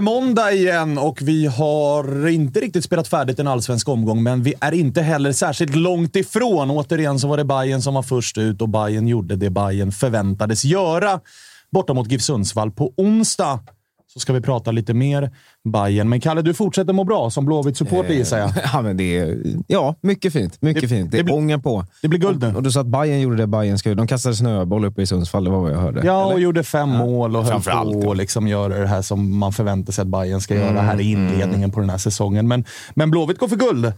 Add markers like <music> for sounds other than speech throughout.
Det måndag igen och vi har inte riktigt spelat färdigt en allsvensk omgång, men vi är inte heller särskilt långt ifrån. Återigen så var det Bayern som var först ut och Bayern gjorde det Bayern förväntades göra borta mot GIF Sundsvall på onsdag. Så ska vi prata lite mer Bayern. Men Kalle, du fortsätter må bra som Blåvitt-supporter gissar jag. Ja, men det är, ja, mycket fint. Mycket Det- fint. Det, det är blir- ången på. Det blir guld nu. Och, och du sa att Bayern gjorde det Bayern ska göra. De kastade snöboll uppe i Sundsvall, det var vad jag hörde. Ja, Eller? och gjorde fem mål och höll på ja. och liksom göra det här som man förväntar sig att Bayern ska göra här i inledningen på den här säsongen. Men, men Blåvitt går för guld.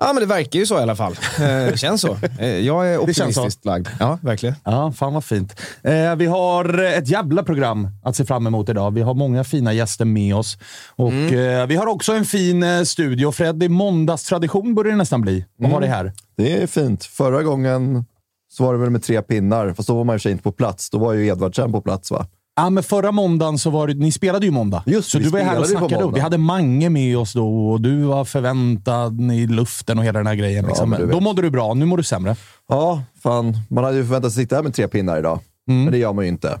Ja, men det verkar ju så i alla fall. Eh, Det känns så. Eh, Jag är Det optimistiskt lagd. Ja, verkligen. Ja, fan vad fint. Eh, vi har ett jävla program att se fram emot idag. Vi har många fina gäster med oss. Och Mm. Vi har också en fin studio. Freddy, måndagstradition börjar det nästan bli. Vad har det här? Det är fint. Förra gången så var det väl med tre pinnar, fast då var man i och för sig inte på plats. Då var ju Edvardsen på plats va? Ja, men förra måndagen så var det, ni spelade ju måndag. Just så du var här och snackade. Vi hade Mange med oss då och du var förväntad i luften och hela den här grejen. Liksom. då mådde du bra. Nu mår du sämre. Ja, fan. Man hade ju förväntat sig sitta här med tre pinnar idag, men det gör man ju inte.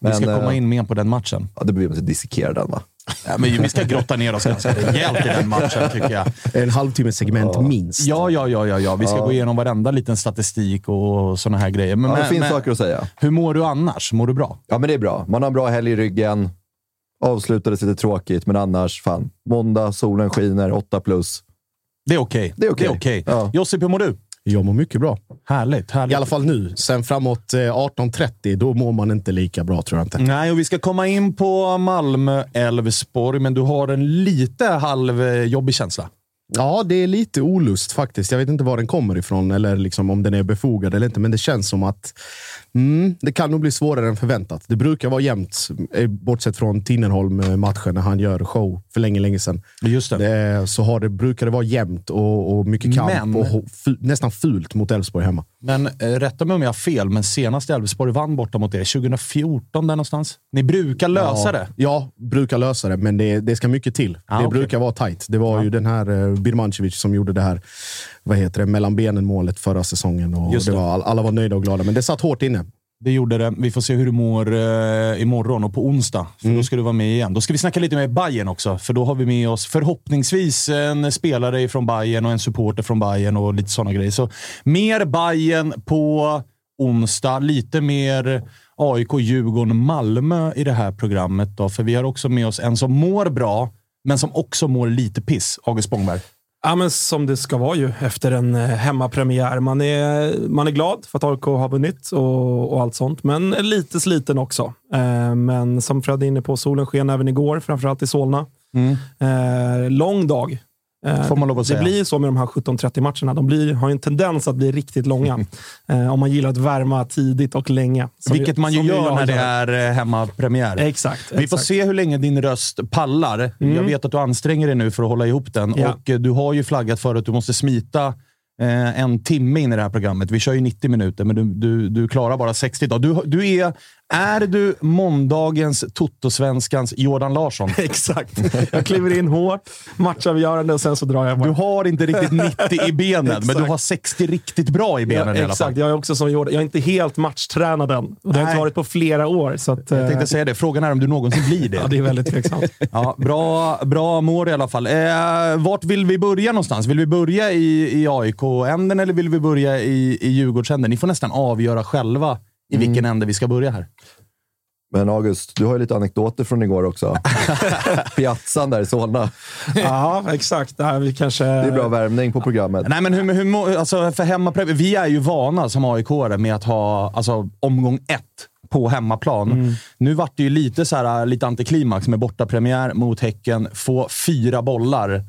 Men, vi ska komma eh, in mer på den matchen. Ja, det blir att dissekera den va? Ja, men vi ska grotta ner oss ganska <laughs> rejält i den matchen, tycker jag. En halvtimmes segment minst. Ja, ja, ja, ja, ja. Vi ska Ja. gå igenom varenda liten statistik och såna här grejer. Men, Ja, det men- finns men- saker att säga. Hur mår du annars? Mår du bra? Ja, men det är bra. Man har en bra helg i ryggen. Avslutades lite tråkigt, men annars, fan. Måndag, solen skiner, 8 plus. Det är okej. Det är okej. Är okej. Ja. Josip, hur mår du? Jag mår mycket bra. Härligt. härligt. I alla fall nu. Sen framåt eh, 18.30, då mår man inte lika bra tror jag inte. Nej, och vi ska komma in på Malmö-Elfsborg, men du har en lite halvjobbig känsla. Ja, det är lite olust faktiskt. Jag vet inte var den kommer ifrån eller liksom om den är befogad eller inte, men det känns som att mm, det kan nog bli svårare än förväntat. Det brukar vara jämnt, eh, bortsett från Tinnerholm-matchen när han gör show för länge, länge sedan. Just det. Det, så har det, brukar det vara jämnt och, och mycket kamp Men- och nästan fult mot Elfsborg hemma. Men eh, rätta mig om jag har fel, men senast Elfsborg vann borta mot er, 2014 där någonstans. Ni brukar lösa ja, det. Ja, brukar lösa det, men det, det ska mycket till. Ah, det okej. brukar vara tajt. Det var ju den här Birmancevic som gjorde det här vad heter det, mellan benen målet förra säsongen. Och Just det det. var, all- alla var nöjda och glada, men det satt hårt inne. Det gjorde det. Vi får se hur du mår eh, imorgon och på onsdag. För Då ska du vara med igen. Då ska vi snacka lite med Bayern också. För då har vi med oss förhoppningsvis en spelare från Bayern och en supporter från Bayern och lite sådana grejer. Så mer Bayern på onsdag. Lite mer AIK, Djurgården, Malmö i det här programmet. Då. För vi har också med oss en som mår bra, men som också mår lite piss. August Spångberg. Ja, men som det ska vara ju efter en eh, hemmapremiär. Man är, man är glad för att AIK har vunnit och, och allt sånt, men lite sliten också. Eh, men som Fred är inne på, solen sken även igår, framförallt i Solna. Eh, lång dag. Eh, Får man lov att det säga. blir så med de här 17.30 matcherna. De blir, har ju en tendens att bli riktigt långa. <laughs> eh, om man gillar att värma tidigt och länge. Vilket man ju gör när det är eh, hemmapremiär. Exakt. Vi får se hur länge din röst pallar. Jag vet att du anstränger dig nu för att hålla ihop den. Ja. Och Du har ju flaggat för att du måste smita en timme in i det här programmet. Vi kör ju 90 minuter, men du, du, du klarar bara 60 dagar. Du, du är, är du måndagens Toto-svenskans Jordan Larsson? <laughs> Exakt. Jag kliver in hårt, matchavgörande och sen så drar jag bara. Du har inte riktigt <laughs> 90 i benen, men du har 60 riktigt bra i benen Ja, i alla fall. exakt, jag är också som Jordan. Jag är inte helt matchtränad än. Och det har Nej. inte varit på flera år. Så att, Jag eh, tänkte säga det. Frågan är om du någonsin blir det. <laughs> ja, det är väldigt tveksamt. Ja, bra, bra mål i alla fall. Eh, vart vill vi börja någonstans? Vill vi börja i, i AIK-änden eller vill vi börja i, i Djurgårdsänden? Ni får nästan avgöra själva i vilken ände vi ska börja här. Men August, du har ju lite anekdoter från igår också. <laughs> Piazzan där i Solna. ja, exakt. Det, här, vi kanske... Det är bra värmning på programmet. Nej, men hur, hur, alltså för hemmapre- Vi är ju vana som aik med att ha alltså, omgång ett på hemmaplan. Nu vart det ju lite, så här, lite antiklimax med bortapremiär mot Häcken. Få fyra bollar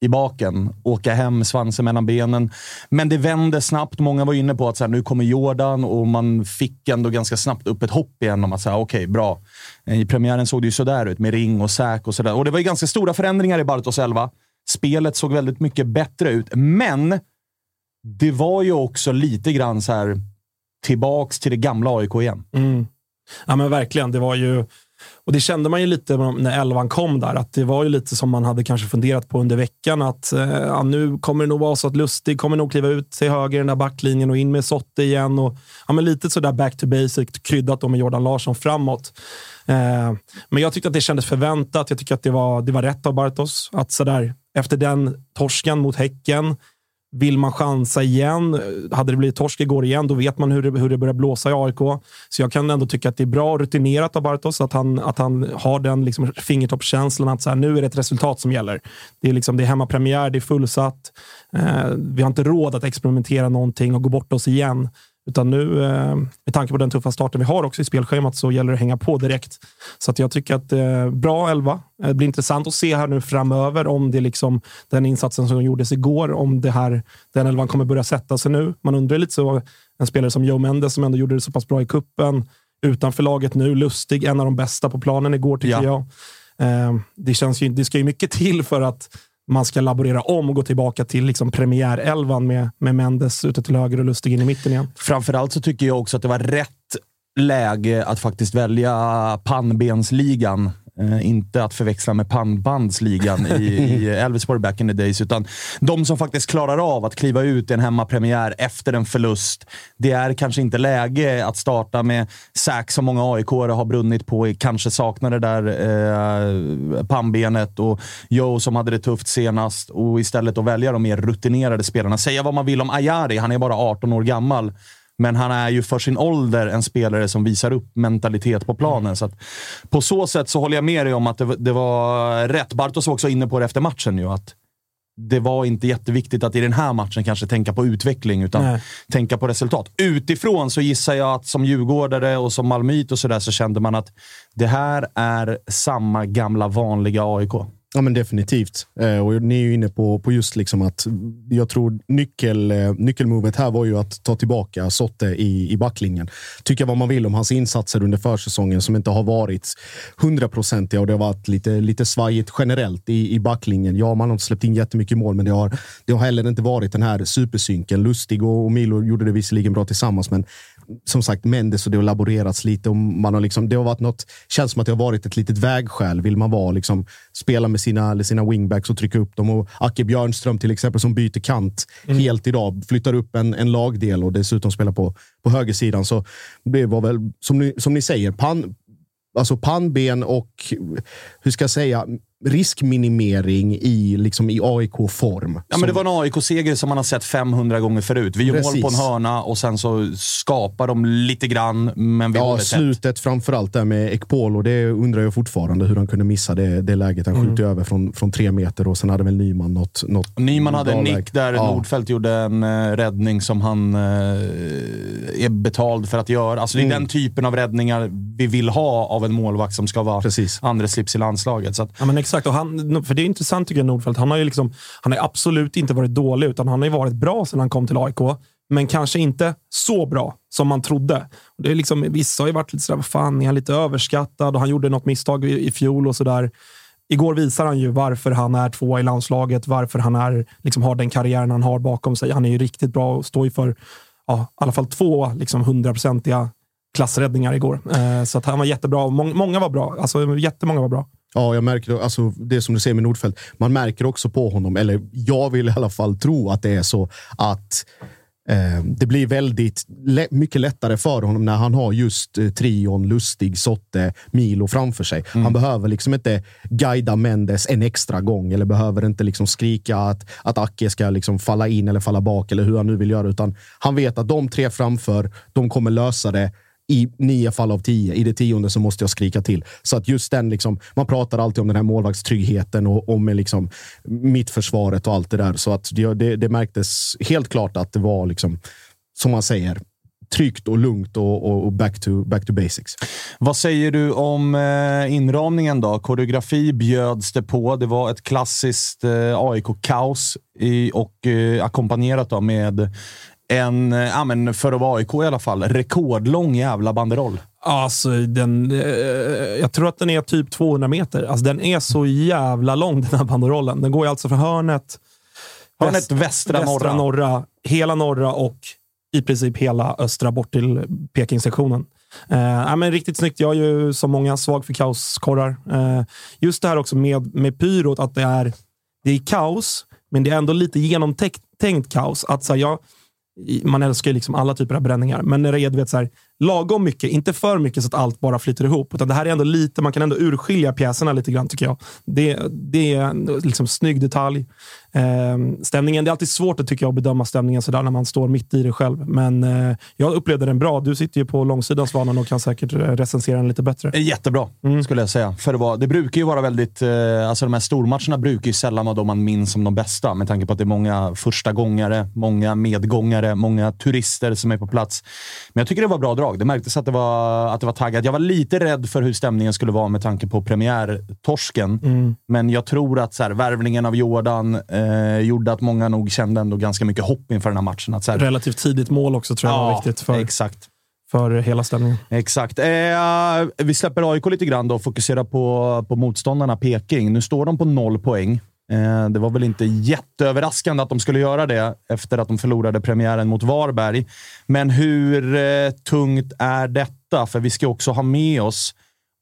i baken, åka hem, svansen mellan benen. Men det vände snabbt. Många var inne på att så här, nu kommer Jordan och man fick ändå ganska snabbt upp ett hopp igen om att säga okej, bra. I premiären såg det ju sådär ut med ring och säk och sådär. Och det var ju ganska stora förändringar i Bartos 11. Spelet såg väldigt mycket bättre ut, men det var ju också lite grann så här tillbaks till det gamla AIK igen. Mm. Ja, men verkligen. Det var ju... Och det kände man ju lite när elvan kom där, att det var ju lite som man hade kanske funderat på under veckan. Att eh, ja, nu kommer det nog vara så att Lustig kommer nog kliva ut till höger i den där backlinjen och in med Sotte igen. Och, ja, men lite sådär back to basic, kryddat då med Jordan Larsson framåt. Eh, men jag tyckte att det kändes förväntat. Jag tycker att det var, det var rätt av Bartos. Att sådär, efter den torsken mot Häcken, vill man chansa igen, eh, hade det blivit torsk igår igen, då vet man hur det, hur det börjar blåsa i AIK. Så jag kan ändå tycka att det är bra och rutinerat av Bartos, att han, att han har den liksom fingertoppskänslan att så här, nu är det ett resultat som gäller. Det är, liksom, det är hemmapremiär, det är fullsatt. Eh, vi har inte råd att experimentera någonting och gå bort oss igen. Utan nu, eh, med tanke på den tuffa starten vi har också i spelschemat, så gäller det att hänga på direkt. Så att jag tycker att eh, bra elva. Eh, Det blir intressant att se här nu framöver om det liksom, den insatsen som gjordes igår, om det här, den elvan kommer börja sätta sig nu. Man undrar lite så, en spelare som Joe Mendes som ändå gjorde det så pass bra i kuppen utanför laget nu, Lustig, en av de bästa på planen igår tycker Ja. jag. Eh, det, känns ju, det ska ju mycket till för att man ska laborera om och gå tillbaka till liksom premiärelvan med, med Mendes ute till höger och Lustig in i mitten igen. Framförallt så tycker jag också att det var rätt läge att faktiskt välja pannbensligan. Eh, inte att förväxla med pannbandsligan i, i <laughs> Elfsborg back in the days, utan de som faktiskt klarar av att kliva ut i en hemmapremiär efter en förlust. Det är kanske inte läge att starta med Sack som många aik har brunnit på, kanske saknar det där eh, pannbenet och Joe som hade det tufft senast och istället att välja de mer rutinerade spelarna. Säga vad man vill om Ayari, han är bara 18 år gammal. Men han är ju för sin ålder en spelare som visar upp mentalitet på planen. Så att på så sätt så håller jag med dig om att det, var- det var rätt. Bartos var också inne på det efter matchen ju, att det var inte jätteviktigt att i den här matchen kanske tänka på utveckling, utan Nej. tänka på resultat. Utifrån så gissar jag att som djurgårdare och som malmöit och sådär så kände man att det här är samma gamla vanliga AIK. Ja, men definitivt. Eh, och ni är ju inne på, på just liksom att jag tror nyckel, eh, nyckelmovet här var ju att ta tillbaka Sotte i, i backlinjen. Tycka vad man vill om hans insatser under försäsongen som inte har varit hundraprocentiga och det har varit lite, lite svajigt generellt i, i backlinjen. Ja, man har inte släppt in jättemycket mål, men det har, det har heller inte varit den här supersynken. Lustig och, och Milo gjorde det visserligen bra tillsammans, men som sagt, Mendes och det har laborerats lite. Och man har liksom, det har varit något, känns som att det har varit ett litet vägskäl. Vill man vara, liksom, spela med med sina, sina wingbacks och trycka upp dem. Och Acke Björnström till exempel som byter kant helt idag. Flyttar upp en, en lagdel och dessutom spelar på, på högersidan. Så det var väl, som ni, som ni säger, pan, alltså pannben och hur ska jag säga, riskminimering i, liksom i AIK-form. Ja, men det var en AIK-seger som man har sett 500 gånger förut. Vi gör mål på en hörna och sen så skapar de lite grann, men vi Ja, håller slutet framförallt där med Ekpolo. Det undrar jag fortfarande hur han kunde missa det, det läget. Han skjuter över från, från tre meter och sen hade väl Nyman något, något Nyman hade en nick där Ja. Nordfeldt gjorde en eh, räddning som han eh, är betald för att göra. Alltså det är Mm. den typen av räddningar vi vill ha av en målvakt som ska vara Precis. andra slips i landslaget. Så att, Ja, men exakt. Och han, för det är intressant tycker jag, Nordfeldt. Han har ju liksom, han har absolut inte varit dålig, utan han har ju varit bra sedan han kom till AIK. Men kanske inte så bra som man trodde. Och Det är liksom, vissa har ju varit lite sådär, vad fan, är han lite överskattad? Och han gjorde något misstag i, i fjol och sådär. Igår visar han ju varför han är tvåa i landslaget, varför han är, liksom, har den karriären han har bakom sig. Han är ju riktigt bra och står ju för ja, i alla fall två liksom, hundraprocentiga klassräddningar igår. Eh, så att han var jättebra. Mång, många var bra. Alltså, jättemånga var bra. Ja, jag märker. Alltså, det som du säger med Nordfeldt. Man märker också på honom, eller jag vill i alla fall tro att det är så att eh, det blir väldigt mycket lättare för honom när han har just eh, trion Lustig, Sotte, Milo framför sig. Han behöver liksom inte guida Mendes en extra gång eller behöver inte liksom skrika att, att Acke ska liksom falla in eller falla bak eller hur han nu vill göra, utan han vet att de tre framför, de kommer lösa det i nio fall av tio. I det tionde så måste jag skrika till. Så att just den, liksom, man pratar alltid om den här målvaktstryggheten och om liksom, mittförsvaret och allt det där. Så att det, det, det märktes helt klart att det var, liksom, som man säger, tryggt och lugnt och, och, och back, to, back to basics. Vad säger du om eh, inramningen då? Koreografi bjöds det på. Det var ett klassiskt eh, AIK-kaos och eh, ackompanjerat med en, eh, ja, men för att vara AIK i alla fall, rekordlång jävla banderoll. Alltså, den, eh, jag tror att den är typ 200 meter. Alltså, den är så jävla lång den här banderollen. Den går ju alltså från hörnet, Hörnet västra, västra norra. norra, hela norra och i princip hela östra bort till Peking-sektionen. Eh, men riktigt snyggt. Jag är ju som många svag för kaoskorrar. Eh, just det här också med, med pyrot, att det är, det är kaos, men det är ändå lite genomtänkt tänkt kaos. Att, så här, jag, man älskar ju liksom alla typer av bränningar, men när det är du vet, så här, lagom mycket, inte för mycket så att allt bara flyter ihop. Utan det här är ändå lite, man kan ändå urskilja pjäserna lite grann tycker jag. Det, det är en liksom snygg detalj. Eh, stämningen, det är alltid svårt att, tycker jag, att bedöma stämningen sådär när man står mitt i det själv. Men eh, jag upplevde den bra. Du sitter ju på långsidan Svanen och kan säkert recensera den lite bättre. Eh, Jättebra, skulle jag säga. För det, var, det brukar ju vara väldigt... Eh, alltså de här stormatcherna brukar ju sällan vara de man minns som de bästa, med tanke på att det är många första gångare, många medgångare, många turister som är på plats. Men jag tycker det var bra drag. Det märktes att det var, att det var taggat. Jag var lite rädd för hur stämningen skulle vara med tanke på premiärtorsken. Men jag tror att så här, värvningen av Jordan eh, gjorde att många nog kände ändå ganska mycket hopp inför den här matchen. Att, så här, Relativt tidigt mål också tror jag var Ja, viktigt för, Exakt. för hela stämningen. Exakt. Eh, vi släpper AIK lite grann då och fokuserar på, på motståndarna Peking. Nu står de på noll poäng. Eh, det var väl inte jätteöverraskande att de skulle göra det efter att de förlorade premiären mot Varberg. Men hur eh, tungt är detta? För vi ska också ha med oss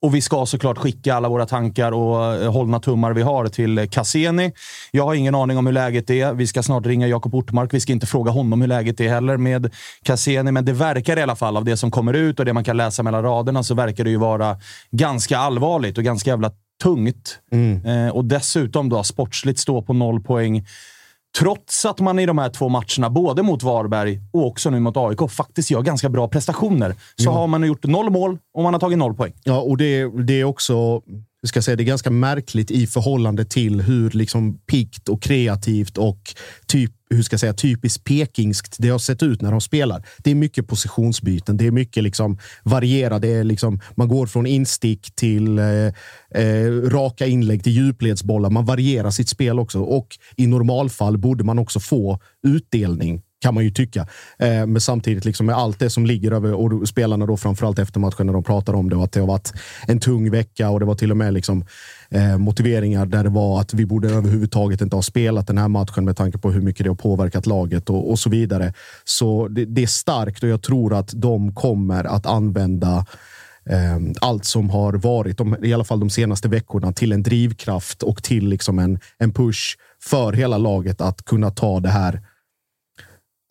och vi ska såklart skicka alla våra tankar och eh, hållna tummar vi har till Cassini. Jag har ingen aning om hur läget är. Vi ska snart ringa Jakob Ortmark. Vi ska inte fråga honom hur läget är heller med Cassini, men det verkar i alla fall av det som kommer ut och det man kan läsa mellan raderna så verkar det ju vara ganska allvarligt och ganska jävla tungt. Eh, och dessutom då sportsligt stå på noll poäng. Trots att man i de här två matcherna, både mot Varberg och också nu mot AIK, faktiskt gör ganska bra prestationer, så har man gjort noll mål och man har tagit noll poäng. Ja, och det, det är också hur ska jag säga, det är ganska märkligt i förhållande till hur liksom pikt och kreativt och typ, hur ska jag säga, typiskt pekingskt det har sett ut när de spelar. Det är mycket positionsbyten. Det är mycket liksom varierat. Det är liksom, man går från instick till eh, eh, raka inlägg till djupledsbollar. Man varierar sitt spel också och i normalfall borde man också få utdelning kan man ju tycka. Eh, men samtidigt liksom med allt det som ligger över och spelarna då framförallt efter matchen när de pratar om det och att det har varit en tung vecka och det var till och med liksom, eh, motiveringar där det var att vi borde överhuvudtaget inte ha spelat den här matchen med tanke på hur mycket det har påverkat laget och, och så vidare. Så det, det är starkt och jag tror att de kommer att använda eh, allt som har varit, i alla fall de senaste veckorna, till en drivkraft och till liksom en, en push för hela laget att kunna ta det här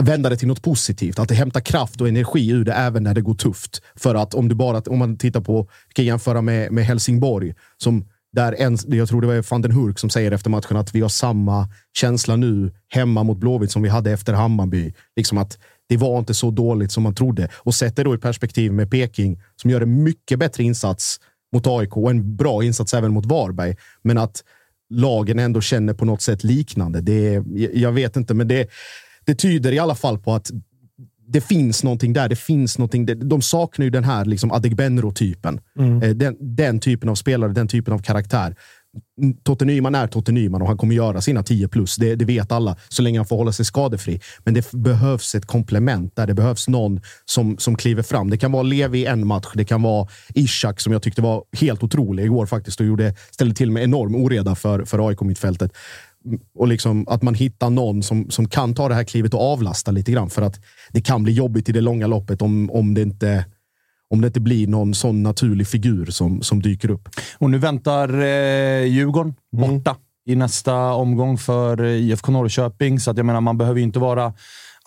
vända det till något positivt. Att det hämtar kraft och energi ur det även när det går tufft. För att om du bara, om man tittar på, vi kan jämföra med, med Helsingborg, som där en, jag tror det var van den Hurk som säger efter matchen att vi har samma känsla nu hemma mot Blåvitt som vi hade efter Hammarby. Liksom att det var inte så dåligt som man trodde. Och sätter då i perspektiv med Peking som gör en mycket bättre insats mot AIK och en bra insats även mot Varberg. Men att lagen ändå känner på något sätt liknande. Det, jag vet inte, men det, det tyder i alla fall på att det finns någonting där. Det finns någonting. De saknar ju den här liksom Adegbenro-typen. Mm. Den, den, typen av spelare, den typen av karaktär. Totte Nyman är Totte Nyman och han kommer göra sina 10 plus. Det, det, vet alla, så länge han får hålla sig skadefri. Men det behövs ett komplement där. Det behövs någon som, som kliver fram. Det kan vara Levi i en match. Det kan vara Ishak som jag tyckte var helt otrolig igår faktiskt och gjorde, ställde till med enorm oreda för, för AIK-mittfältet och liksom att man hittar någon som, som kan ta det här klivet och avlasta lite grann. För att det kan bli jobbigt i det långa loppet om, om, det, inte, om det inte blir någon sån naturlig figur som, som dyker upp. Och nu väntar eh, Djurgården borta mm. i nästa omgång för eh, IFK Norrköping. Så att jag menar, man behöver ju inte vara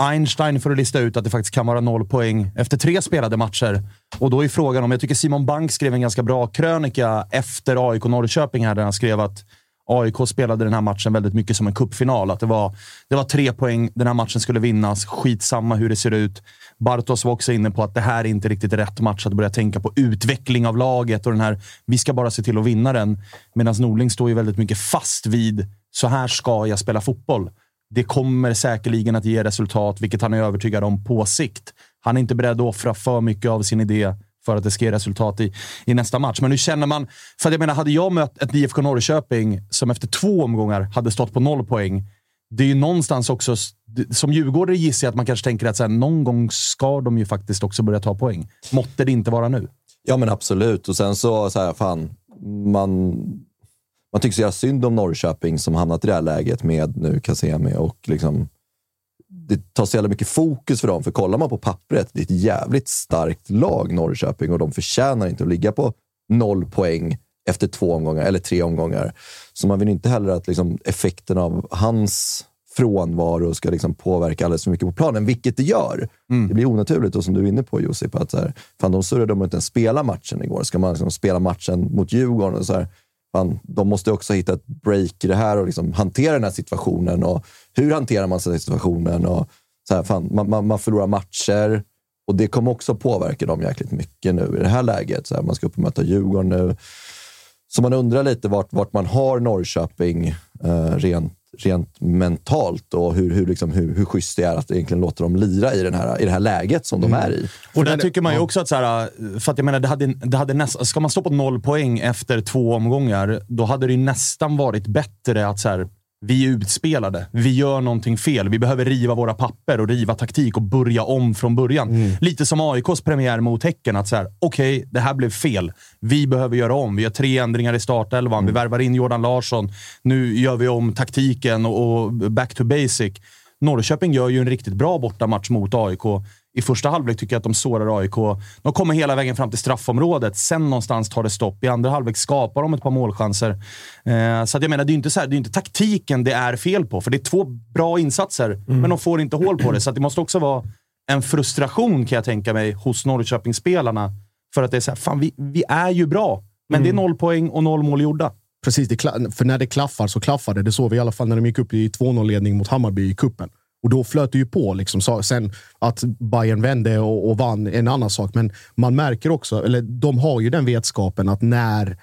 Einstein för att lista ut att det faktiskt kan vara noll poäng efter tre spelade matcher. Och då är frågan om, jag tycker Simon Bank skrev en ganska bra krönika efter AIK Norrköping här, där han skrev att AIK spelade den här matchen väldigt mycket som en kuppfinal. Att det, var, det var tre poäng, den här matchen skulle vinnas. Skitsamma hur det ser ut. Bartos var också inne på att det här är inte riktigt rätt match att börja tänka på utveckling av laget och den här, vi ska bara se till att vinna den. Medan Norling står ju väldigt mycket fast vid, så här ska jag spela fotboll. Det kommer säkerligen att ge resultat, vilket han är övertygad om på sikt. Han är inte beredd att offra för mycket av sin idé för att det ska ge resultat i, i nästa match. Men nu känner man... För jag menar, hade jag mött ett IFK Norrköping som efter två omgångar hade stått på noll poäng, det är ju någonstans också... Som djurgårdare gissar jag att man kanske tänker att så här, någon gång ska de ju faktiskt också börja ta poäng. Måtte det inte vara nu. Ja, men absolut. Och sen så, så här, fan, man, man tycks göra synd om Norrköping som hamnat i det här läget med nu Kasemi och liksom det tar så jävla mycket fokus för dem. För kollar man på pappret, det är ett jävligt starkt lag, Norrköping, och de förtjänar inte att ligga på noll poäng efter två omgångar, eller tre omgångar. Så man vill inte heller att liksom, effekten av hans frånvaro ska liksom påverka alldeles för mycket på planen, vilket det gör. Mm. Det blir onaturligt, och som du är inne på Josip, att så här, fan, de surrade om att inte ens spela matchen igår. Ska man liksom spela matchen mot Djurgården? Och så här, fan, de måste också hitta ett break i det här och liksom hantera den här situationen. Och hur hanterar man sig situationen? Och så här, fan, man, man, man förlorar matcher och det kommer också påverka dem jäkligt mycket nu i det här läget. Så här, man ska upp och möta Djurgården nu. Så man undrar lite vart, vart man har Norrköping eh, rent, rent mentalt och hur, hur, liksom, hur, hur schysst det är att egentligen låta dem lira i, den här, i det här läget som mm. de är i. Och där tycker man ju också att, så här, för att jag menar, det hade, det hade näst, ska man stå på noll poäng efter två omgångar, då hade det nästan varit bättre att så här, vi är utspelade. Vi gör någonting fel. Vi behöver riva våra papper och riva taktik och börja om från början. Mm. Lite som AIKs premiär mot Häcken. Att så här, okej, okay, det här blev fel. Vi behöver göra om. Vi gör tre ändringar i startelvan. Mm. Vi värvar in Jordan Larsson. Nu gör vi om taktiken och, och back to basic. Norrköping gör ju en riktigt bra bortamatch mot AIK i första halvlek tycker jag att de sårar AIK. De kommer hela vägen fram till straffområdet. Sen någonstans tar det stopp. I andra halvlek skapar de ett par målchanser. Eh, så jag menar, det är inte, så här, det är inte taktiken det är fel på. För det är två bra insatser, mm. men de får inte hål på det. Så det måste också vara en frustration, kan jag tänka mig, hos Norrköpingsspelarna. För att det är så här, fan vi, vi är ju bra, men mm. det är mm. noll poäng och noll mål gjorda. Precis, för när det klaffar så klaffar det. Det såg vi i alla fall när de gick upp i 2-0-ledning mot Hammarby i kuppen och då flöt det ju på. Liksom. sen att Bayern vände och, och vann en annan sak. Men man märker också, eller de har ju den vetskapen att när,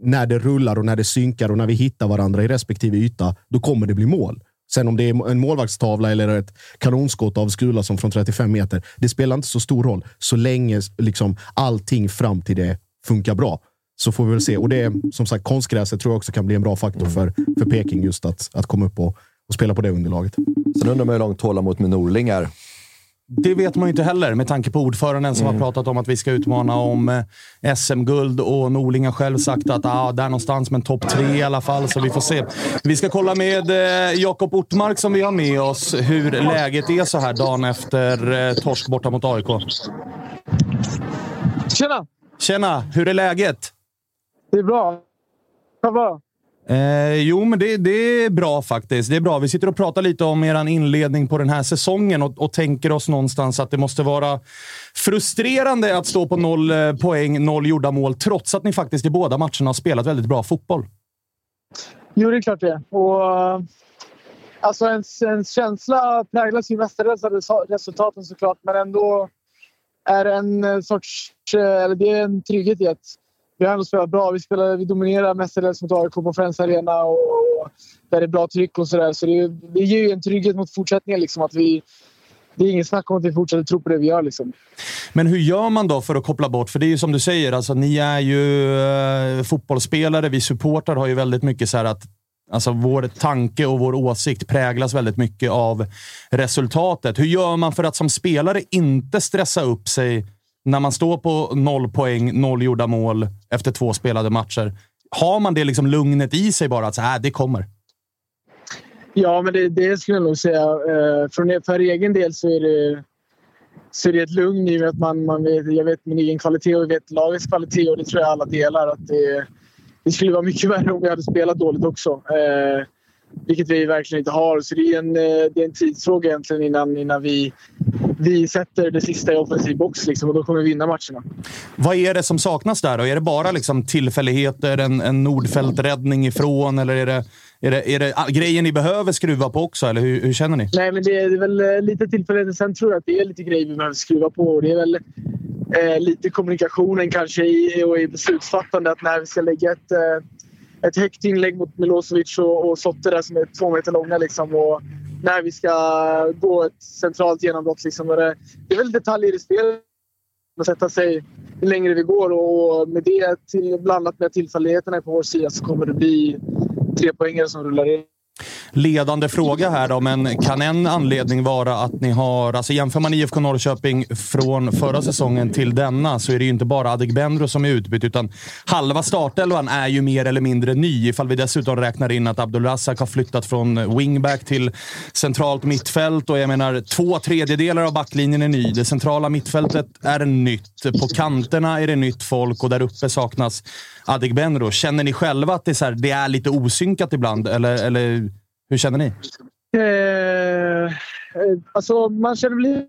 när det rullar och när det synkar och när vi hittar varandra i respektive yta, då kommer det bli mål. Sen om det är en målvaktstavla eller ett kanonskott av skula som från 35 meter, det spelar inte så stor roll. Så länge liksom allting fram till det funkar bra så får vi väl se. Och det är som sagt konstgräset tror jag också kan bli en bra faktor för, för Peking just att, att komma upp och, och spela på det underlaget. Sen undrar man hur långt tålamod med Norling är. Det vet man ju inte heller med tanke på ordföranden som mm. har pratat om att vi ska utmana om eh, SM-guld och Norling har själv sagt att ah, där någonstans, men topp tre i alla fall, så vi får se. Vi ska kolla med eh, Jakob Ortmark som vi har med oss hur läget är så här dagen efter eh, torsk borta mot AIK. Tjena! Tjena! Hur är läget? Det är bra. Vad Eh, jo, men det, det, är bra faktiskt. Det är bra. Vi sitter och pratar lite om er inledning på den här säsongen och, och, tänker oss någonstans att det måste vara frustrerande att stå på noll eh, poäng, noll gjorda mål, trots att ni faktiskt i båda matcherna har spelat väldigt bra fotboll. Jo, det är klart det. Och, eh, alltså, en, en känsla präglas ju mestadels av resultaten såklart, men ändå är det en eh, sorts... Eller det är en trygghet i att vi har ändå spelat bra. Vi, spelar, vi dominerar mestadels mot AIK på Friends Arena och, och där det är bra tryck och sådär. Så det, det ger ju en trygghet mot fortsättningen. Liksom, att vi, det är inget snack om att vi fortsätter tro på det vi gör. Liksom. Men hur gör man då för att koppla bort? För det är ju som du säger, alltså, ni är ju eh, fotbollsspelare. Vi supportrar har ju väldigt mycket så att Alltså vår tanke och vår åsikt präglas väldigt mycket av resultatet. Hur gör man för att som spelare inte stressa upp sig när man står på noll poäng, noll gjorda mål efter två spelade matcher. Har man det liksom lugnet i sig bara att så här, äh, det kommer? Ja, men det, det skulle jag nog säga. Eh, för, för egen del så är det, så är det ett lugn i att man, man vet, jag vet min egen kvalitet och jag vet lagets kvalitet och det tror jag alla delar. Att det, det skulle vara mycket <laughs> värre om vi hade spelat dåligt också. Eh, vilket vi verkligen inte har. Så det är en, eh, det är en tidsfråga egentligen innan, innan vi, vi sätter det sista i offensiv box liksom, och då kommer vi vinna matcherna. Vad är det som saknas där då? Är det bara liksom tillfälligheter, en, en Nordfält-räddning ifrån eller är det, är det, är det grejer ni behöver skruva på också? Eller hur, hur känner ni? Nej, men det är, väl eh, lite tillfälligheter. Sen tror jag att det är lite grejer vi behöver skruva på. Och det är väl eh, lite kommunikationen kanske i, och i beslutsfattande. Att när vi ska lägga ett eh, ett högt inlägg mot Milosevic och, och Sotte där som är två meter långa. Liksom, och när vi ska gå ett centralt genombrott. Liksom, det, det är väl detaljer i spelet att sätta sig ju längre vi går och med det till, blandat med tillfälligheterna på vår sida så kommer det bli tre poängare som rullar in ledande fråga här då, men kan en anledning vara att ni har... Alltså jämför man IFK Norrköping från förra säsongen till denna så är det ju inte bara Adegbenro som är utbytt, utan halva startelvan är ju mer eller mindre ny. Ifall vi dessutom räknar in att Abdulrazak har flyttat från wingback till centralt mittfält och jag menar två tredjedelar av backlinjen är ny. Det centrala mittfältet är nytt. På kanterna är det nytt folk och där uppe saknas Adegbenro. Känner ni själva att det är, så här, det är lite osynkat ibland? Eller, eller hur känner ni? Eh, eh, alltså, man känner väl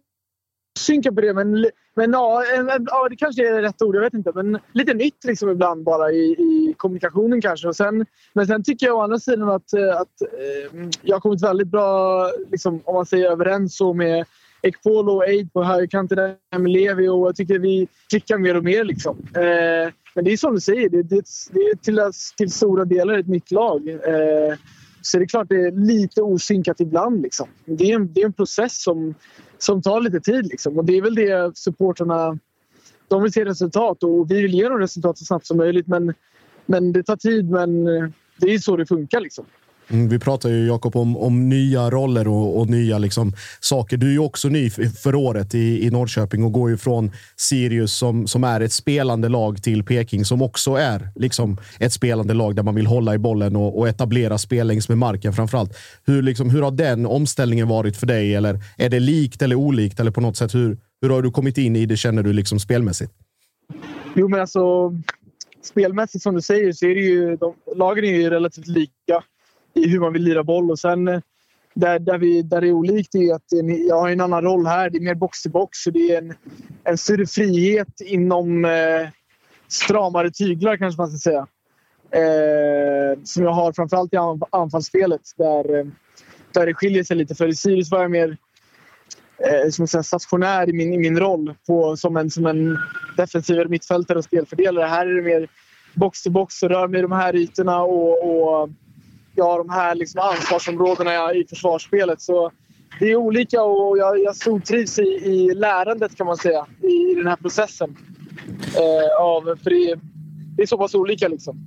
synka på det, men, men ja, eh, eh, ja, det kanske är rätt ord. Jag vet inte. Men lite nytt liksom ibland bara i, i kommunikationen kanske. Och sen, men sen tycker jag å andra sidan att, att eh, jag har kommit väldigt bra, liksom, om man säger överens så med Ekpolo och Eid på högerkanten med Levi och jag tycker vi klickar mer och mer. Liksom. Eh, men det är som du säger, det, det, det är till, till stora delar ett nytt lag. Eh, så det är klart det är lite osynkat ibland. Liksom. Det, är en, det är en process som, som tar lite tid. Liksom. Och det är väl det supporterna de vill se resultat och vi vill ge dem resultat så snabbt som möjligt. Men, men det tar tid, men eh, det är så det funkar. Liksom. Mm, vi pratar ju Jakob om, om nya roller och, och nya liksom, saker. Du är ju också ny för året i, i Norrköping och går ju från Sirius som, som är ett spelande lag till Peking som också är liksom, ett spelande lag där man vill hålla i bollen och, och etablera spel längs med marken framförallt. Hur, liksom, hur har den omställningen varit för dig? Eller är det likt eller olikt? Eller på något sätt, hur, hur har du kommit in i det känner du liksom spelmässigt? Jo, men alltså spelmässigt som du säger så är det ju de, lagen är ju relativt lika i hur man vill lira boll. Och sen eh, där, där, vi, där det är olikt är att eh, jag har en annan roll här. Det är mer box till box. Så det är en, en större frihet inom eh, stramare tyglar kanske man ska säga. Eh, som jag har framförallt i anfallsspelet där, eh, där det skiljer sig lite. För i Sirius var jag mer eh, som säga, stationär i min, i min roll på, som, en, som en defensiv mittfältare och spelfördelare. Här är det mer box till box och rör mig i de här ytorna och, och jag har de här liksom ansvarsområdena i försvarsspelet. Så det är olika och jag, jag stortrivs i, i lärandet kan man säga i den här processen. Eh, av, för det, det är så pass olika liksom.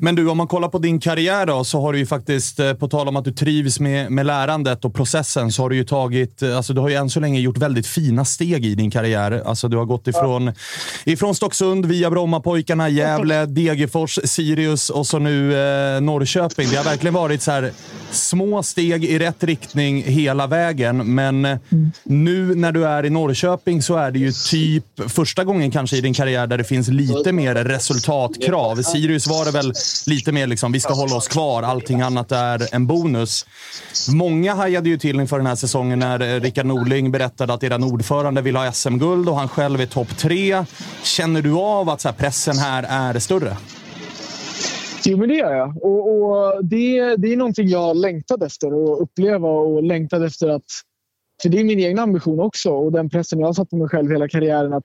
Men du, om man kollar på din karriär då, så har du ju faktiskt, eh, på tal om att du trivs med, med lärandet och processen, så har du ju tagit, eh, alltså du har ju än så länge gjort väldigt fina steg i din karriär. Alltså du har gått ifrån, ja. ifrån Stocksund via Brommapojkarna, Gävle, Degerfors, Sirius och så nu eh, Norrköping. Det har verkligen varit så här små steg i rätt riktning hela vägen. Men eh, nu när du är i Norrköping så är det ju typ första gången kanske i din karriär där det finns lite mer resultatkrav. Sirius var det väl lite mer liksom, vi ska hålla oss kvar, allting annat är en bonus. Många hajade ju till inför den här säsongen när eh, Rickard Norling berättade att eran ordförande vill ha SM-guld och han själv är topp tre. Känner du av att så här, pressen här är större? Jo, men det gör jag. Och, och det, det är någonting jag längtat efter att uppleva och längtat efter att... För det är min egen ambition också och den pressen jag har satt på mig själv hela karriären. Att,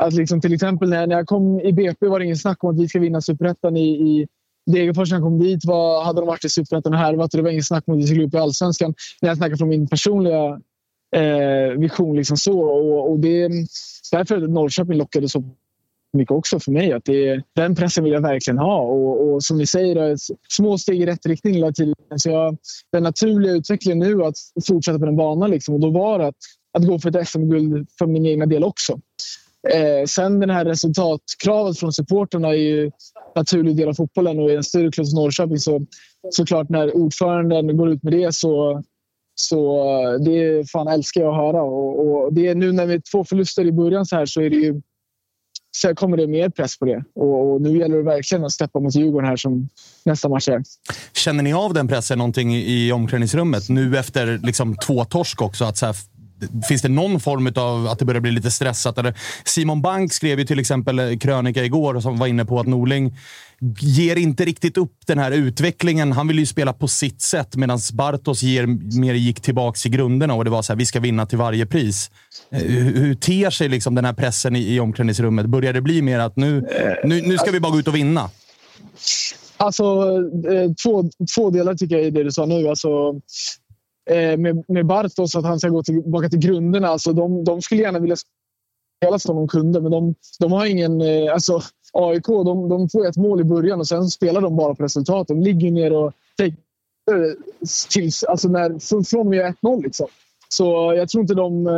att liksom till exempel när, när jag kom i BP var det ingen snack om att vi ska vinna superettan i, i Degerfors när jag kom dit var, hade de varit i superettan och härvat och det var ingen snack om att vi skulle upp i allsvenskan. När jag snackar från min personliga eh, vision. Liksom så. Och, och det, därför Norrköping lockade så mycket också för mig. Att det, den pressen vill jag verkligen ha. Och, och som ni säger, små steg i rätt riktning hela tiden. Så jag, den naturliga utvecklingen nu att fortsätta på den banan. Liksom. Och då var det att, att gå för ett SM-guld för min egna del också. Eh, sen den här resultatkravet från supporterna är ju en naturlig del av fotbollen och i en större klubb som Norrköping så såklart när ordföranden går ut med det så så eh, det fan älskar jag att höra. Och, och det är nu när vi är två förluster i början så här så är det ju så kommer det mer press på det. Och, och, nu gäller det verkligen att steppa mot Djurgården här som nästa match är. Känner ni av den pressen någonting i omklädningsrummet nu efter liksom två torsk också? Att så här, Finns det någon form av att det börjar bli lite stressat? Eller Simon Bank skrev ju till exempel krönika igår som var inne på att Norling ger inte riktigt upp den här utvecklingen. Han vill ju spela på sitt sätt medan Bartos ger, mer gick tillbaka i grunderna och det var så här, vi ska vinna till varje pris. Eh, hur, hur ter sig liksom den här pressen i, i omklädningsrummet? Börjar det bli mer att nu, nu, nu ska vi bara gå ut och vinna? Alltså, eh, två, två delar tycker jag i det du sa nu. Alltså, Eh, med, med Bartos, att han ska gå tillbaka till grunderna. Alltså, de, de skulle gärna vilja spela som de kunde, men de, de har ingen... Eh, alltså, AIK de, de får ett mål i början och sen spelar de bara på resultat. De ligger ner och eh, tills, alltså när, från och med 1-0. Liksom. Så jag tror inte de...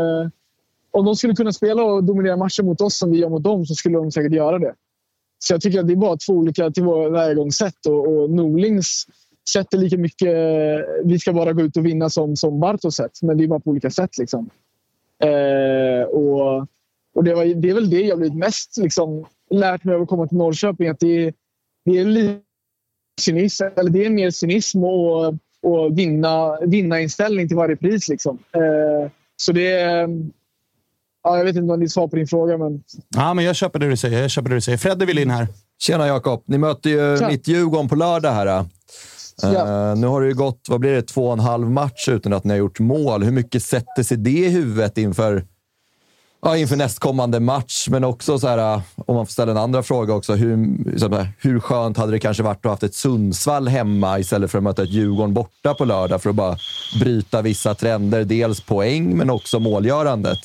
Om de skulle kunna spela och dominera matchen mot oss som vi gör mot dem så skulle de säkert göra det. Så jag tycker att det är bara två olika tillvägagångssätt och, och Norlings sätt är lika mycket... Vi ska bara gå ut och vinna som, som Bartos sätt, men det är bara på olika sätt. Liksom. Eh, och och det, var, det är väl det jag blivit mest liksom, lärt mig av att komma till Norrköping. Att det, det är lite cynism, eller det är mer cynism och, och vinna, vinna inställning till varje pris. Liksom. Eh, så det är... Ja, jag vet inte om det är svar på din fråga, men... Ja, men jag köper det du säger. Jag köper det du säger. Fredde vill in här. Tjena Jakob! Ni möter ju Tja. mitt Djurgården på lördag här. Uh. Nu har det ju gått, vad blir det, två och en halv match utan att ni har gjort mål. Hur mycket sätter sig det i huvudet inför ja, inför nästkommande match, men också så här, om man får ställa en andra fråga också. Hur, här, hur skönt hade det kanske varit att ha haft ett Sundsvall hemma istället för att möta ett Djurgården borta på lördag för att bara bryta vissa trender? Dels poäng, men också målgörandet.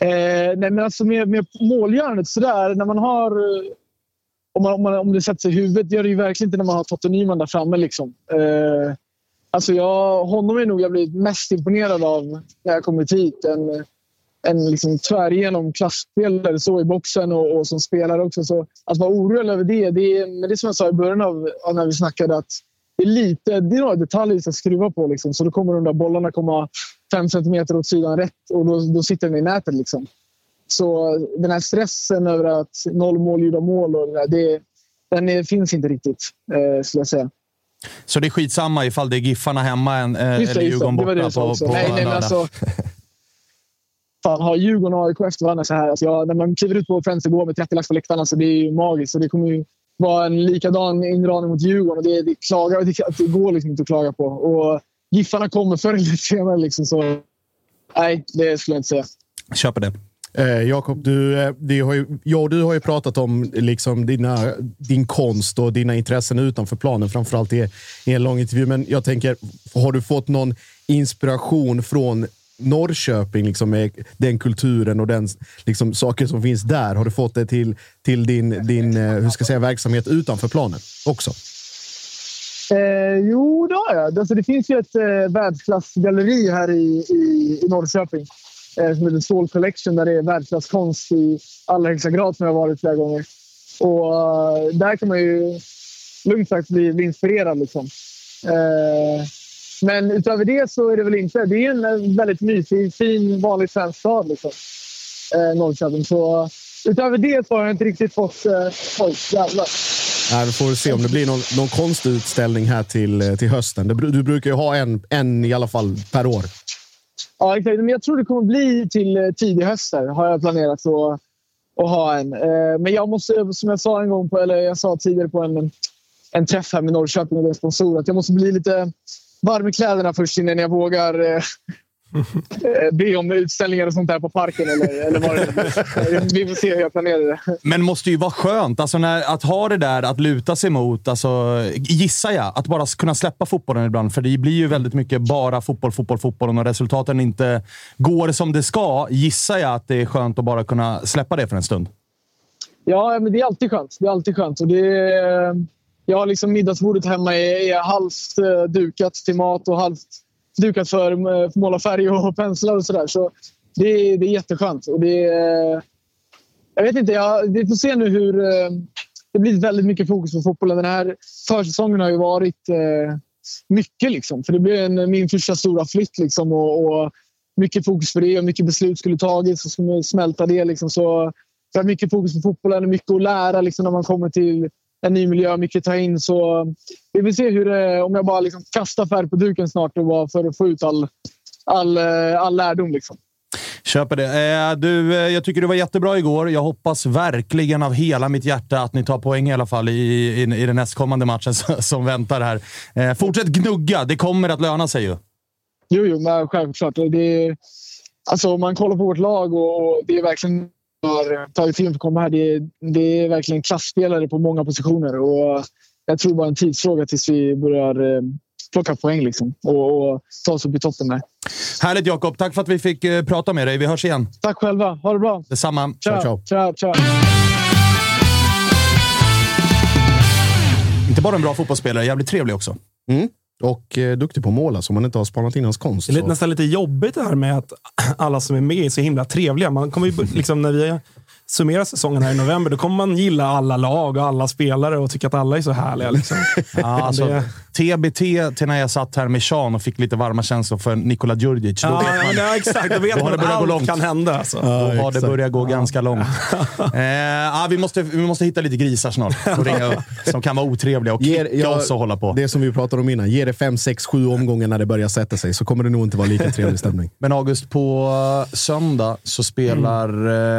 Eh, nej, men alltså med, med målgörandet sådär, när man har... Om, man, om, man, om det sätter sig i huvudet, det gör det ju verkligen inte när man har Totte Nyman där framme. Liksom. Eh, Alltså jag, honom är nog jag blivit mest imponerad av när jag kommit hit. En, en liksom tvärigenom klasspelare så i boxen och, och som spelare också. Så att vara orolig över det, det är, men det är som jag sa i början av, av när vi snackade. att det är, lite, det är några detaljer vi ska skruva på. Liksom. Så då kommer de där bollarna komma fem centimeter åt sidan rätt och då, då sitter den i nätet. Liksom. Så den här stressen över att noll mål gjorda mål, och det, där, det den finns inte riktigt, eh, skulle jag säga. Så det är skitsamma ifall det är Giffarna hemma än, eh, eller Djurgården borta det på, på nej, nej, men alltså, fan, Har Djurgården och AIK efter varandra så här. Alltså, ja, när man kliver ut på Friends igår med 30 lax på läktarna, alltså, det är ju magiskt. Så det kommer ju vara en likadan inramning mot Djurgården. Och det, det, klagar, det, det går liksom inte att klaga på. Och Giffarna kommer förr eller senare. Liksom, så, nej, det skulle jag inte säga. Köper det. Eh, Jakob, du, eh, du har ju, du har ju pratat om liksom dina, din konst och dina intressen utanför planen, framförallt i, i en lång intervju. Men jag tänker, har du fått någon inspiration från Norrköping, liksom med den kulturen och den liksom, saker som finns där? Har du fått det till, till din, din eh, hur ska jag säga, verksamhet utanför planen också? Eh, jo, det har jag. Alltså, det finns ju ett eh, världsklassgalleri här i, i, i Norrköping Eh, som heter Soul Collection där det är världsklasskonst i allra högsta grad som jag har varit flera gånger. Och eh, där kan man ju... lugnt sagt bli, bli inspirerad. Liksom. Eh, men utöver det så är det väl inte. Det är en väldigt mysig, fin, vanlig svensk stad. Liksom. Norrköping. Så utöver det så har jag inte riktigt fått... Eh, oj, jävlar. Nej, vi får se om det blir någon, någon konstutställning här till, till hösten. Du, Du brukar ju ha en, en i alla fall per år. Ja, exakt. Men jag tror det kommer bli till eh, tidig höst har jag planerat att, att ha en. Eh, men jag måste, som jag sa en gång, på, eller jag sa tidigare på en, en träff här med Norrköping och deras sponsor, att jag måste bli lite varm i kläderna först innan jag vågar eh, be om utställningar och sånt där på parken. Eller, eller vad det är. <laughs> Vi får se hur jag planerar det. Men måste ju vara skönt alltså när, att ha det där att luta sig mot. Alltså, gissar jag. Att bara kunna släppa fotbollen ibland. För det blir ju väldigt mycket bara fotboll, fotboll, fotboll. Och när resultaten inte går som det ska, gissar jag att det är skönt att bara kunna släppa det för en stund. Ja, men det är alltid skönt. Det är alltid skönt. Och det är, jag har liksom middagsbordet hemma är, är halvt eh, dukat till mat och halvt dukat för eh, för måla färg och <laughs> penslar och sådär. Så det, är- det är jätteskönt. Och det jag vet inte, jag, vi får se nu hur... Eh, det blir väldigt mycket fokus på fotbollen. Den här försäsongen har ju varit eh, mycket. Liksom, för det blev en, min första stora flytt. Liksom, och, och mycket fokus på det och mycket beslut skulle tagits och skulle smälta det. Liksom, så det har mycket fokus på fotbollen och mycket att lära liksom, när man kommer till en ny miljö. Mycket att ta in. Så vi vill se hur det, om jag bara liksom kastar färg på duken snart och bara för att få ut all, all, eh, all lärdom. Liksom. Köper det. Eh, du, eh, jag tycker du var jättebra igår. Jag hoppas verkligen av hela mitt hjärta att ni tar poäng i alla fall i, i, i den nästkommande matchen <laughs> som väntar här. Eh, fortsätt gnugga. Det kommer att löna sig ju. Jo, jo, men självklart. Det är, alltså, om man kollar på vårt lag och det är verkligen har tagit tid för att komma här. Det är, det är verkligen klassspelare på många positioner och jag tror bara en tidsfråga tills vi börjar eh, plocka poäng liksom, och, och ta oss upp i toppen där. Härligt Jakob. Tack för att vi fick eh, prata med dig. Vi hörs igen. Tack själva. Ha det bra. Detsamma. Ciao, ciao. ciao, ciao. Inte bara en bra fotbollsspelare, jävligt trevlig också. Mm. Och eh, duktig på att måla, så man inte har spanat in hans konst. Det är lite, så. nästan lite jobbigt det här med att <clears throat> alla som är med är så himla trevliga. Man kommer ju, liksom, när vi summerar säsongen här i november, då kommer man gilla alla lag och alla spelare och tycka att alla är så härliga. Liksom. Ja, alltså, Det- TBT till när jag satt här med Sean och fick lite varma känslor för Nikola Djurdjic. Ja, ja, ja, exakt. Då vet Då man det att allt långt. kan hända. Alltså. Då har det börjat gå ganska långt. <laughs> eh, ja, vi, måste, vi måste hitta lite grisar snart och ringa upp, som kan vara otrevliga och Ger- kicka ja, oss och hålla på. Det som vi pratade om innan. Ge det fem, sex, sju omgångar när det börjar sätta sig så kommer det nog inte vara lika trevlig stämning. Men August, på söndag så spelar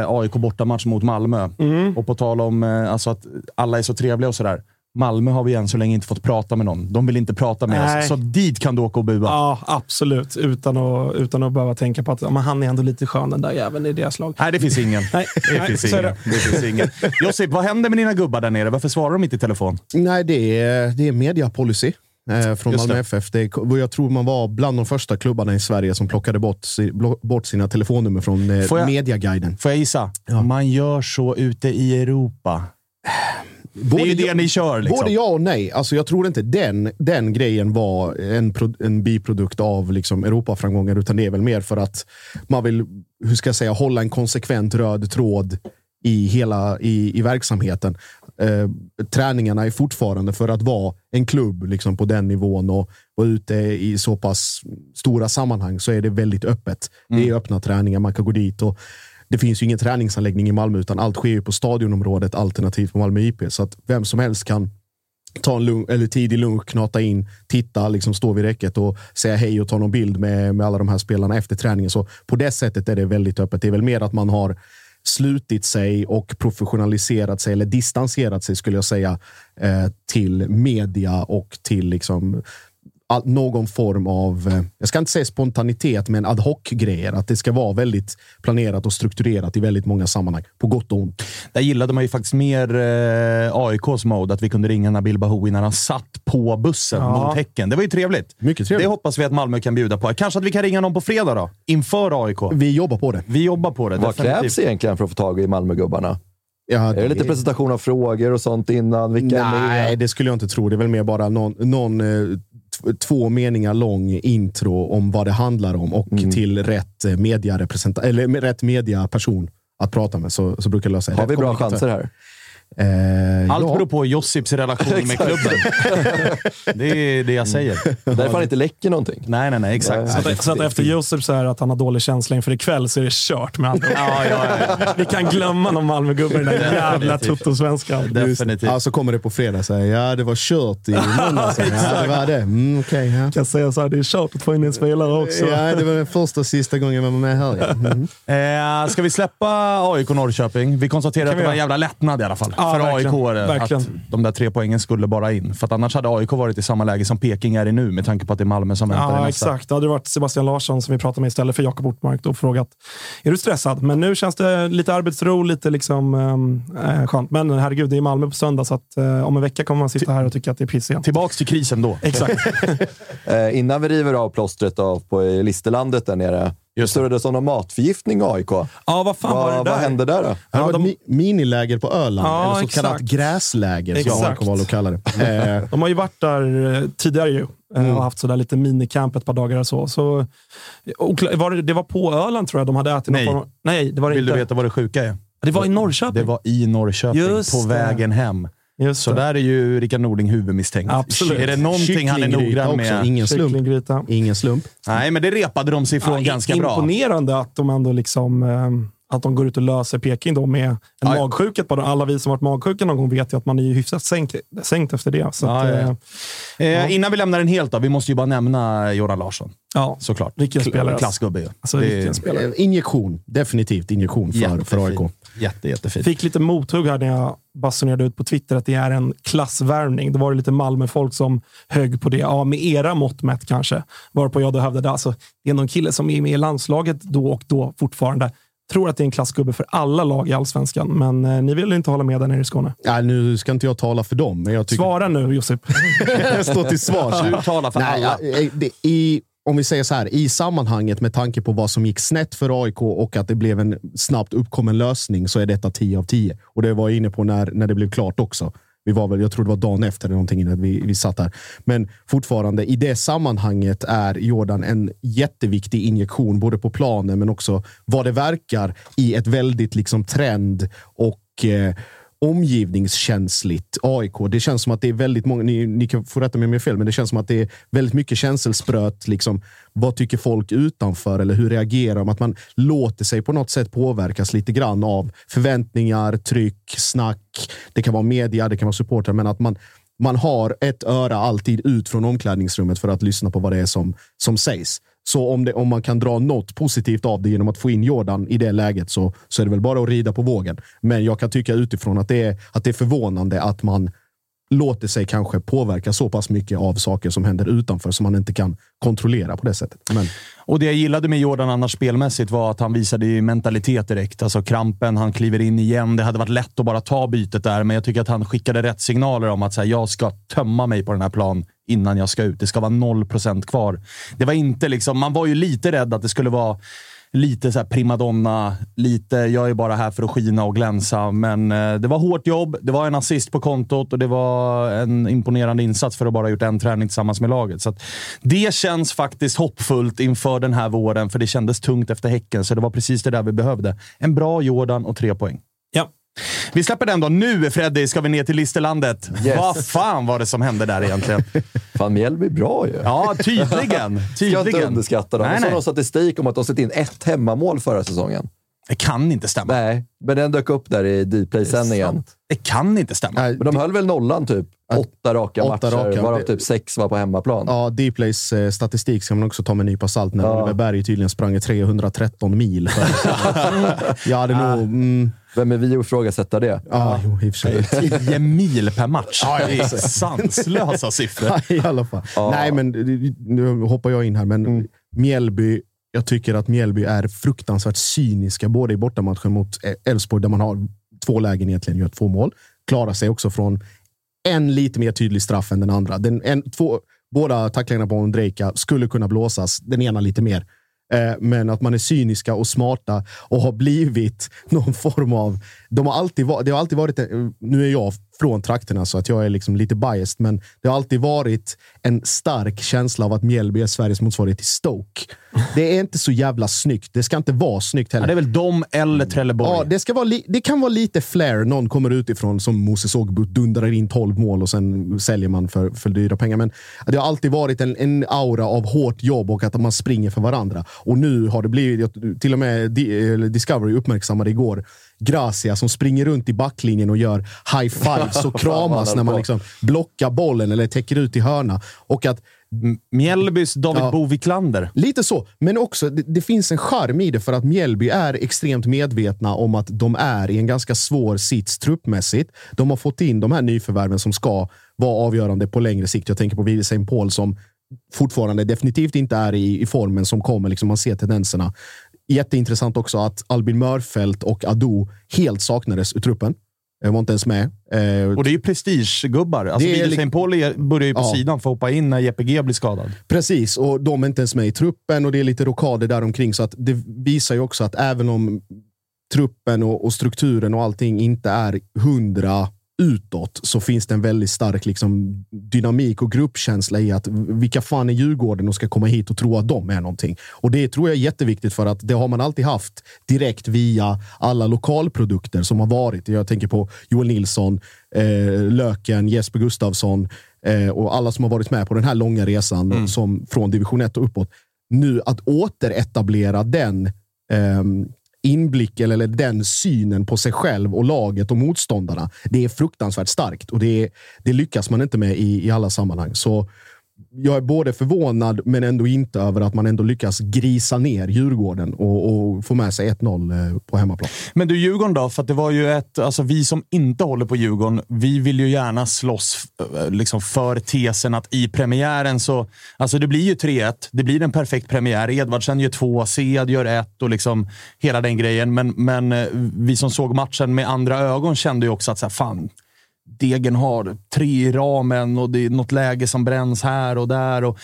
eh, AIK bortamatch mot Malmö. Och på tal om eh, alltså att alla är så trevliga och sådär. Malmö har vi än så länge inte fått prata med någon. De vill inte prata med Nej. oss. Så dit kan du åka och bua. Ja, absolut. Utan att, utan att behöva tänka på att ja, men han är ändå lite skön den där jäveln i deras lag. Nej, det finns ingen. Nej, Det nej, finns ingen. det. Det finns ingen. Josip, vad händer med dina gubbar där nere? Varför svarar de inte i telefon? Nej, det är, det är mediapolicy eh, från Just Malmö det. FF. Det är, jag tror man var bland de första klubbarna i Sverige som plockade bort, bort sina telefonnummer från eh, Får jag- Mediaguiden. Får jag gissa? Man gör så ute i Europa. <sighs> det är ju det ni kör. Liksom. Både ja och nej. Alltså, jag tror inte den, den grejen var en, pro, en biprodukt av liksom Europaframgångar, utan det är väl mer för att man vill hur ska jag säga, hålla en konsekvent röd tråd i hela i, i verksamheten. Eh, träningarna är fortfarande för att vara en klubb liksom, på den nivån och vara ute i så pass stora sammanhang så är det väldigt öppet. Det är öppna träningar, man kan gå dit och det finns ju ingen träningsanläggning i Malmö utan allt sker ju på stadionområdet alternativt på Malmö IP. Så att vem som helst kan ta en lugn, eller tidig lunch, knata in, titta, liksom stå vid räcket och säga hej och ta någon bild med, med alla de här spelarna efter träningen. Så på det sättet är det väldigt öppet. Det är väl mer att man har slutit sig och professionaliserat sig, eller distanserat sig skulle jag säga, eh, till media och till liksom någon form av, eh, jag ska inte säga spontanitet, men ad hoc-grejer. Att det ska vara väldigt planerat och strukturerat i väldigt många sammanhang. På gott och ont. Där gillade man ju faktiskt mer eh, AIKs mode, att vi kunde ringa Nabil Bahoui när han satt på bussen Ja. mot Häcken. Det var ju trevligt. Mycket trevligt. Det hoppas vi att Malmö kan bjuda på. Kanske att vi kan ringa någon på fredag då, inför AIK. Vi jobbar på det. Vi jobbar på det. Vad definitivt. krävs egentligen för att få tag i Malmögubbarna? Ja, Är det lite presentation av frågor och sånt innan? Vilka är Nej, det skulle jag inte tro. Det är väl mer bara någon, någon eh, två meningar lång intro om vad det handlar om och Mm. till rätt eh, mediarepresentant eller rätt mediaperson att prata med så, så brukar det lösa sig. Har vi bra chanser här? Eh, Allt ja. beror på Josips relation med klubben. <laughs> det är det jag säger. Därför han inte läcker någonting. Nej, nej, nej. Exakt. Så att, så att efter är det att han har dålig känsla inför ikväll så är det kört med andra. Ja, ja, ja. Vi kan glömma någon Malmögubbe i den där jävla tuttosvenskan. Definitivt. Ja, så kommer det på fredag och säger ja, det var kört i måndags. ja, det var det. Mm, okej, ja. Jag kan säga så här, det är kört att få in en spelare också. ja, det var den första och sista gången jag var med här. Ja. Mm. Eh, ska vi släppa AIK Norrköping? Vi konstaterar att vi det var en jävla lättnad i alla fall. Ja, för. AIK att de där tre poängen skulle bara in. För att annars hade AIK varit i samma läge som Peking är i nu med tanke på att det är Malmö som väntar i Ja, nästa. exakt. Då hade det varit Sebastian Larsson som vi pratade med istället för Jakob Ortmark och frågat är du stressad? Men nu känns det lite arbetsro, lite liksom, eh, skönt. Men herregud, det är Malmö på söndag så att, eh, om en vecka kommer man sitta här och tycka att det är piss igen. Tillbaks till krisen då. Exakt. <laughs> <laughs> <laughs> Eh, innan vi river av plåstret av på i Listerlandet där nere. Just så det som någon matförgiftning i AIK. Ja, vad fan var det Vad, där? vad hände där då? Det Ja, var de- ett mi- miniläger på Öland, Ja, eller så kallat exakt. gräsläger som. AIK valde att kalla det. <laughs> De har ju varit där eh, tidigare ju. eh, och haft sådär lite minicamp ett par dagar och så. så okla- var det, det var på Öland tror jag de hade ätit Nej. någon form av, Nej, det var det Vill inte. du veta vad det sjuka är? Det var i Norrköping. Det var i Norrköping, Just på det. vägen hem. Just Så det. där är ju Rickard Nordling huvudmisstänkt. Absolut. Är det någonting han är noggrann också, med? Ingen slump. Ingen slump. Nej, men det repade de sig ifrån Ja, ganska bra. Imponerande att de ändå liksom, ehm, att de går ut och löser Peking då med en Ja. magsjuka. Alla vi som varit magsjuka någon gång vet ju att man är ju hyfsat sänkt, sänkt efter det. Så Ja, att, ja, eh, Eh, Innan vi lämnar den helt då, vi måste ju bara nämna Göran Larsson. ja. Såklart. Vilken spelare. Klassgubbe ju. Alltså, Det är vilken spelare. Eh, Injektion. Definitivt injektion för, för AIK. Jätte, jättefint. Fick lite mothugg här när jag basunerade ut på Twitter att det är en klassvärvning. Då var det lite Malmö-folk som högg på det. Ja, med era mått mätt kanske. Varpå jag då hävdade alltså, det är någon kille som är med i landslaget då och då fortfarande. Tror att det är en klassgubbe för alla lag i allsvenskan, men eh, ni vill inte hålla med där nere i Skåne. Ja, nu ska inte jag tala för dem, men jag tycker... Svara nu, Josip. <laughs> jag står till svars. Du talar för Nej, alla. ja, eh, det, i, om vi säger så här, i sammanhanget med tanke på vad som gick snett för AIK och att det blev en snabbt uppkommen lösning så är detta 10 av 10. Och det var jag inne på när, när det blev klart också. Vi var väl, jag tror det var dagen efter eller någonting innan vi, vi satt här. Men fortfarande, i det sammanhanget är Jordan en jätteviktig injektion, både på planen men också vad det verkar i ett väldigt liksom trend och eh, omgivningskänsligt AIK. Det känns som att det är väldigt många, ni, ni kan få rätta mig om jag har fel, men det känns som att det är väldigt mycket känselspröt. Liksom, vad tycker folk utanför eller hur reagerar de? Att man låter sig på något sätt påverkas lite grann av förväntningar, tryck, snack. Det kan vara media, det kan vara supportrar, men att man man har ett öra alltid ut från omklädningsrummet för att lyssna på vad det är som, som sägs. Så om, det, om man kan dra något positivt av det genom att få in Jordan i det läget så, så är det väl bara att rida på vågen. Men jag kan tycka utifrån att det är, att det är förvånande att man låter sig kanske påverka så pass mycket av saker som händer utanför som man inte kan kontrollera på det sättet. Men Och det jag gillade med Jordan annars spelmässigt var att han visade ju mentalitet direkt. Alltså krampen, han kliver in igen. Det hade varit lätt att bara ta bytet där, men jag tycker att han skickade rätt signaler om att så här, jag ska tömma mig på den här plan innan jag ska ut. Det ska vara 0% kvar. Det var inte liksom, man var ju lite rädd att det skulle vara lite så här primadonna, lite jag är bara här för att skina och glänsa. Men eh, det var hårt jobb, det var en assist på kontot och det var en imponerande insats för att bara ha gjort en träning tillsammans med laget. Så att det känns faktiskt hoppfullt inför den här våren, för det kändes tungt efter Häcken, så det var precis det där vi behövde. En bra Jordan och tre poäng. Vi släpper den då. Nu, Freddy, ska vi ner till Listerlandet. Yes. Vad fan var det som hände där egentligen? <laughs> Fan, Mjällby är bra ju. Ja, tydligen. <laughs> Ska inte tydligen. underskatta dem. Nej, nej. någon statistik om att de släppte in ett hemmamål förra säsongen. Det kan inte stämma. Nej, men den dök upp där i Dplay-sändningen. Det kan inte stämma. Nej, Men de höll väl nollan typ. Åtta raka Åtta matcher, raka. varav Det- typ sex var på hemmaplan. Ja, Dplays eh, statistik ska man också ta med en nypa salt när Ja. Oliver Berg tydligen sprang 313 mil. <laughs> Jag hade nog... Mm, Vem är vi att ifrågasätta det? ja, jo, i och för sig. 10 mil per match. Ja, det är sanslösa siffror. I alla fall. Nej, men nu hoppar jag in här, men Mjällby. Jag tycker att Mjällby är fruktansvärt cyniska, både i bortamatchen mot Elfsborg, där man har två lägen egentligen, gör två mål. Klarar sig också från en lite mer tydlig straff än den andra. Den, en, två, båda tacklingarna på Ondrejka skulle kunna blåsas, den ena lite mer. Eh, men att man är cyniska och smarta och har blivit <laughs> någon form av... De har alltid, det har alltid varit... Nu är jag från trakterna så att jag är liksom lite biased. Men det har alltid varit en stark känsla av att Mjällby är Sveriges motsvarighet till Stoke. Det är inte så jävla snyggt. Det ska inte vara snyggt heller. Ja, det är väl de eller Trelleborg. Ja, det, ska vara det kan vara lite flair. Någon kommer utifrån som Moses Ogbut dundrar in 12 mål och sen säljer man för, för dyra pengar. Men det har alltid varit en, en aura av hårt jobb och att man springer för varandra. Och nu har det blivit, till och med Discovery uppmärksammade igår, Gracia som springer runt i backlinjen och gör high fives <laughs> och kramas när man liksom blockar bollen eller täcker ut i hörna. Och att Mjällbys David Ja. Bo Wiklander. Lite så, men också det, det finns en charm i det för att Mjällby är extremt medvetna om att de är i en ganska svår sits truppmässigt. De har fått in de här nyförvärven som ska vara avgörande på längre sikt. Jag tänker på Wille St. Paul som fortfarande definitivt inte är i, i formen som kommer. Liksom man ser tendenserna. Jätteintressant också att Albin Mörfelt och Ado helt saknades ur truppen. Jag var inte ens med. Eh, Och det är ju prestigegubbar. Alltså, Wille St. Paul börjar ju på Ja. sidan för att hoppa in när Jeppe G blir skadad. Precis, och de är inte ens med i truppen och det är lite rockader där omkring så att det visar ju också att även om truppen och, och strukturen och allting inte är hundra utåt så finns det en väldigt stark liksom, dynamik och gruppkänsla i att vilka fan är Djurgården och ska komma hit och tro att de är någonting. Och det tror jag är jätteviktigt för att det har man alltid haft direkt via alla lokalprodukter som har varit. Jag tänker på Joel Nilsson, eh, Löken, Jesper Gustafsson eh, och alla som har varit med på den här långa resan som från division 1 och uppåt. Nu att återetablera den ehm, inblicken eller den synen på sig själv och laget och motståndarna. Det är fruktansvärt starkt och det, det lyckas man inte med i, i alla sammanhang. Så jag är både förvånad men ändå inte över att man ändå lyckas grisa ner Djurgården och, och få med sig 1-0 eh, på hemmaplan. Men du, Djurgården då? För att det var ju ett... Alltså vi som inte håller på Djurgården, vi vill ju gärna slåss eh, liksom för tesen att i premiären så... Alltså det blir ju 3-1. Det blir en perfekt premiär. Edvardsen gör två, Sead gör ett och liksom hela den grejen. Men, men eh, vi som såg matchen med andra ögon kände ju också att så här, fan, Degen har tre i ramen och det är något läge som bränns här och där. Och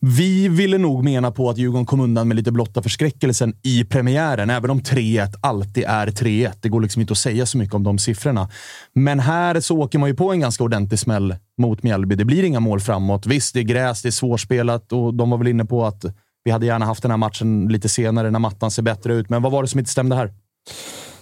vi ville nog mena på att Djurgården kom undan med lite blotta förskräckelsen i premiären, även om 3-1 alltid är 3-1. Det går liksom inte att säga så mycket om de siffrorna. Men här så åker man ju på en ganska ordentlig smäll mot Mjällby. Det blir inga mål framåt. Visst, det är gräs, det är svårspelat och de var väl inne på att vi hade gärna haft den här matchen lite senare när mattan ser bättre ut. Men vad var det som inte stämde här?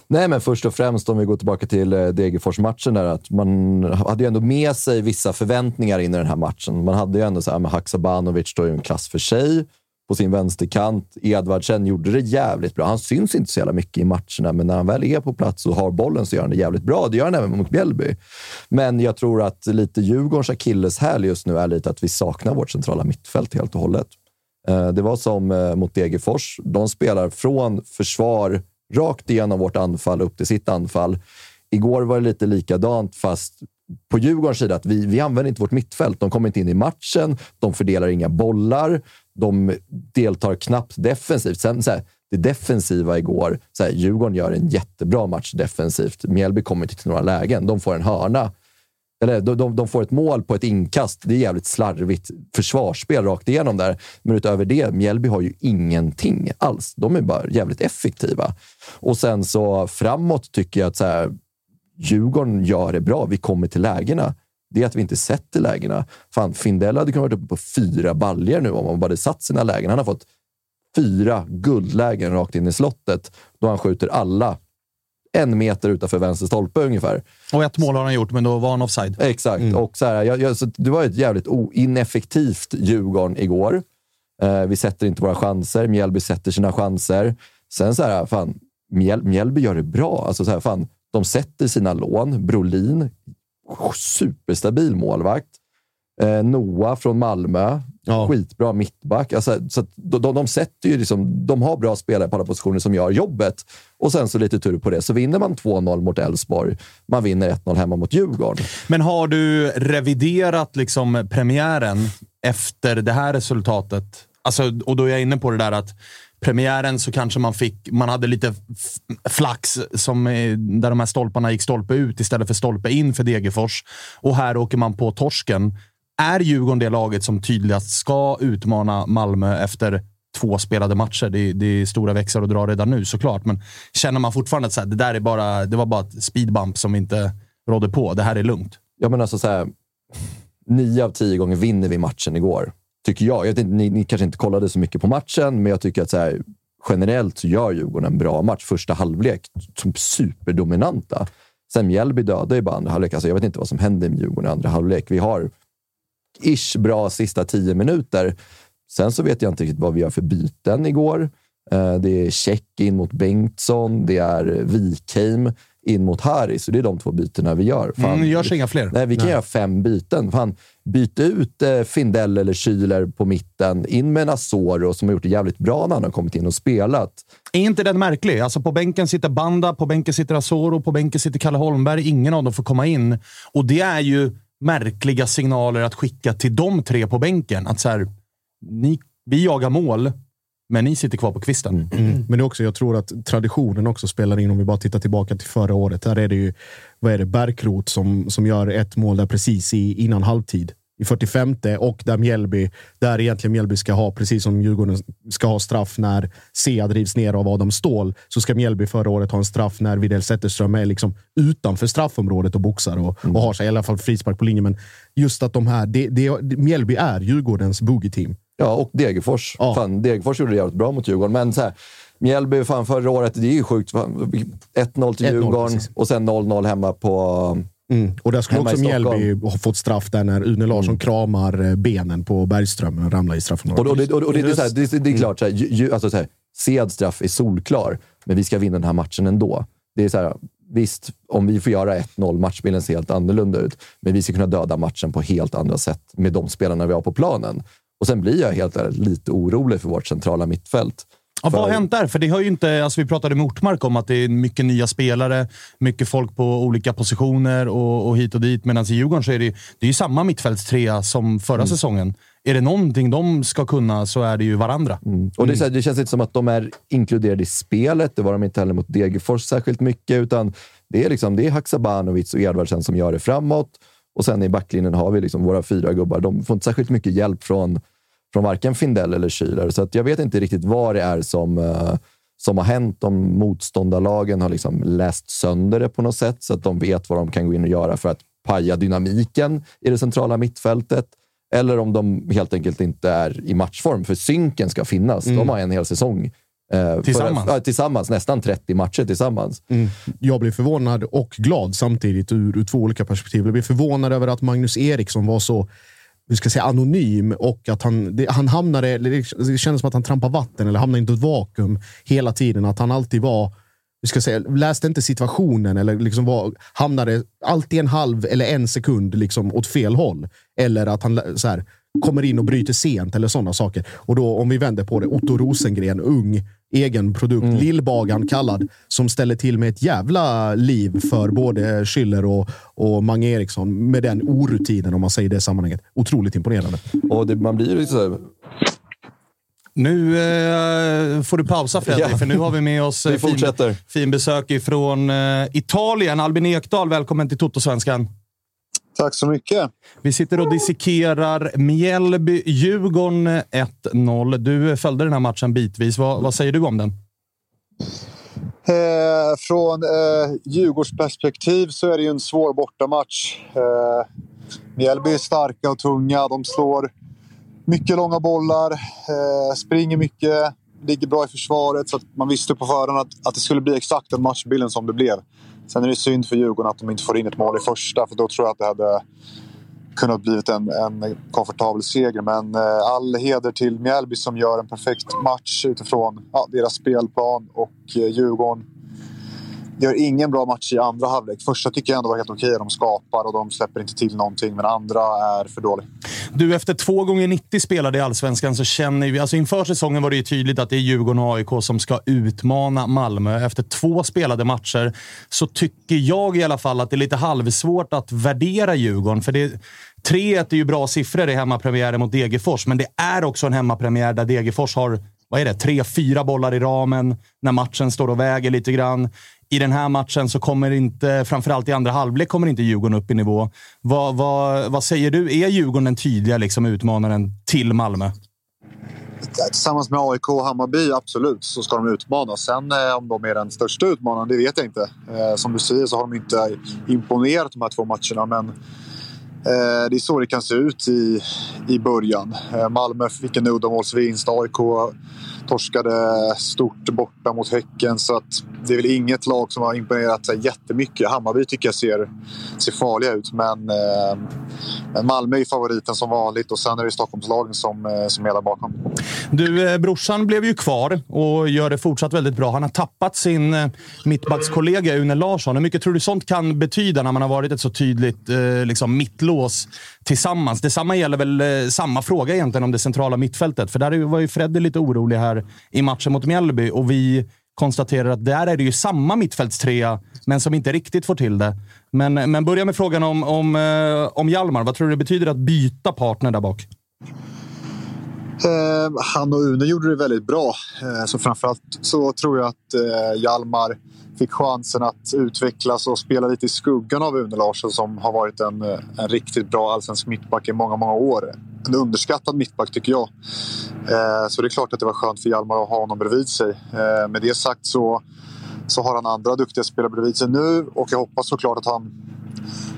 Nej, men först och främst om vi går tillbaka till eh, Degerfors-matchen där, att man hade ju ändå med sig vissa förväntningar in i den här matchen. Man hade ju ändå så här med Haksabanovic då är ju en klass för sig på sin vänsterkant. Edvardsen gjorde det jävligt bra. Han syns inte så jävla mycket i matcherna, men när han väl är på plats och har bollen så gör han det jävligt bra. Det gör han även mot Mjällby. Men jag tror att lite Djurgårdens akilleshäl just nu är lite att vi saknar vårt centrala mittfält helt och hållet. Eh, det var som eh, mot Degerfors. De spelar från försvar rakt igenom vårt anfall upp till sitt anfall. Igår var det lite likadant, fast på Djurgårdens sida, att vi, vi använder inte vårt mittfält. De kommer inte in i matchen, de fördelar inga bollar, de deltar knappt defensivt. Sen, så här, det defensiva igår, så här, Djurgården gör en jättebra match defensivt. Mjällby kommer inte till några lägen. De får en hörna. Eller de, de, de får ett mål på ett inkast. Det är jävligt slarvigt försvarsspel rakt igenom där. Men utöver det, Mjällby har ju ingenting alls. De är bara jävligt effektiva. Och sen så framåt tycker jag att så här, Djurgården gör det bra. Vi kommer till lägena. Det är att vi inte sätter lägena. Fan, Findell hade kunnat vara uppe på fyra baljer nu om han bara hade satt sina lägen. Han har fått fyra guldlägen rakt in i slottet då han skjuter alla en meter utanför vänster stolpe ungefär. Och ett mål har han gjort, men då var han offside. Exakt. Och så här, jag, jag, så det var ett jävligt ineffektivt Djurgården igår. Eh, vi sätter inte våra chanser. Mjällby sätter sina chanser. Sen så här, fan, Mjäl, Mjällby gör det bra. Alltså så här, fan, de sätter sina lån. Brolin, superstabil målvakt. Eh, Noah från Malmö, skitbra mittback. Alltså, så de, de, de sätter ju liksom, de har bra spelare på alla positioner som gör jobbet. Och sen så lite tur på det, så vinner man 2-0 mot Elfsborg. Man vinner 1-0 hemma mot Djurgården. Men har du reviderat liksom premiären efter det här resultatet? Alltså, och då är jag inne på det där att premiären så kanske man fick, man hade lite flax som, där de här stolparna gick stolpe ut istället för stolpe in för Degerfors. Och här åker man på torsken. Är Djurgården det laget som tydligast ska utmana Malmö efter två spelade matcher? Det, det är stora växlar att dra redan nu såklart, men känner man fortfarande att så här, det där är bara, det var bara ett speedbump som inte rådde på. Det här är lugnt. Ja, men alltså så här, nio av tio gånger vinner vi matchen igår. Tycker jag. jag vet inte, ni, ni kanske inte kollade så mycket på matchen, men jag tycker att så här, generellt så gör Djurgården en bra match. Första halvlek, som superdominanta. Sen Mjällby dödade i bara andra halvlek. Alltså, jag vet inte vad som händer med Djurgården i andra halvlek. Vi har ish bra sista tio minuter. Sen så vet jag inte riktigt vad vi gör för byten igår. Eh, Det är Check in mot Bengtsson, det är Wikheim in mot Haris. Och det är de två bytena vi gör. Fan, Mm, görs inga fler. Nej, vi kan göra fem byten. Fan, byt ut eh, Findell eller Schüler på mitten. In med Nasoro som har gjort det jävligt bra när han har kommit in och spelat. Är inte den märklig? Alltså på bänken sitter Banda, på bänken sitter Asoro, på bänken sitter Kalle Holmberg. Ingen av dem får komma in. Och det är ju märkliga signaler att skicka till de tre på bänken. Att så här, ni, vi jagar mål, men ni sitter kvar på kvisten. Mm. Men det är också, jag tror att traditionen också spelar in om vi bara tittar tillbaka till förra året. Där är det ju, vad är det, Bärkroth som, som gör ett mål där precis i, innan halvtid. I 45 och där Mjällby, där egentligen Mjällby ska ha, precis som Djurgården ska ha straff när Sea drivs ner av Adam Ståhl, så ska Mjällby förra året ha en straff när Widell Zetterström är liksom utanför straffområdet och boxar och, och har sig i alla fall frispark på linjen. Men just att de här, det, det, Mjällby är Djurgårdens boogie-team. Ja, och Degerfors. Fan, Degerfors gjorde det jävligt bra mot Djurgården, men så här, Mjällby fan, förra året, det är ju sjukt. Fan, 1-0 till 1-0 Djurgården och sen 0-0 hemma på... Mm. Och där skulle Hemma också. Mjällby ha fått straff där när Une Larsson kramar eh, benen på Bergström och ramlar i straffområdet. Och, och, det, och, och det, det, är här, det, det är klart, så här, ju, alltså, så här, Seads straff är solklar, men vi ska vinna den här matchen ändå. Det är så här, visst, om vi får göra 1-0, matchbilden ser helt annorlunda ut, men vi ska kunna döda matchen på helt andra sätt med de spelarna vi har på planen. Och sen blir jag helt ärligt lite orolig för vårt centrala mittfält. Ja, vad har För- hänt där? För det har ju inte, alltså vi pratade med Ortmark om att det är mycket nya spelare, mycket folk på olika positioner och, och hit och dit. Medan i Djurgården så är det, det är ju samma mittfältstrea som förra Mm. säsongen. Är det någonting de ska kunna så är det ju varandra. Och det, här, det känns inte som att de är inkluderade i spelet. Det var de inte heller mot Degerfors särskilt mycket, utan det är, liksom, det är Haksabanovic och Edvardsen som gör det framåt. Och sen i backlinjen har vi liksom våra fyra gubbar. De får inte särskilt mycket hjälp från, från varken Findell eller Schüler. Så jag vet inte riktigt vad det är som, eh, som har hänt. Om motståndarlagen har liksom läst sönder det på något sätt så att de vet vad de kan gå in och göra för att paja dynamiken i det centrala mittfältet. Eller om de helt enkelt inte är i matchform, för synken ska finnas. De har en hel säsong. eh, Tillsammans? För, ja, tillsammans. Nästan 30 matcher tillsammans. Mm. Jag blir förvånad och glad samtidigt ur, ur två olika perspektiv. Jag blir förvånad över att Magnus Eriksson var så hur ska säga, anonym och att han, det, han hamnade, eller det kändes som att han trampade vatten eller hamnade i ett vakuum hela tiden. Att han alltid var, hur ska säga, läste inte situationen eller liksom var, hamnade alltid en halv eller en sekund liksom åt fel håll. Eller att han så här, kommer in och bryter sent eller sådana saker. Och då om vi vänder på det, Otto Rosengren, ung, egen produkt, Lillbagan kallad, som ställer till med ett jävla liv för både Schüller och, och Mange Eriksson med den orutinen om man säger det sammanhanget. Otroligt imponerande. Och det, man blir lite så här, Nu eh, får du pausa Fredrik, Ja. för nu har vi med oss eh, Vi fortsätter. fin, fin besök ifrån eh, Italien. Albin Ekdal, välkommen till Toto-svenskan. Tack så mycket. Vi sitter och dissekerar Mjällby-Djurgården 1-0. Du följde den här matchen bitvis. Vad, vad säger du om den? Eh, från eh, Djurgårds perspektiv så är det ju en svår bortamatch. Eh, Mjällby är starka och tunga. De slår mycket långa bollar, eh, springer mycket, ligger bra i försvaret. Så man visste på förhand att, att det skulle bli exakt den matchbilden som det blev. Sen är det synd för Djurgården att de inte får in ett mål i första, för då tror jag att det hade kunnat blivit en, en komfortabel seger. Men eh, all heder till Mjällby som gör en perfekt match utifrån ja, deras spelplan. Och eh, Djurgården gör ingen bra match i andra halvlek. Första tycker jag ändå var helt okej. De skapar och de släpper inte till någonting. Men andra är för dålig. Du, efter två gånger 90 spelade i Allsvenskan så känner vi... Alltså inför säsongen var det ju tydligt att det är Djurgården och AIK som ska utmana Malmö. Efter två spelade matcher så tycker jag i alla fall att det är lite halvsvårt att värdera Djurgården. För det, 3-1 är ju bra siffror i hemmapremiären mot Degerfors, men det är också en hemmapremiär där Degerfors har vad är det, tre, fyra bollar i ramen när matchen står och väger lite grann. I den här matchen så kommer inte, framförallt i andra halvlek, kommer inte Djurgården upp i nivå. Vad, vad, vad säger du? Är Djurgården den tydliga liksom, utmanaren till Malmö? Tillsammans med AIK och Hammarby, absolut, så ska de utmanas. Sen eh, om de är den största utmanaren, det vet jag inte. Eh, som du säger så har de inte imponerat de här två matcherna, men eh, det är så det kan se ut i, i början. Eh, Malmö fick en uddamålsvinst, AIK torskade stort borta mot Häcken. Så att det är väl inget lag som har imponerat sig jättemycket. Hammarby tycker jag ser, ser farliga ut. Men, eh, men Malmö är favoriten som vanligt och sen är det Stockholmslagen som, eh, som är där bakom. Du, eh, brorsan blev ju kvar och gör det fortsatt väldigt bra. Han har tappat sin eh, mittbackskollega Une Larsson. Hur mycket tror du sånt kan betyda när man har varit ett så tydligt eh, liksom, mittlås tillsammans? Detsamma gäller väl eh, samma fråga egentligen om det centrala mittfältet. För där var ju Fredde lite orolig här i matchen mot Mjällby och vi konstaterar att där är det ju samma mittfältstrea, men som inte riktigt får till det. Men, men börja med frågan om, om, eh, om Hjalmar. Vad tror du det betyder att byta partner där bak? Eh, han och Une gjorde det väldigt bra. Eh, så framförallt så tror jag att eh, Hjalmar fick chansen att utvecklas och spela lite i skuggan av Une Larsson som har varit en, eh, en riktigt bra allsvensk mittback i många, många år. En underskattad mittback tycker jag. Eh, så det är klart att det var skönt för Hjalmar att ha honom bredvid sig. Eh, med det sagt så, så har han andra duktiga spelare bredvid sig nu och jag hoppas såklart att han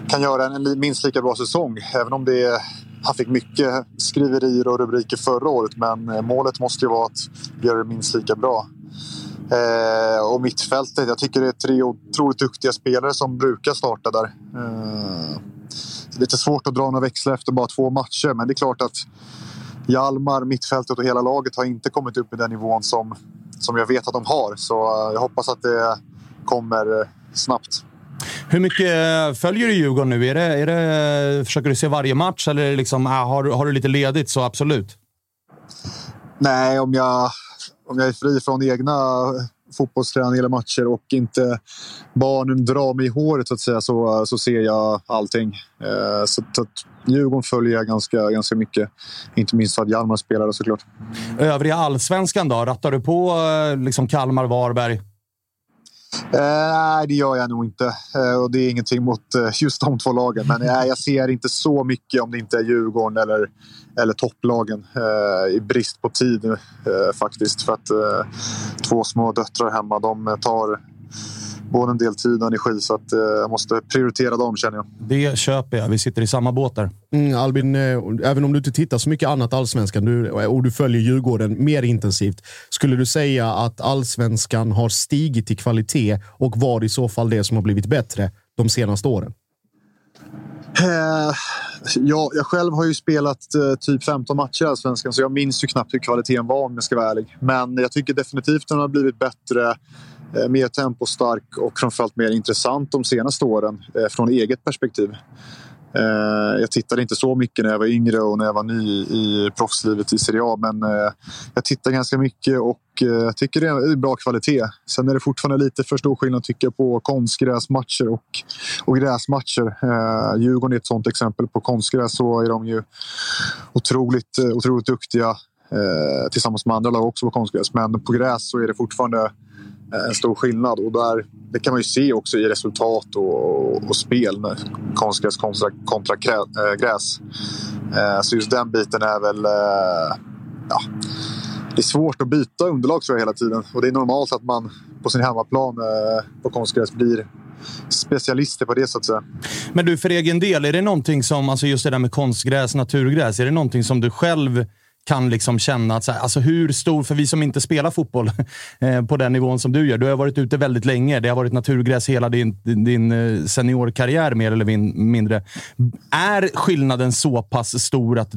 kan göra en minst lika bra säsong. Även om det är, han fick mycket skriverier och rubriker förra året men eh, målet måste ju vara att göra det minst lika bra. Eh, och mittfältet, jag tycker det är tre otroligt duktiga spelare som brukar starta där. Eh, lite svårt att dra några växlar efter bara två matcher men det är klart att Hjalmar, mittfältet och hela laget har inte kommit upp i den nivån som, som jag vet att de har. Så eh, jag hoppas att det kommer eh, snabbt. Hur mycket följer du Djurgården nu? Är det, är det, försöker du se varje match eller liksom, har, har du lite ledigt så absolut? Nej, om jag, om jag är fri från egna fotbollsträning eller matcher och inte barnen drar mig i håret så att säga så, så ser jag allting. Eh, så, att Djurgården följer jag ganska, ganska mycket. Inte minst för att Hjalmar spelar såklart. Övriga allsvenskan då? Rattar du på eh, liksom Kalmar, Varberg? Eh, nej, det gör jag nog inte. Eh, och det är ingenting mot eh, just de två lagen. Men eh, jag ser inte så mycket om det inte är Djurgården eller, eller topplagen. Eh, I brist på tid eh, faktiskt. För att eh, två små döttrar hemma, de tar både en del tid och energi. Så att, eh, jag måste prioritera dem känner jag. Det köper jag. Vi sitter i samma båt där. Mm, Albin, eh, även om du inte tittar så mycket annat allsvenskan du, och du följer Djurgården mer intensivt. Skulle du säga att allsvenskan har stigit i kvalitet och vad i så fall det som har blivit bättre de senaste åren? Eh, ja, jag själv har ju spelat eh, typ 15 matcher i Allsvenskan så jag minns ju knappt hur kvaliteten var om jag ska vara ärlig. Men jag tycker definitivt att den har blivit bättre Eh, mer tempostark och framförallt mer intressant de senaste åren eh, från eget perspektiv. Eh, jag tittade inte så mycket när jag var yngre och när jag var ny i proffslivet i Serie A men jag tittar ganska mycket och jag tycker det är bra kvalitet. Sen är det fortfarande lite för stor skillnad tycker jag på konstgräsmatcher och, och gräsmatcher. Djurgården är ett sånt exempel. På konstgräs så är de ju otroligt, otroligt duktiga tillsammans med andra lag också på konstgräs. Men på gräs så är det fortfarande Eh, en stor skillnad. Och där, det kan man ju se också i resultat och, och spel. Konstgräs kontra, kontra krä, äh, gräs. Äh, så just den biten är väl... Äh, ja, det är svårt att byta underlag tror jag hela tiden. Och det är normalt att man på sin hemmaplan på konstgräs blir specialister på det så att säga. Men du, för egen del, är det någonting som, alltså just det där med konstgräs, naturgräs, är det någonting som du själv kan liksom känna att, så här, alltså hur stor, för vi som inte spelar fotboll <laughs> eh, på den nivån som du gör. Du har varit ute väldigt länge. Det har varit naturgräs hela din, din eh, seniorkarriär mer eller mindre. Är skillnaden så pass stor att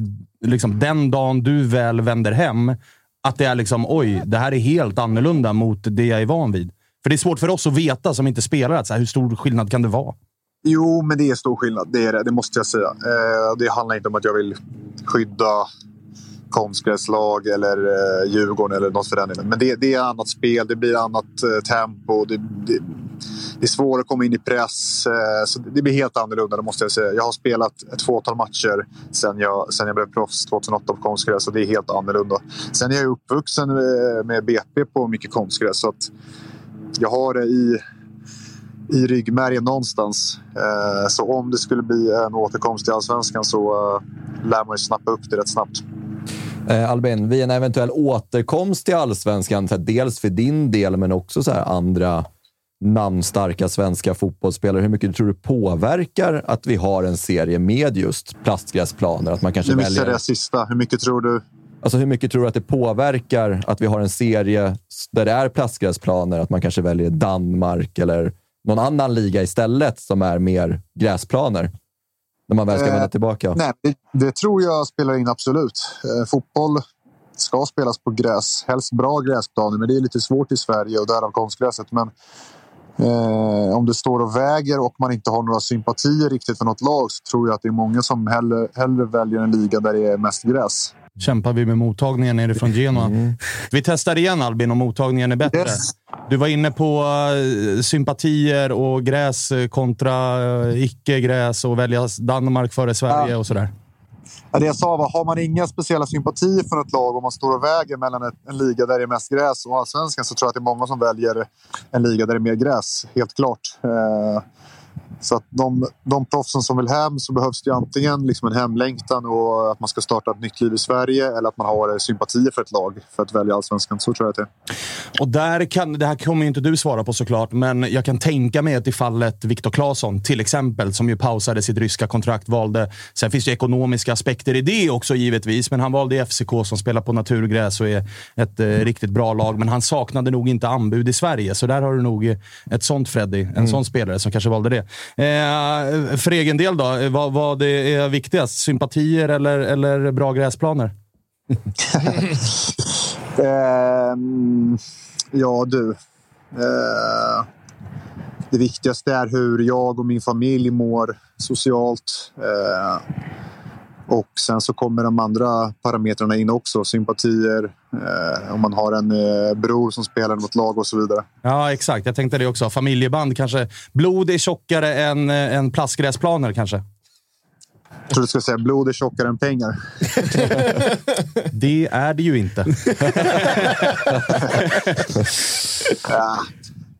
liksom, den dagen du väl vänder hem, att det är liksom oj, det här är helt annorlunda mot det jag är van vid? För det är svårt för oss att veta som inte spelar. Att, så här, hur stor skillnad kan det vara? Jo, men det är stor skillnad. Det, är det, det måste jag säga. Eh, det handlar inte om att jag vill skydda konstgräslag eller eh, Djurgården eller något för den delen. Men det, det är annat spel, det blir annat eh, tempo. Det, det, det, är svårare att komma in i press. Eh, så det blir helt annorlunda, det måste jag säga. Jag har spelat ett fåtal matcher sen jag, sen jag blev proffs 2008 på konstgräs och det är helt annorlunda. Sen är jag uppvuxen eh, med, med BP på mycket konstgräs så att jag har det i i ryggmärgen någonstans. Eh, så om det skulle bli en återkomst till allsvenskan så eh, lär man ju snappa upp det rätt snabbt. Eh, Albin, vid en eventuell återkomst till allsvenskan, här, dels för din del, men också så här, andra namnstarka svenska fotbollsspelare. Hur mycket tror du påverkar att vi har en serie med just plastgräsplaner? Att man kanske Nu missade väljer... jag sista. Hur mycket tror du? Alltså hur mycket tror du att det påverkar att vi har en serie där det är plastgräsplaner? Att man kanske väljer Danmark eller någon annan liga istället som är mer gräsplaner? När man väl ska Eh, vända tillbaka. Nej, det, det tror jag spelar in absolut. Eh, fotboll ska spelas på gräs. Helst bra gräsplaner, men det är lite svårt i Sverige och därav konstgräset. Men eh, om det står och väger och man inte har några sympatier riktigt för något lag så tror jag att det är många som hellre, hellre väljer en liga där det är mest gräs. Kämpar vi med mottagningen nerifrån Genoa. Vi testar igen Albin om mottagningen är bättre. Yes. Du var inne på eh, sympatier och gräs eh, kontra eh, icke-gräs och välja Danmark före Sverige och sådär. Ja, det jag sa var, har man inga speciella sympatier för ett lag och man står och väger mellan ett, en liga där det är mest gräs och allsvenskan så tror jag att det är många som väljer en liga där det är mer gräs. Helt klart. Eh, så att de, de proffsen som vill hem så behövs det antingen liksom en hemlängtan och att man ska starta ett nytt liv i Sverige eller att man har sympatier för ett lag för att välja allsvenskan. Så tror jag att det är. Och där kan, det här kommer inte du svara på såklart, men jag kan tänka mig att i fallet Viktor Claesson till exempel, som ju pausade sitt ryska kontrakt, valde... Sen finns det ekonomiska aspekter i det också givetvis, men han valde FCK som spelar på naturgräs och är ett eh, riktigt bra lag. Men han saknade nog inte anbud i Sverige, så där har du nog ett sånt Freddy, en sån spelare som kanske valde det. Eh, för egen del då, vad, vad det är viktigast? Sympatier eller, eller bra gräsplaner? <laughs> eh, ja, du. Eh, det viktigaste är hur jag och min familj mår socialt. Eh, och sen så kommer de andra parametrarna in också. Sympatier, eh, om man har en eh, bror som spelar mot lag och så vidare. Ja, exakt. Jag tänkte det också. Familjeband kanske. Blod är tjockare än, eh, än plastgräsplaner kanske. Jag tror du skulle säga blod är tjockare än pengar. Det är det ju inte. <laughs> Ja,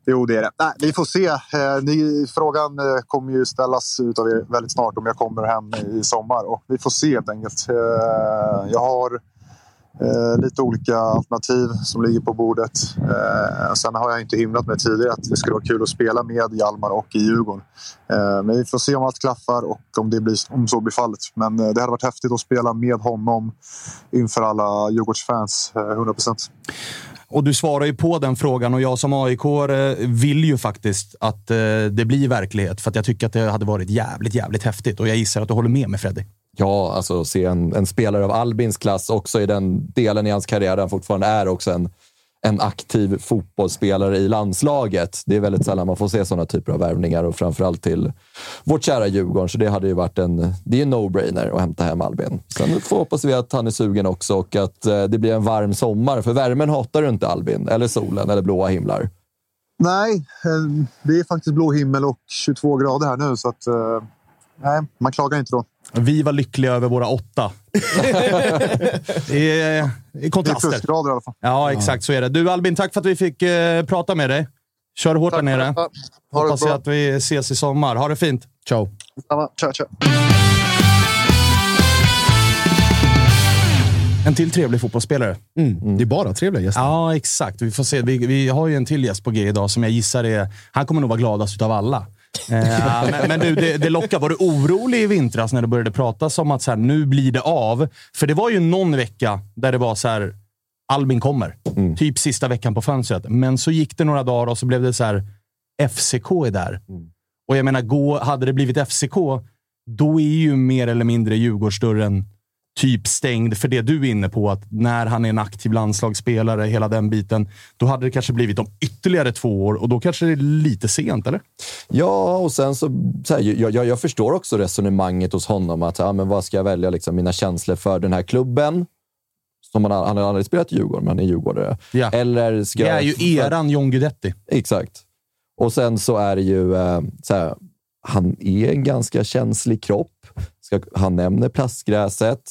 jo, det är det. Nej, vi får se. Eh, ni, frågan eh, kommer ju ställas utav er väldigt snart om jag kommer hem i sommar. Och vi får se helt enkelt. Eh, jag har eh, lite olika alternativ som ligger på bordet. Eh, sen har jag inte himlat med tidigare att det skulle vara kul att spela med Hjalmar och i Djurgården. Eh, men vi får se om allt klaffar och om, det blir, om så blir fallet. Men eh, det hade varit häftigt att spela med honom inför alla Djurgårdsfans. Eh, 100 procent. Och du svarar ju på den frågan och jag som aik vill ju faktiskt att eh, det blir verklighet. För att jag tycker att det hade varit jävligt, jävligt häftigt. Och jag gissar att du håller med mig Freddy. Ja, alltså se en, en spelare av Albins klass också i den delen i hans karriär där han fortfarande är också en, en aktiv fotbollsspelare i landslaget. Det är väldigt sällan man får se sådana typer av värvningar och framförallt till vårt kära Djurgården. Så det hade ju varit en, det är en no-brainer att hämta hem Albin. Sen får hoppas vi att han är sugen också och att eh, det blir en varm sommar. För värmen hatar du inte Albin, eller solen, eller blåa himlar. Nej, eh, det är faktiskt blå himmel och 22 grader här nu. Så att, eh, nej, man klagar inte då. Vi var lyckliga över våra åtta. det är, det är kontraster. Det är plusgrader i alla fall. Ja, exakt så är det. Du Albin, tack för att vi fick eh, prata med dig. Kör hårt där nere. Hoppas att vi ses i sommar. Ha det fint. Ciao. Tja, tja. En till trevlig fotbollsspelare. Mm. Det är bara trevliga gäster. Ja, exakt. Vi får se. Vi, vi har ju en till gäst på G idag som jag gissar är... Han kommer nog vara gladast av alla. Eh, men, men du, det, det lockar. Var du orolig i vintras när det började pratas om att så här, nu blir det av? För det var ju någon vecka där det var så här, Albin kommer. Typ sista veckan på fönstret. Men så gick det några dagar och så blev det så här, FCK är där. Och jag menar, gå, hade det blivit FCK, då är ju mer eller mindre Djurgårdsdörren typ stängd för det du är inne på. Att när han är en aktiv landslagsspelare, hela den biten, då hade det kanske blivit om ytterligare två år och då kanske det är lite sent, eller? Ja, och sen så, så här, jag, jag, jag förstår också resonemanget hos honom. att ja, men Vad ska jag välja liksom, mina känslor för den här klubben? Som han, han har aldrig spelat i Djurgården, men han är djurgårdare. Ja. Eller ska Det är jag- ju eran John Guidetti. Exakt. Och sen så är det ju eh, så här, han är en ganska känslig kropp. Han nämner plastgräset.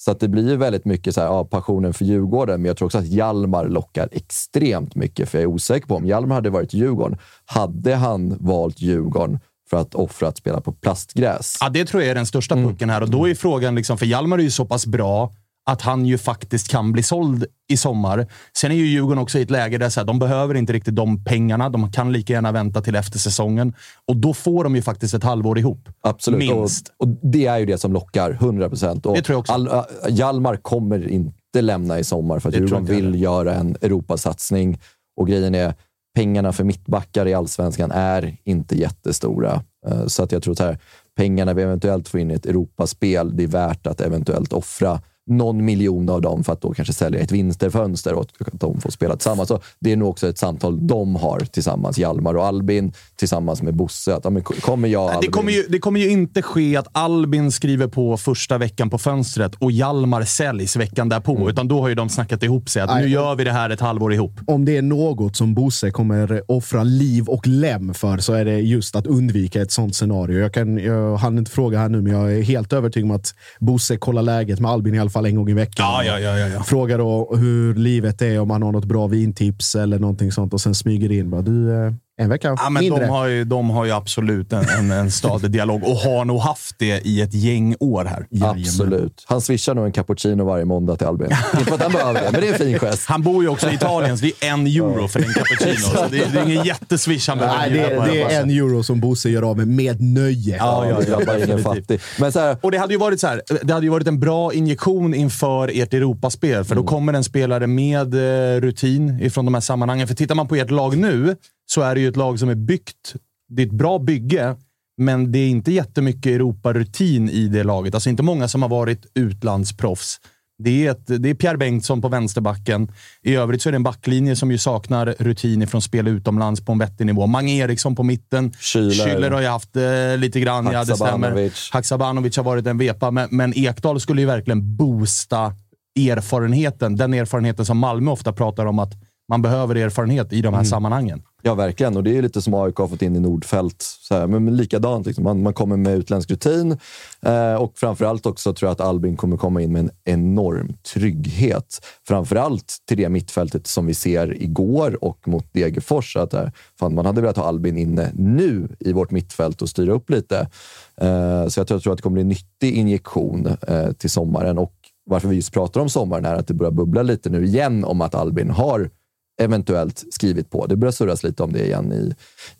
Så att det blir ju väldigt mycket så här, ja, passionen för Djurgården. Men jag tror också att Hjalmar lockar extremt mycket. För jag är osäker på om Hjalmar hade varit Djurgården. Hade han valt Djurgården för att offra att spela på plastgräs? Ja, det tror jag är den största pucken här och då är frågan, liksom, för Hjalmar är ju så pass bra att han ju faktiskt kan bli såld i sommar. Sen är ju Djurgården också i ett läge där så här, de behöver inte riktigt de pengarna. De kan lika gärna vänta till efter säsongen. Och då får de ju faktiskt ett halvår ihop. Absolut. Minst. Och, och det är ju det som lockar, 100 procent. Det tror jag också. All, Hjalmar kommer inte lämna i sommar för att Det Djurgården vill göra en Europasatsning. Och grejen är, pengarna för mittbackar i allsvenskan är inte jättestora. Eh, Så att jag tror att här, pengarna vi eventuellt får in i ett Europaspel, det är värt att eventuellt offra någon miljon av dem för att då kanske sälja ett vinterfönster och att de får spela tillsammans. Så det är nog också ett samtal de har tillsammans, Hjalmar och Albin, tillsammans med Bosse. Att, ja, men kommer jag och Det Albin... kommer, ju, det kommer ju inte ske att Albin skriver på första veckan på fönstret och Hjalmar säljs veckan därpå. Mm. Utan då har ju de snackat ihop sig att Nej. nu gör vi det här ett halvår ihop. Om det är något som Bosse kommer offra liv och lem för så är det just att undvika ett sånt scenario. Jag, kan, jag hann inte fråga här nu, men jag är helt övertygad om att Bosse kollar läget med Albin i alla fall en gång i veckan. Ja, ja, ja, ja, ja. Frågar då hur livet är, om han har något bra vintips eller någonting sånt och sen smyger in. Bara, du, eh, en vecka Ja, men mindre. de, har ju, de har ju absolut en, en, en stadig dialog och har nog haft det i ett gäng år här. Absolut. Han swishar nog en cappuccino varje måndag till Albin. <laughs> Inte för att han behöver det, men det är en fin gest. Han bor ju också i Italien, så det är en euro för en cappuccino. <laughs> Så det, det är ingen jätteswish han behöver Nej, det, på det är en euro som Bosse gör av med med nöje. Ja, ja, det ja, drabbar ingen fattig. Men så här, Och det hade ju varit så här, det hade ju varit en bra injektion inför ert Europaspel, för då kommer en spelare med eh, rutin ifrån de här sammanhangen. För tittar man på ert lag nu, så är det ju ett lag som är byggt. Det är ett bra bygge, men det är inte jättemycket Europarutin i det laget. Alltså inte många som har varit utlandsproffs. Det är, ett, det är Pierre Bengtsson på vänsterbacken. I övrigt så är det en backlinje som ju saknar rutin från spel utomlands på en vettig nivå. Mange Eriksson på mitten. Schüller. Har ju haft eh, lite grann, ja det stämmer. Haksabanovic har varit en vepa, men, men Ekdal skulle ju verkligen boosta erfarenheten. Den erfarenheten som Malmö ofta pratar om att man behöver erfarenhet i de här sammanhangen. Ja, verkligen. Och det är lite som AIK har fått in i Nordfält. Så här, men, men likadant. Liksom. Man, man kommer med utländsk rutin eh, och framförallt också tror jag att Albin kommer komma in med en enorm trygghet. Framförallt till det mittfältet som vi ser igår och mot Degerfors. Att, eh, fan, man hade velat ha Albin inne nu i vårt mittfält och styra upp lite. Eh, så jag tror, jag tror att det kommer bli en nyttig injektion eh, till sommaren. Och varför vi just pratar om sommaren är att det börjar bubbla lite nu igen om att Albin har eventuellt skrivit på. Det börjar surras lite om det igen i,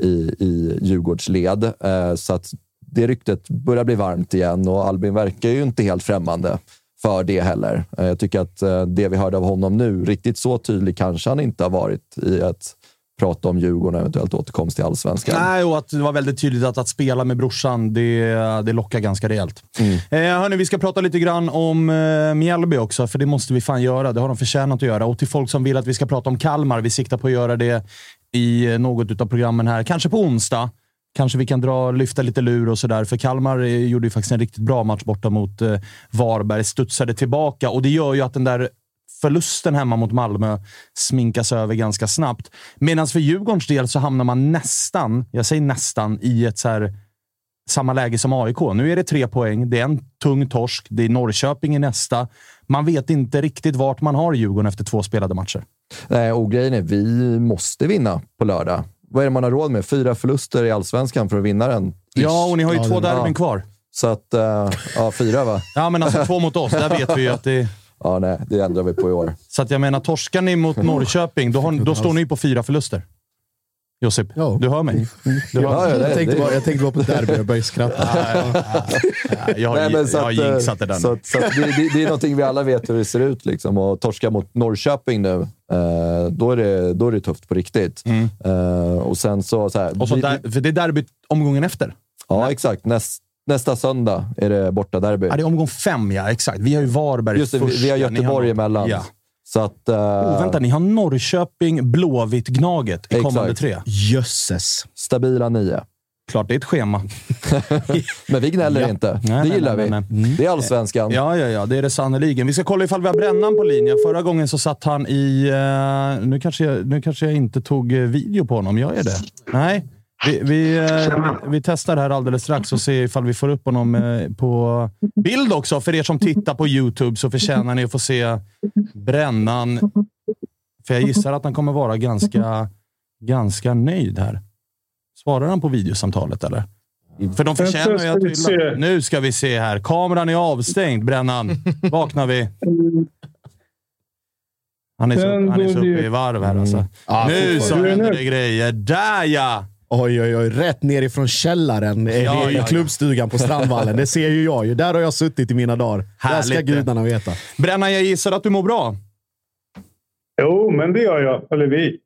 i, i Djurgårdsled. Eh, så att det ryktet börjar bli varmt igen och Albin verkar ju inte helt främmande för det heller. Eh, jag tycker att eh, det vi hörde av honom nu, riktigt så tydlig kanske han inte har varit i ett prata om Djurgården och eventuellt återkomst till allsvenskan. Nej, och att det var väldigt tydligt att, att spela med brorsan, det, det lockar ganska rejält. Mm. Eh, hörni, vi ska prata lite grann om eh, Mjällby också, för det måste vi fan göra. Det har de förtjänat att göra. Och till folk som vill att vi ska prata om Kalmar, vi siktar på att göra det i eh, något av programmen här. Kanske på onsdag. Kanske vi kan dra, lyfta lite lur och sådär. För Kalmar eh, gjorde ju faktiskt en riktigt bra match borta mot eh, Varberg. Studsade tillbaka och det gör ju att den där förlusten hemma mot Malmö sminkas över ganska snabbt. Medan för Djurgårdens del så hamnar man nästan, jag säger nästan, i ett så här samma läge som AIK. Nu är det tre poäng. Det är en tung torsk. Det är Norrköping i nästa. Man vet inte riktigt vart man har Djurgården efter två spelade matcher. Nej, och grejen är vi måste vinna på lördag. Vad är det man har råd med? Fyra förluster i allsvenskan för att vinna den? Ja, och ni har ju Ja, två derbyn kvar. Så att, eh, ja, fyra va? Ja, men alltså två mot oss. Där vet vi ju att det... Ja, nej, det ändrar vi på i år. Så att jag menar, torskar ni mot Norrköping, då, har, då står ni på fyra förluster. Josip, Ja. du hör mig. Du hör Ja, mig. ja, det- Jag tänkte, bara, jag tänkte bara på <laughs> derby, jag började skratta. Jag har, Nej, men så jag har eh, jinxat det där Så, så att det, det, det är någonting vi alla vet hur det ser ut. Liksom. Och torska mot Norrköping nu, eh, då, är det, då är det tufft på riktigt. Eh, och sen så... så här, Mm. Och så vi- där, för det är derbyt omgången efter. Ja, exakt. Näst, nästa söndag är det borta derby. Ja, det är omgång fem, ja. Exakt. Vi har ju Varberg Just det, vi, först. vi har Göteborg har- emellan. Ja. Så att... eh, Oh, vänta, ni har Norrköping, Blåvitt, Gnaget i kommande Exakt. tre. Jösses. Stabila nio. Klart det är ett schema. <laughs> Men vi gnäller Ja. inte. Nej, det gillar nej, nej, vi. Det är allsvenskan. Ja, ja, ja. Det är det sannerligen. Vi ska kolla ifall vi har Brännan på linjen. Förra gången så satt han i... eh, nu, kanske jag, nu kanske jag inte tog eh, video på honom. Gör jag det? Nej. Vi, vi, eh, vi testar här alldeles strax och ser ifall vi får upp honom eh, på bild också. För er som tittar på YouTube så förtjänar ni att få se Brännan. För jag gissar att han kommer vara ganska, ganska nöjd här. Svarar han på videosamtalet eller? För de förtjänar ju att. Nu ska vi se här. Kameran är avstängd, Brännan. Vaknar vi. Han är så, han är så uppe i varv här alltså. Ja, nu så händer det grejer. Där ja! Oj, oj, oj. Rätt nerifrån källaren Ja, i ja, ja. klubbstugan på Strandvallen. Det ser ju jag ju. Där har jag suttit i mina dagar. Där ska det. gudarna veta. Brännan, jag gissar att du mår bra? Jo, men det gör jag. Eller vi.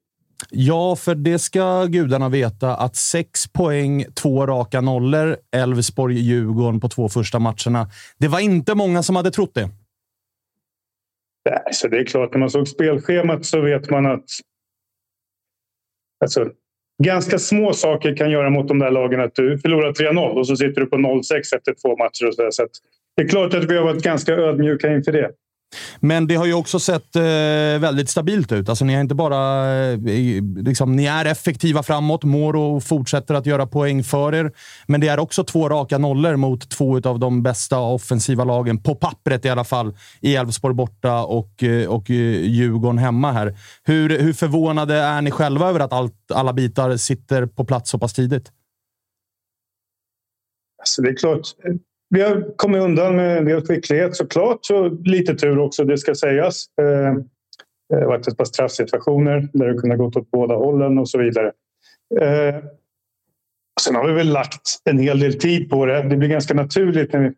Ja, för det ska gudarna veta att sex poäng, två raka nollor, Elfsborg-Djurgården på två första matcherna. Det var inte många som hade trott det. Nej, så det är klart, när man såg spelschemat så vet man att alltså, ganska små saker kan göra mot de där lagen. Att du förlorar 3-0 och så sitter du på 0-6 efter två matcher. Och så där. så att det är klart att vi har varit ganska ödmjuka inför det. Men det har ju också sett eh, väldigt stabilt ut. Alltså, ni, är inte bara, eh, liksom, ni är effektiva framåt. Moro fortsätter att göra poäng för er. Men det är också två raka nollor mot två av de bästa offensiva lagen, på pappret i alla fall, i Elfsborg borta och, eh, och eh, Djurgården hemma här. Hur, hur förvånade är ni själva över att allt, alla bitar sitter på plats så pass tidigt? Alltså, det är klart, vi har kommit undan med en del skicklighet såklart. Så lite tur också, det ska sägas. Eh, eh, det har varit ett par straffsituationer där det kunde ha gått åt båda hållen och så vidare. Eh, sen har vi väl lagt en hel del tid på det. Det blir ganska naturligt när vi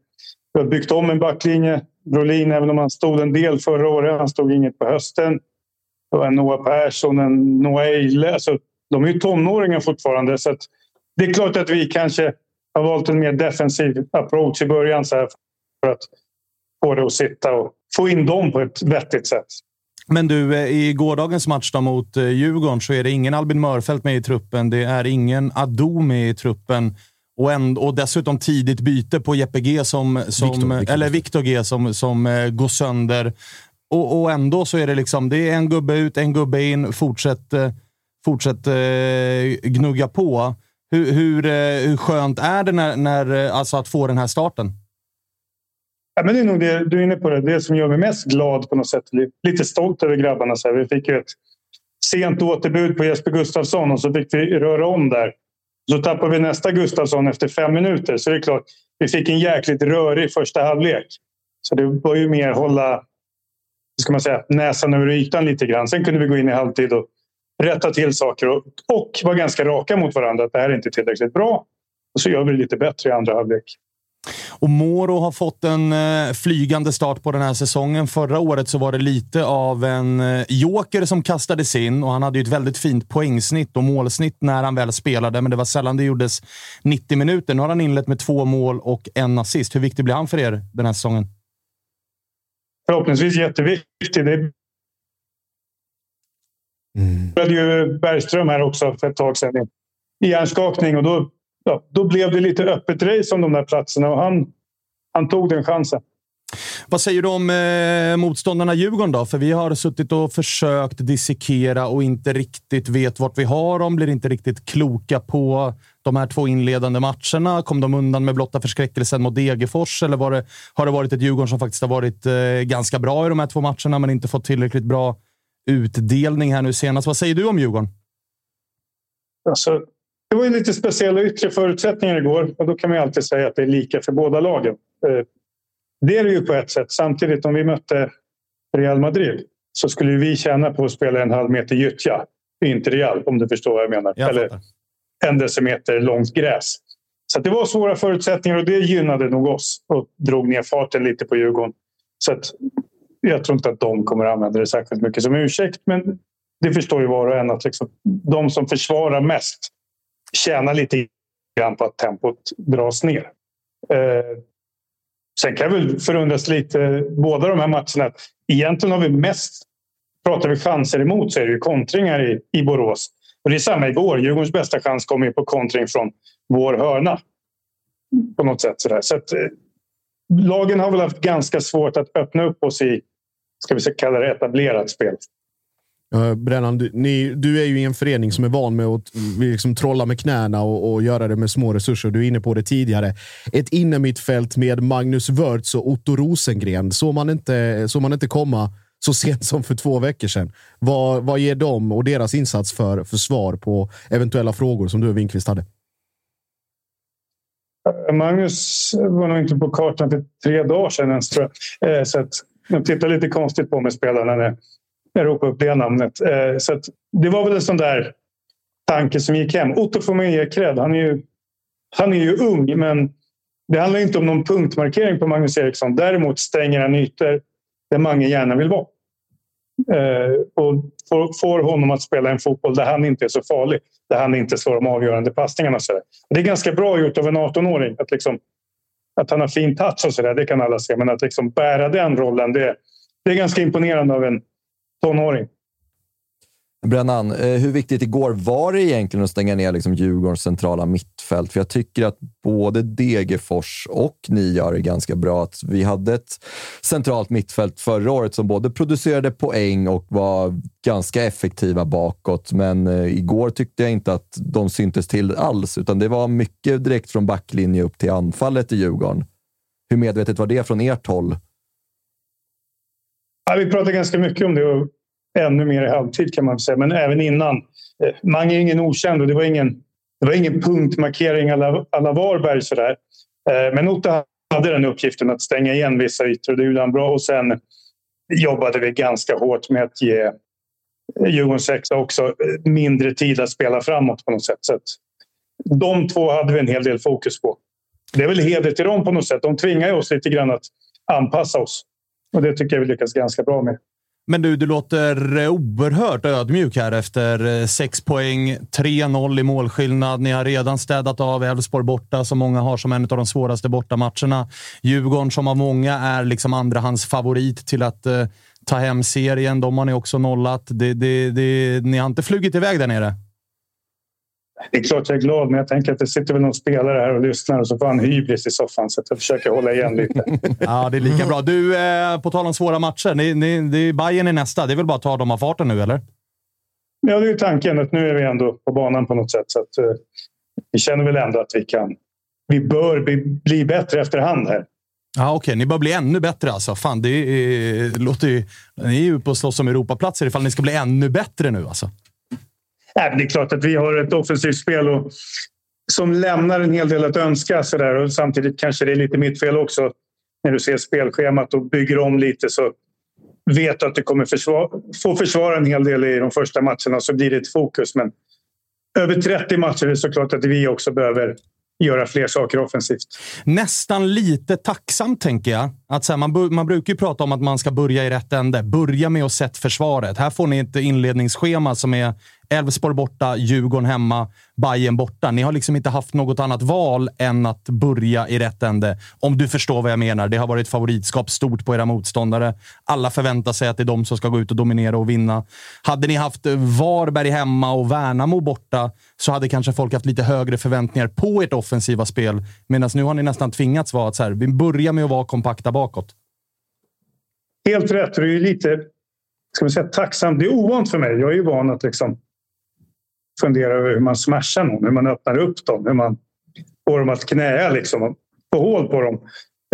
vi har byggt om en backlinje. Brolin, även om han stod en del förra året, han stod inget på hösten. Det var en Noah Persson, en Noah Eile. Alltså, de är ju tonåringar fortfarande. Så att det är klart att vi kanske har valt en mer defensiv approach i början så här, för att få det att sitta och få in dem på ett vettigt sätt. Men du, eh, i gårdagens match då mot eh, Djurgården så är det ingen Albin Mörfelt med i truppen. Det är ingen Ado med i truppen. Och, änd- och dessutom tidigt byte på Jeppe G som, som Victor, Victor. eller Victor G som, som eh, går sönder. Och, och ändå så är det liksom, det är en gubbe ut, en gubbe in. Fortsätt, fortsätt eh, gnugga på. Hur, hur, eh, hur skönt är det när, när, eh, alltså att få den här starten? Ja, men det är nog det du är inne på. Det, det som gör mig mest glad på något sätt. Lite stolt över grabbarna. Så här. Vi fick ju ett sent återbud på Jesper Gustafsson och så fick vi röra om där. Så tappade vi nästa Gustafsson efter fem minuter. Så det är klart, vi fick en jäkligt rörig första halvlek. Så det var ju mer hålla ska man säga, näsan över ytan lite grann. Sen kunde vi gå in i halvtid och rätta till saker och, och vara ganska raka mot varandra. Att det här är inte tillräckligt bra. Och så gör vi det lite bättre i andra halvlek. Och Moro har fått en eh, flygande start på den här säsongen. Förra året så var det lite av en eh, joker som kastades in och han hade ju ett väldigt fint poängsnitt och målsnitt när han väl spelade, men det var sällan det gjordes 90 minuter. Nu har han inlett med två mål och en assist. Hur viktig blir han för er den här säsongen? Förhoppningsvis jätteviktig. Det började ju Bergström här också för ett tag sedan i hjärnskakning och då, ja, då blev det lite öppet race om de där platserna och han, han tog den chansen. Vad säger du om eh, motståndarna Djurgården då? För vi har suttit och försökt dissekera och inte riktigt vet vart vi har dem. Blir inte riktigt kloka på de här två inledande matcherna. Kom de undan med blotta förskräckelsen mot Degerfors? Eller var det, har det varit ett Djurgården som faktiskt har varit eh, ganska bra i de här två matcherna, men inte fått tillräckligt bra utdelning här nu senast? Vad säger du om Djurgården? Alltså, det var ju lite speciella yttre förutsättningar igår och då kan man ju alltid säga att det är lika för båda lagen. Eh, Det är det ju på ett sätt. Samtidigt om vi mötte Real Madrid så skulle vi tjäna på att spela en halv meter gyttja. Inte Real om du förstår vad jag menar. Jag Eller en decimeter långt gräs. Så det var svåra förutsättningar och det gynnade nog oss och drog ner farten lite på Djurgården. Så att jag tror inte att de kommer använda det särskilt mycket som ursäkt. Men det förstår ju var och en att liksom, de som försvarar mest tjänar lite grann på att tempot dras ner. Eh, sen kan jag väl förundras lite, båda de här matcherna. att Egentligen har vi mest, pratar vi chanser emot så är det ju kontringar i, i Borås. Och det är samma igår. Djurgårdens bästa chans kommer ju på kontring från vår hörna. På något sätt. Sådär. Så att, eh, lagen har väl haft ganska svårt att öppna upp oss i, ska vi kalla det etablerat spel. Brännan, du, ni, du är ju i en förening som är van med att liksom, trolla med knäna och, och göra det med små resurser. Du är inne på det tidigare. Ett innermittfält med Magnus Wörth och Otto Rosengren såg man inte, såg man inte komma så sent som för två veckor sedan. Vad, vad ger de och deras insats för, för svar på eventuella frågor som du och Winkvist hade? Magnus var nog inte på kartan för tre dagar sedan ens, tror jag. Eh, så att de tittar lite konstigt på mig, spelarna, när jag ropade upp det namnet. Eh, så att det var väl en sån där tanke som gick hem. Otto får man ge cred. Han är ju, han är ju ung, men det handlar inte om någon punktmarkering på Magnus Eriksson. Däremot stänger han ytor där Mange gärna vill vara. Eh, och får, får, honom att spela en fotboll där han inte är så farlig. Där han inte slår de avgörande passningarna. Så det är ganska bra gjort av en 18-åring. Att, liksom, att han har fin touch och sådär, det kan alla se. Men att liksom bära den rollen, det, det är ganska imponerande av en tonåring. Brännan, eh, hur viktigt igår var det egentligen att stänga ner liksom Djurgårdens centrala mittfält? För jag tycker att både Degerfors och ni gör det ganska bra. Att vi hade ett centralt mittfält förra året som både producerade poäng och var ganska effektiva bakåt. Men eh, igår tyckte jag inte att de syntes till alls, utan det var mycket direkt från backlinje upp till anfallet i Djurgården. Hur medvetet var det från ert håll? Ja, vi pratade ganska mycket om det ännu mer i halvtid kan man säga. Men även innan. Eh, Mange är ingen okänd och det var ingen, det var ingen punktmarkering alla, alla Varberg. Sådär. Eh, men Otto hade den uppgiften att stänga igen vissa ytor och det gjorde han bra. Och sen jobbade vi ganska hårt med att ge eh, Djurgården sexa också mindre tid att spela framåt på något sätt. Så de två hade vi en hel del fokus på. Det är väl heder till dem på något sätt. De tvingar oss lite grann att anpassa oss. Och det tycker jag vi lyckas ganska bra med. Men du, du låter eh, oerhört ödmjuk här efter eh, 6 poäng, 3-0 i målskillnad. Ni har redan städat av Elfsborg borta, som många har som en av de svåraste bortamatcherna. Djurgården, som av många är liksom andrahandsfavorit till att eh, ta hem serien. De har ni också nollat. Det, det, det, ni har inte flugit iväg där nere? Det är klart jag är glad, men jag tänker att det sitter väl någon spelare här och lyssnar och så får han hybris i soffan. Så jag försöker hålla igen lite. <laughs> ja, det är lika bra. Du, eh, på tal om svåra matcher. Ni, ni, det är Bayern i nästa. Det är väl bara att ta dem av farten nu, eller? Ja, det är tanken. att Nu är vi ändå på banan på något sätt. Så att, eh, vi känner väl ändå att vi kan. Vi bör bli, bli bättre efterhand här. Ja, Okej, okay. ni bör bli ännu bättre alltså. Fan, det, är, det låter ju... Ni är ju på att slåss om Europaplatser ifall ni ska bli ännu bättre nu alltså. Nej, det är klart att vi har ett offensivt spel och, som lämnar en hel del att önska. Så där. Och samtidigt kanske det är lite mitt fel också. När du ser spelschemat och bygger om lite så vet du att du kommer försvara, få försvara en hel del i de första matcherna så blir det ett fokus. Men över 30 matcher är det såklart att vi också behöver göra fler saker offensivt. Nästan lite tacksamt, tänker jag. Att så här, man, man brukar ju prata om att man ska börja i rätt ände. Börja med att sätta försvaret. Här får ni ett inledningsschema som är Elfsborg borta, Djurgården hemma, Bayern borta. Ni har liksom inte haft något annat val än att börja i rätt ände. Om du förstår vad jag menar. Det har varit favoritskap stort på era motståndare. Alla förväntar sig att det är de som ska gå ut och dominera och vinna. Hade ni haft Varberg hemma och Värnamo borta så hade kanske folk haft lite högre förväntningar på ert offensiva spel. Medan nu har ni nästan tvingats vara att så här, vi börjar med att vara kompakta bakåt. Helt rätt. Det är lite ska man säga, tacksam. Det är ovant för mig. Jag är ju van att liksom fundera över hur man smashar någon, hur man öppnar upp dem, hur man får dem att knäa liksom, och få hål på dem.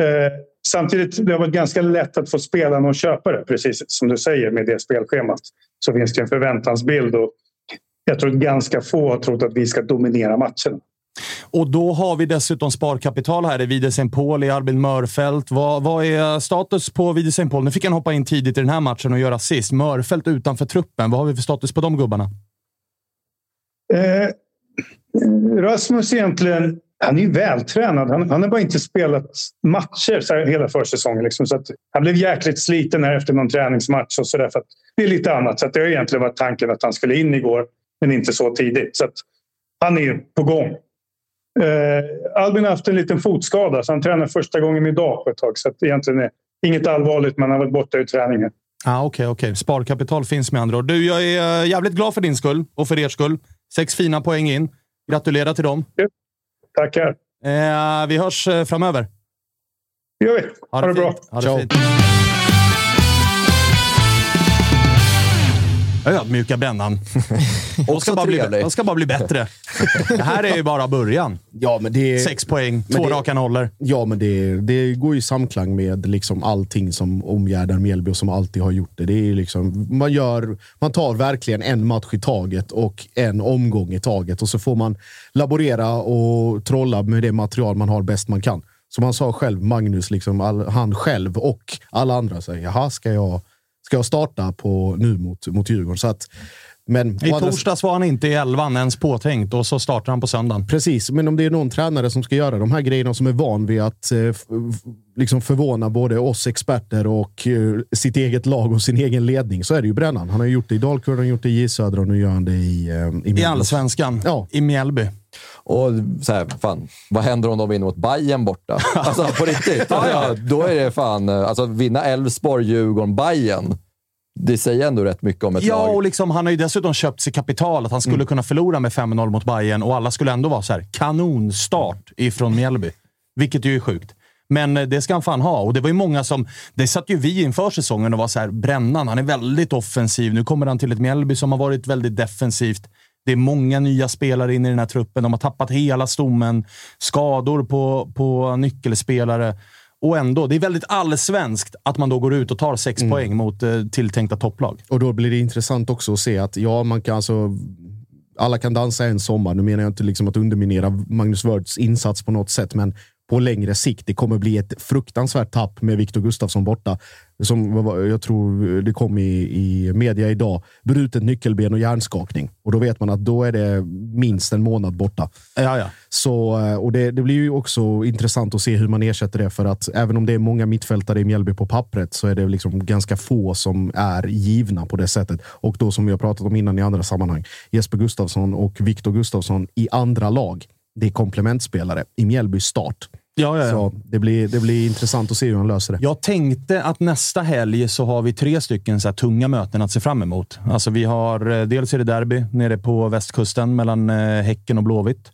Eh, samtidigt det har varit ganska lätt att få spelarna att köpa det, precis som du säger med det spelschemat. Så finns det en förväntansbild och jag tror att ganska få har trott att vi ska dominera matchen. Och då har vi dessutom sparkapital här i Widesen Paul, i Albin Mörfält. Vad, vad är status på Widesen Paul? Nu fick han hoppa in tidigt i den här matchen och göra assist. Mörfält utanför truppen. Vad har vi för status på de gubbarna? Eh, Rasmus egentligen, han är ju vältränad. Han, han har bara inte spelat matcher så här, hela försäsongen. Liksom, så han blev jäkligt sliten här efter någon träningsmatch och så där, för Det är lite annat. Så det har egentligen varit tanken att han skulle in igår, men inte så tidigt. Så han är ju på gång. Eh, Albin har haft en liten fotskada så han tränar första gången idag på ett tag. Så att egentligen är inget allvarligt, men han har varit borta ur träningen. Ah, Okej, okay, okay, sparkapital finns med andra ord. Du, jag är eh, jävligt glad för din skull och för er skull. Sex fina poäng in. Gratulerar till dem. Tackar. Eh, vi hörs eh, framöver. Det gör vi. Ha, ha det, det bra. Ha det Ciao. Fint. Ödmjuka Brännan. <laughs> De ska, bara bli, de ska bara bli bättre. Det här är ju bara början. Ja, men det, Sex poäng, två det- raka nollor. Ja, men det, det går i samklang med liksom allting som omgärdar Mjällby och som alltid har gjort det. det är liksom, man, gör, man tar verkligen en match i taget och en omgång i taget och så får man laborera och trolla med det material man har bäst man kan. Som han sa själv, Magnus, liksom all, han själv och alla andra säger jaha, ska jag, ska starta på, nu mot, mot Djurgården? Så att, men, I torsdags var han inte i elvan ens påtänkt och så startar han på söndagen. Precis, men om det är någon tränare som ska göra de här grejerna som är van vid att eh, liksom förvåna både oss experter och eh, sitt eget lag och sin egen ledning så är det ju Brännan. Han har gjort det i Dalkurd, han har gjort det i J Södra och nu gör han det i, eh, i, I allsvenskan, Ja. i Mjällby. Och så här, fan, vad händer om de vinner mot Bayern borta? <laughs> Alltså på riktigt. ja, då är det fan, eh, alltså vinna Elfsborg, Djurgården, Bayern. Det säger ändå rätt mycket om ett Ja, lag. och liksom, han har ju dessutom köpt sig kapital att han skulle kunna förlora med 5-0 mot Bayern och alla skulle ändå vara så här kanonstart ifrån Mjällby. Vilket ju är sjukt. Men eh, det ska han fan ha. Och det var ju många som... Det satt ju vi inför säsongen och var så här, Brännan, han är väldigt offensiv. Nu kommer han till ett Mjällby som har varit väldigt defensivt. Det är många nya spelare in i den här truppen. De har tappat hela stommen. Skador på, på nyckelspelare. Och ändå, det är väldigt allsvenskt att man då går ut och tar sex poäng mot eh, tilltänkta topplag. Och då blir det intressant också att se att ja, man kan alltså alla kan dansa en sommar. Nu menar jag inte liksom att underminera Magnus Wörds insats på något sätt, men på längre sikt. Det kommer bli ett fruktansvärt tapp med Viktor Gustafsson borta. Som jag tror det kom i, i media idag. Brutet nyckelben och hjärnskakning. Och då vet man att då är det minst en månad borta. Ja, ja. Så, eh, och det, det blir ju också intressant att se hur man ersätter det. För att även om det är många mittfältare i Mjällby på pappret så är det liksom ganska få som är givna på det sättet. Och då som vi har pratat om innan i andra sammanhang. Jesper Gustafsson och Viktor Gustafsson i andra lag. Det är komplementspelare i Mjällby start. Ja, ja, ja. Så det blir, det blir intressant att se hur han löser det. Jag tänkte att nästa helg så har vi tre stycken så tunga möten att se fram emot. Alltså vi har, eh, dels är det derby nere på västkusten mellan eh, Häcken och Blåvitt.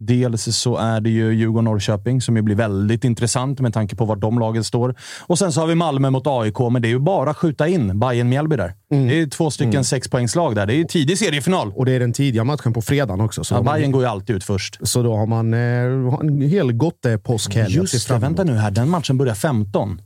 Dels så är det ju Djurgården-Norrköping som ju blir väldigt intressant med tanke på var de lagen står. Och sen så har vi Malmö mot AIK, men det är ju bara att skjuta in bayern mjällby där. Det är två stycken sexpoängslag där. Det är ju tidig seriefinal. Och det är den tidiga matchen på fredagen också. Så, Ja, har man- Bayern går ju alltid ut först. så då har man eh, en hel gotte påskhelg att se Just det, vänta nu här. Den matchen börjar 15.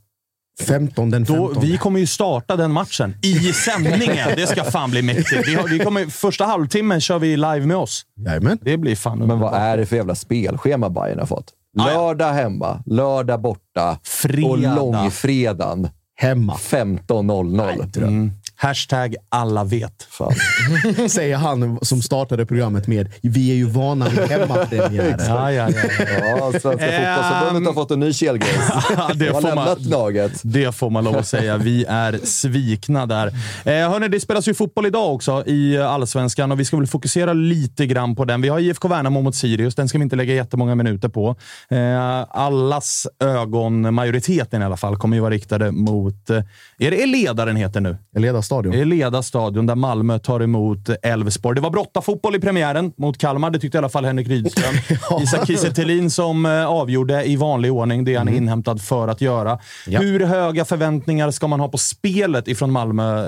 15 den 15. Då, vi kommer ju starta den matchen i <laughs> sändningen. Det ska fan bli mäktigt. Vi har, vi kommer, första halvtimmen kör vi live med oss. Jajamän. Det blir fan Men vad är det för jävla spelschema Bayern har fått? Ah. Lördag hemma, lördag borta Fredag. och långfredagen Hemma. 15.00. Mm. Hashtag alla vet. Fan. <laughs> Säger han som startade programmet med “Vi är ju vana vid hemmapremiärer”. Ja, ja, ja. Ja, Svenska Ehm. fotbollsförbundet har fått en ny kelgrej. <laughs> Det, har får lämnat man, laget. det får man lov att säga. Vi är svikna där. Eh, hörni, det spelas ju fotboll idag också i allsvenskan och vi ska väl fokusera lite grann på den. Vi har IFK Värnamo mot Sirius. Den ska vi inte lägga jättemånga minuter på. Eh, allas ögon, majoriteten i alla fall, kommer ju vara riktade mot... Eh, är det Eleda den heter nu? Eleda stadion. Eleda stadion där Malmö tar emot Elfsborg. Det var brottafotboll i premiären mot Kalmar. Det tyckte i alla fall Henrik Rydström. <laughs> Isak Kiese som eh, avgjorde i vanlig ordning. Det är han inhämtad för att göra. Ja. Hur höga förväntningar ska man ha på spelet ifrån Malmö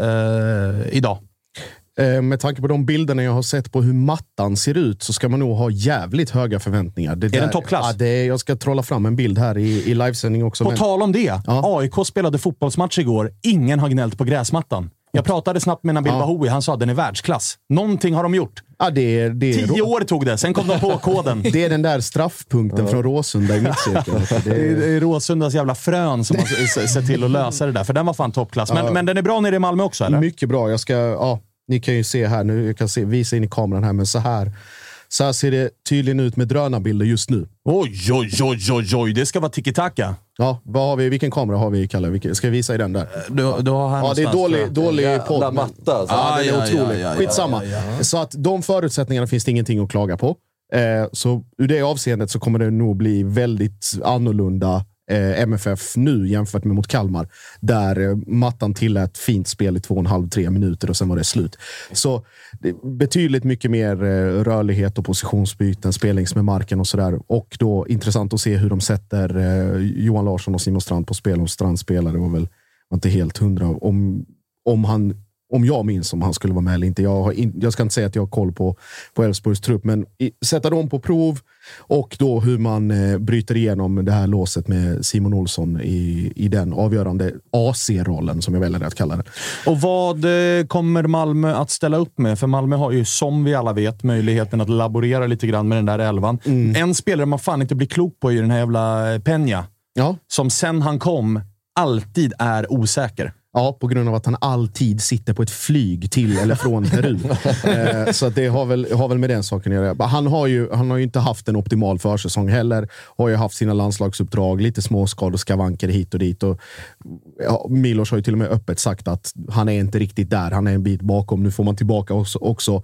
eh, idag? Eh, Med tanke på de bilderna jag har sett på hur mattan ser ut så ska man nog ha jävligt höga förväntningar. Det den toppklass? Ja, det är, jag ska trolla fram en bild här i, i livesändning också. På men- tal om det. Ja. AIK spelade fotbollsmatch igår. Ingen har gnällt på gräsmattan. Jag pratade snabbt med Nabil Ja. Bahoui. Han sa att den är världsklass. Någonting har de gjort. ja, det är, det är, Tio år tog det. Sen kom de på <laughs> koden. det är den där straffpunkten från Råsunda i mittcirkeln. <laughs> Det Det är, det är Råsundas jävla frön som har sett till att lösa det där, för den var fan toppklass. Men, Ja. men den är bra nere i Malmö också, eller? mycket bra. Jag ska, ja, ni kan ju se här nu. Jag kan se, visa in i kameran här, men så här. Så här ser det tydligen ut med drönarbilder just nu. Oj, oj, oj, oj, oj. Det ska vara tiki-taka. Ja, vad har vi, vilken kamera har vi, Kalle? Vilken, ska jag visa i den där? Du, du har här Ja, det är dålig, dålig Jävla podd. men- matta, alltså. Ja, den är ja, otrolig. ja, ja, Skitsamma. ja, Så att de förutsättningarna finns det ingenting att klaga på. Eh, så ur det avseendet så kommer det nog bli väldigt annorlunda eh, MFF nu jämfört med mot Kalmar. Där eh, mattan tillät fint spel i två och en halv, tre minuter och sen var det slut. Så det är betydligt mycket mer eh, rörlighet och positionsbyten, spelings med marken och sådär. Och då intressant att se hur de sätter eh, Johan Larsson och Simon Strand på spel. Om Strand spelade var väl var inte helt hundra om, om han om jag minns om han skulle vara med eller inte. Jag, har in, jag ska inte säga att jag har koll på på Elfsborgs trupp, men i, sätta dem på prov och då hur man eh, bryter igenom det här låset med Simon Olsson i, i den avgörande AC-rollen som jag väljer att kalla det. Och vad eh, kommer Malmö att ställa upp med? För Malmö har ju, som vi alla vet, möjligheten att laborera lite grann med den där elvan. Mm. En spelare man fan inte blir klok på är den här jävla Peña. Ja. Som sen han kom alltid är osäker. Ja, på grund av att han alltid sitter på ett flyg till eller från <laughs> Peru. eh, så det har väl, har väl med den saken att göra. Han har, ju, han har ju inte haft en optimal försäsong heller. Har ju haft sina landslagsuppdrag, lite småskador, skavanker hit och dit. Och, ja, Milos har ju till och med öppet sagt att han är inte riktigt där. Han är en bit bakom. Nu får man tillbaka också, också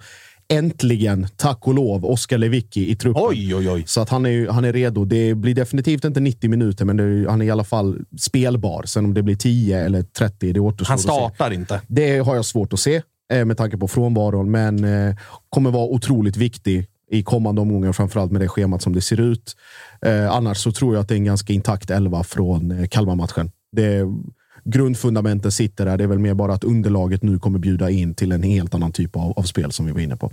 äntligen, tack och lov, Oskar Lewicki i truppen. Oj, oj, oj. Så att han är, han är redo. Det blir definitivt inte 90 minuter, men är, han är i alla fall spelbar. Sen om det blir 10 eller 30, det återstår Han att se. startar inte. Det har jag svårt att se eh, med tanke på frånvaron, men eh, kommer vara otroligt viktig i kommande omgångar, framförallt med det schemat som det ser ut. Eh, annars så tror jag att det är en ganska intakt elva från eh, Kalmar-matchen. Det, grundfundamentet sitter där. Det är väl mer bara att underlaget nu kommer bjuda in till en helt annan typ av, av spel som vi var inne på.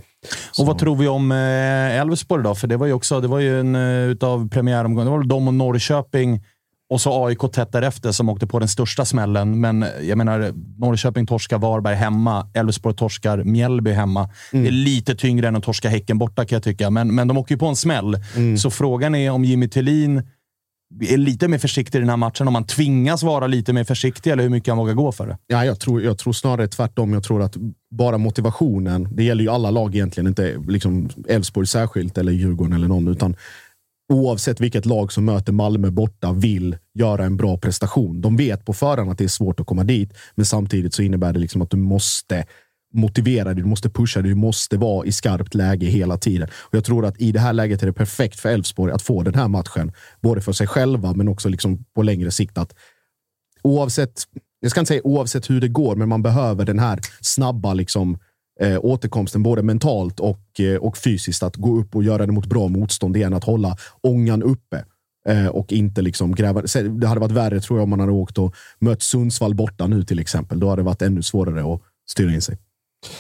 Och vad tror vi om eh, Elfsborg då? För det var ju också det var ju en eh, utav premiäromgången. Det var väl de och Norrköping och så AIK tätt därefter som åkte på den största smällen. Men eh, jag menar, Norrköping torskar Varberg hemma. Elfsborg torskar Mjällby hemma. Det är lite tyngre än att torska Häcken borta kan jag tycka, men, men de åker ju på en smäll. Så frågan är om Jimmy Tillin är lite mer försiktig i den här matchen. Om man tvingas vara lite mer försiktig eller hur mycket han vågar gå för det. Ja, jag, tror, jag tror snarare tvärtom. Jag tror att bara motivationen, det gäller ju alla lag egentligen, inte liksom Elfsborg särskilt eller Djurgården eller någon, utan oavsett vilket lag som möter Malmö borta vill göra en bra prestation. De vet på förhand att det är svårt att komma dit, men samtidigt så innebär det liksom att du måste motivera dig, du måste pusha dig, du måste vara i skarpt läge hela tiden. Och Jag tror att i det här läget är det perfekt för Elfsborg att få den här matchen, både för sig själva men också liksom på längre sikt. att Oavsett, jag ska inte säga oavsett hur det går, men man behöver den här snabba liksom, eh, återkomsten, både mentalt och, eh, och fysiskt. Att gå upp och göra det mot bra motstånd igen, att hålla ångan uppe. Eh, och inte liksom gräva. Det hade varit värre tror jag om man hade åkt och mött Sundsvall borta nu till exempel. Då hade det varit ännu svårare att styra in sig.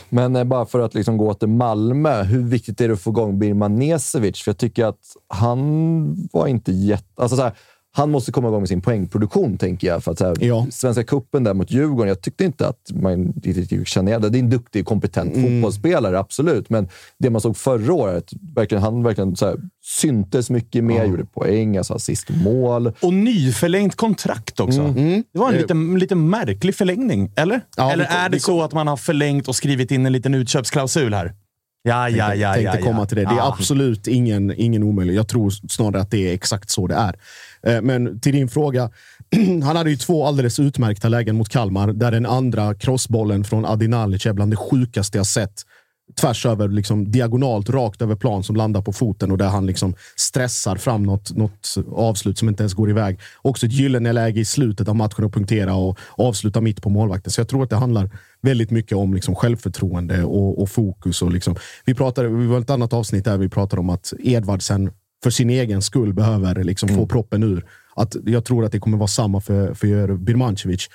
Men eh, bara för att liksom gå till Malmö, hur viktigt är det att få igång Birman Nesevic? För jag tycker att han var inte jätte... Alltså så här, han måste komma igång med sin poängproduktion, tänker jag. För att så här, Svenska cupen där mot Djurgården, jag tyckte inte att man riktigt kände igen det. Det är en duktig, kompetent fotbollsspelare, absolut. Men det man såg förra året, verkligen, han verkligen så här, syntes mycket mer, gjorde poäng, alltså assist mål. Och nyförlängt kontrakt också. Mm. Det var en lite, lite märklig förlängning, eller? Ja, eller vi är det vi så att man har förlängt och skrivit in en liten utköpsklausul här? Ja, ja, ja. tänkte ja, komma till det. Det är Ja. absolut ingen, ingen omöjlig. Jag tror snarare att det är exakt så det är. Eh, Men till din fråga. <clears throat> Han hade ju två alldeles utmärkta lägen mot Kalmar, där den andra crossbollen från Adinalic är bland det sjukaste jag sett. Tvärs över, liksom, diagonalt, rakt över plan som landar på foten och där han liksom stressar fram något, något avslut som inte ens går iväg. Också ett gyllene läge i slutet av matchen att punktera och avsluta mitt på målvakten. Så jag tror att det handlar väldigt mycket om liksom självförtroende och, och fokus. Och liksom, vi, pratade, vi var ett annat avsnitt där vi pratade om att Edvardsen för sin egen skull behöver liksom få proppen ur. Att jag tror att det kommer vara samma för, för Birmancevic.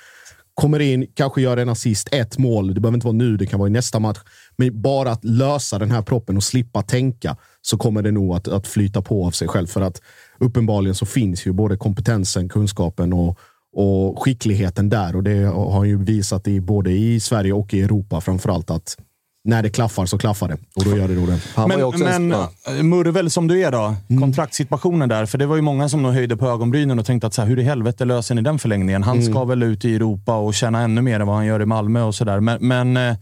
Kommer in, kanske gör en assist, ett mål. Det behöver inte vara nu, det kan vara i nästa match. Men bara att lösa den här proppen och slippa tänka så kommer det nog att, att flyta på av sig själv. För att uppenbarligen så finns ju både kompetensen, kunskapen och, och skickligheten där. Och det har han ju visat i både i Sverige och i Europa framförallt att när det klaffar så klaffar det. Och då gör det nog det. Men, men äh, Murvel som du är då, kontraktssituationen där. För det var ju många som nog höjde på ögonbrynen och tänkte att så här, hur i helvete löser ni den förlängningen? Han Mm. ska väl ut i Europa och tjäna ännu mer än vad han gör i Malmö och sådär. Men, men eh,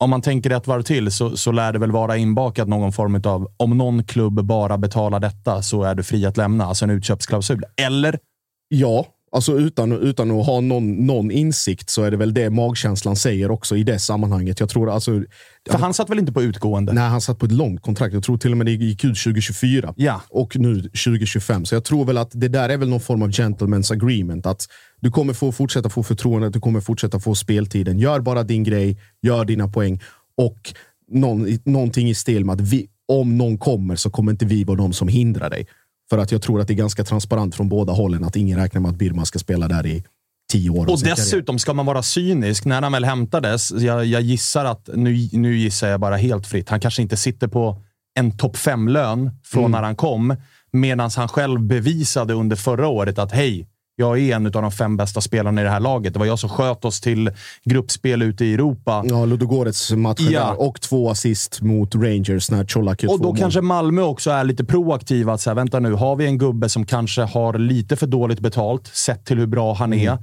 om man tänker ett varv till så, så lär det väl vara inbakat någon form av om någon klubb bara betalar detta så är du fri att lämna. Alltså en utköpsklausul. Eller? Ja, alltså utan, utan att ha någon, någon insikt så är det väl det magkänslan säger också i det sammanhanget. Jag tror alltså... För han satt väl inte på utgående? Nej, han satt på ett långt kontrakt. Jag tror till och med det gick ut 2024 Ja. och nu 2025. Så jag tror väl att det där är väl någon form av gentleman's agreement. Att du kommer få fortsätta få förtroendet, du kommer fortsätta få speltiden. Gör bara din grej, gör dina poäng och någon, någonting i stil med att vi, om någon kommer så kommer inte vi vara de som hindrar dig. För att jag tror att det är ganska transparent från båda hållen att ingen räknar med att Birman ska spela där i tio år. Och sin karriär. dessutom ska man vara cynisk. När han väl hämtades, jag, jag gissar att, nu, nu gissar jag bara helt fritt, han kanske inte sitter på en topp fem-lön från Mm. när han kom, medan han själv bevisade under förra året att hej, jag är en av de fem bästa spelarna i det här laget. Det var jag som sköt oss till gruppspel ute i Europa. Ja, Ludogorets matcher Ja. där. Och två assist mot Rangers när Colak Och då mål. kanske Malmö också är lite proaktiva. Att säga, vänta nu, har vi en gubbe som kanske har lite för dåligt betalt, sett till hur bra han är.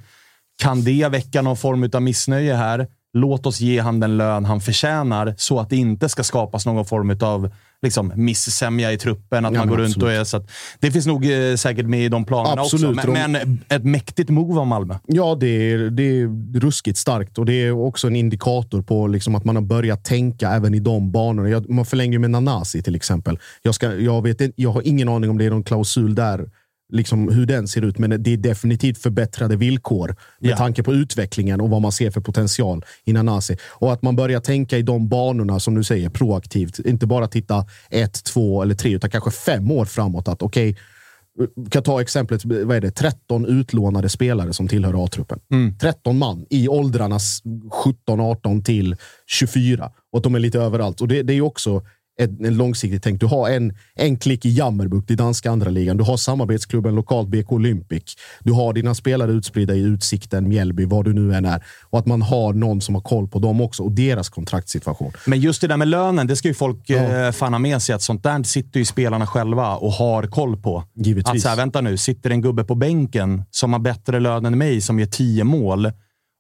Kan det väcka någon form av missnöje här? Låt oss ge han den lön han förtjänar så att det inte ska skapas någon form av liksom, missämja i truppen. Att Ja, man går runt och absolut. är så att, Det finns nog eh, säkert med i de planerna Absolut, också. Men, de- men ett mäktigt move av Malmö. Ja, det är, det är ruskigt starkt och det är också en indikator på liksom att man har börjat tänka även i de banorna. Jag, man förlänger ju med Nanasi till exempel. Jag, ska, jag, vet, jag har ingen aning om det är någon klausul där, liksom hur den ser ut, men det är definitivt förbättrade villkor med Ja. tanke på utvecklingen och vad man ser för potential i Nanasi. Och att man börjar tänka i de banorna som du säger, proaktivt. Inte bara titta ett, två eller tre, utan kanske fem år framåt. Att okej, vi kan ta exemplet, vad är det, 13 utlånade spelare som tillhör A-truppen. 13 man i åldrarna 17, 18 till 24. Och de är lite överallt. Och det, det är också ett, en långsiktigt tänk. Du har en, en klick i Jammerbukt i danska andra ligan. Du har samarbetsklubben lokalt BK Olympic. Du har dina spelare utspridda i Utsikten, Mjällby, vad du nu än är. Och att man har någon som har koll på dem också och deras kontraktssituation. Men just det där med lönen, det ska ju folk eh, fan ha med sig. Att sånt där sitter ju spelarna själva och har koll på. Givetvis. Att så här, vänta nu, sitter en gubbe på bänken som har bättre lön än mig, som gör tio mål.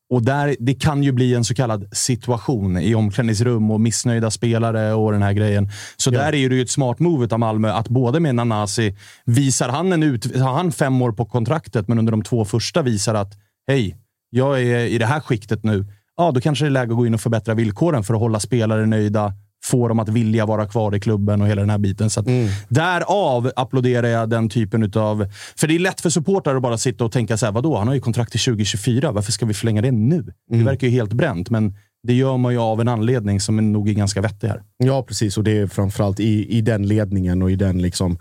Och där, Det kan ju bli en så kallad situation i omklädningsrum och missnöjda spelare och den här grejen. Så där är det ju ett smart move av Malmö att både med Nanasi, visar han en ut, har han fem år på kontraktet, men under de två första visar att hej, jag är i det här skiktet nu. Ja, då kanske det är läge att gå in och förbättra villkoren för att hålla spelare nöjda, få dem att vilja vara kvar i klubben och hela den här biten. Så att Därav applåderar jag den typen av... För det är lätt för supportrar att bara sitta och tänka så här, vadå, han har ju kontrakt till 2024. Varför ska vi förlänga det nu? Det verkar ju helt bränt, men det gör man ju av en anledning som är nog är ganska vettig här. Ja, precis. Och det är framförallt i, i den ledningen och i den liksom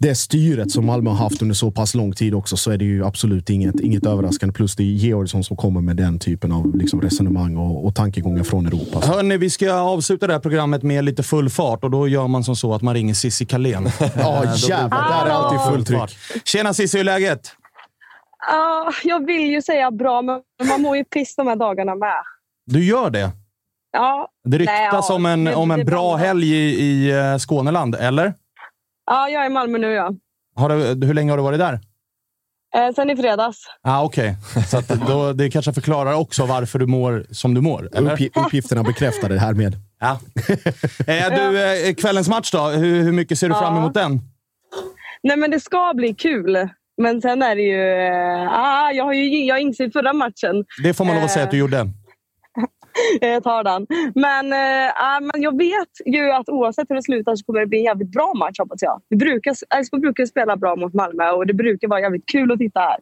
det styret som Malmö har haft under så pass lång tid också så är det ju absolut inget, inget överraskande. Plus det är Georgsson som kommer med den typen av liksom resonemang och, och tankegångar från Europa. Hörni, vi ska avsluta det här programmet med lite full fart och då gör man som så att man ringer Cissi Carlén. <laughs> Ja, då jävlar. Där är alltid fullt tryck. fart. Tjena Cissi, hur är läget? Ja, jag vill ju säga bra, men man mår ju piss de här dagarna med. Du gör det? Ja, Det ryktas Nej, ja, om en, om en bra. helg i, i eh, Skåneland, eller? Ja jag är i Malmö nu. Ja. Har du, hur länge har du varit där? Eh, sen i fredags. Ah, Okej, så att då, det kanske förklarar också varför du mår som du mår. Eller? Uppgi- uppgifterna bekräftar det här med. Ja. <laughs> Eh, du, eh, kvällens match då? Hur, hur mycket ser du fram Ja. emot den? Nej, men det ska bli kul. Men sen är det ju... Eh, ah, jag har ju jag insett förra matchen. Det får man lov att säga att du Eh. gjorde. <laughs> Jag tar den. Men, eh, äh, men jag vet ju att oavsett hur det slutar så kommer det bli en jävligt bra match hoppas jag. Vi brukar, Elfsborg brukar spela bra mot Malmö och det brukar vara jävligt kul att titta här.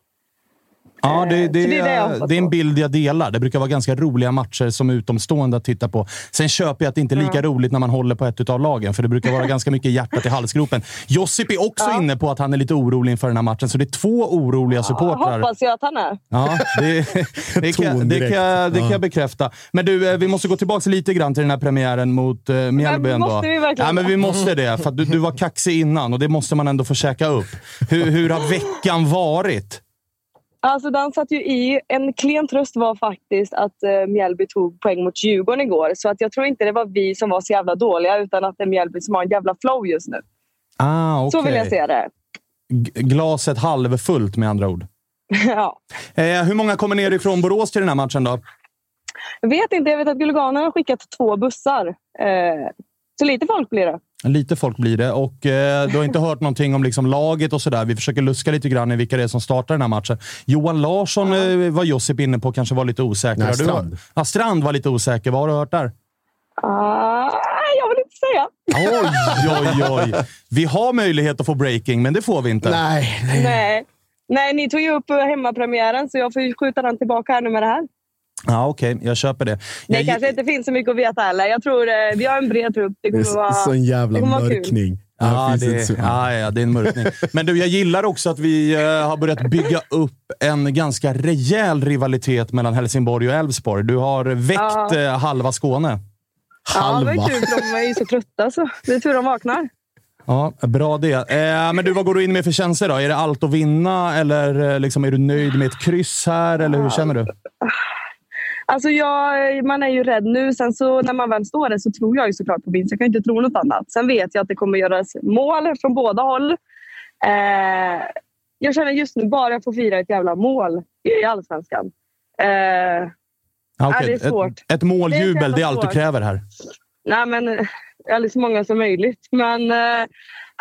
Ja, det, det, det är det är, hoppas det är en bild jag delar. Det brukar vara ganska roliga matcher som utomstående att titta på. Sen köper jag att det inte är lika roligt när man håller på ett av lagen, för det brukar vara <laughs> ganska mycket hjärtat i halsgropen. Josip är också inne på att han är lite orolig inför den här matchen, så det är två oroliga supportrar. Hoppas jag att han är. Ja, det, <laughs> det, kan, det, kan, jag- det kan jag bekräfta. Men du, eh, vi måste gå tillbaka lite grann till den här premiären mot uh, Mjällby. Men ändå. måste vi verkligen ja, men vi måste det, för att du, du var kaxig innan och det måste man ändå få käka upp. Hur, hur har veckan varit? Alltså den satt ju i. En klen tröst var faktiskt att uh, Mjällby tog poäng mot Djurgården igår. Så att jag tror inte det var vi som var så jävla dåliga utan att det är Mjällby som har en jävla flow just nu. Ah, okay. Så vill jag se det. G- Glaset halvfullt med andra ord. <laughs> ja. Eh, hur många kommer ner ifrån Borås till den här matchen då? Jag vet inte. Jag vet att Gulliganerna har skickat två bussar. Eh, så lite folk blir det. Lite folk blir det och eh, du har inte hört någonting om liksom laget och sådär. Vi försöker luska lite grann i vilka det är som startar den här matchen. Johan Larsson eh, var Josip inne på, kanske var lite osäker. Nej, du- Strand. Ja, Strand var lite osäker. Vad har du hört där? Ah, jag vill inte säga. Oj, oj, oj. Vi har möjlighet att få breaking, men det får vi inte. Nej, nej. Nej. Nej, ni tog ju upp eh, hemmapremiären så jag får ju skjuta den tillbaka här nu med det här. Ja, Okej, jag köper det. Det Jag, kanske inte finns så mycket att veta heller. Jag tror eh, vi har en bred trupp. Det Det kommer vara, är sån jävla det kul. mörkning. Ja, finns det, så- ja, ja, det är en mörkning. Men du, jag gillar också att vi eh, har börjat bygga upp en ganska rejäl rivalitet mellan Helsingborg och Elfsborg. Du har väckt Ja. eh, halva Skåne. Ja, det var kul de är ju så trötta så det är tur de vaknar. Ja, bra det. Eh, men du, vad går du in med för känslor då? Är det allt att vinna eller eh, liksom, är du nöjd med ett kryss här? Eller hur känner du? Alltså jag, man är ju rädd nu. Sen så när man väl står där så tror jag ju såklart på vinst. Jag kan inte tro något annat. Sen vet jag att det kommer göras mål från båda håll. Eh, jag känner just nu bara jag får fira ett jävla mål i allsvenskan. Eh, Ja, okej. det är svårt. Ett, ett måljubel, Det är så det är allt du kräver här. nej men, eh, eller så många som möjligt. Men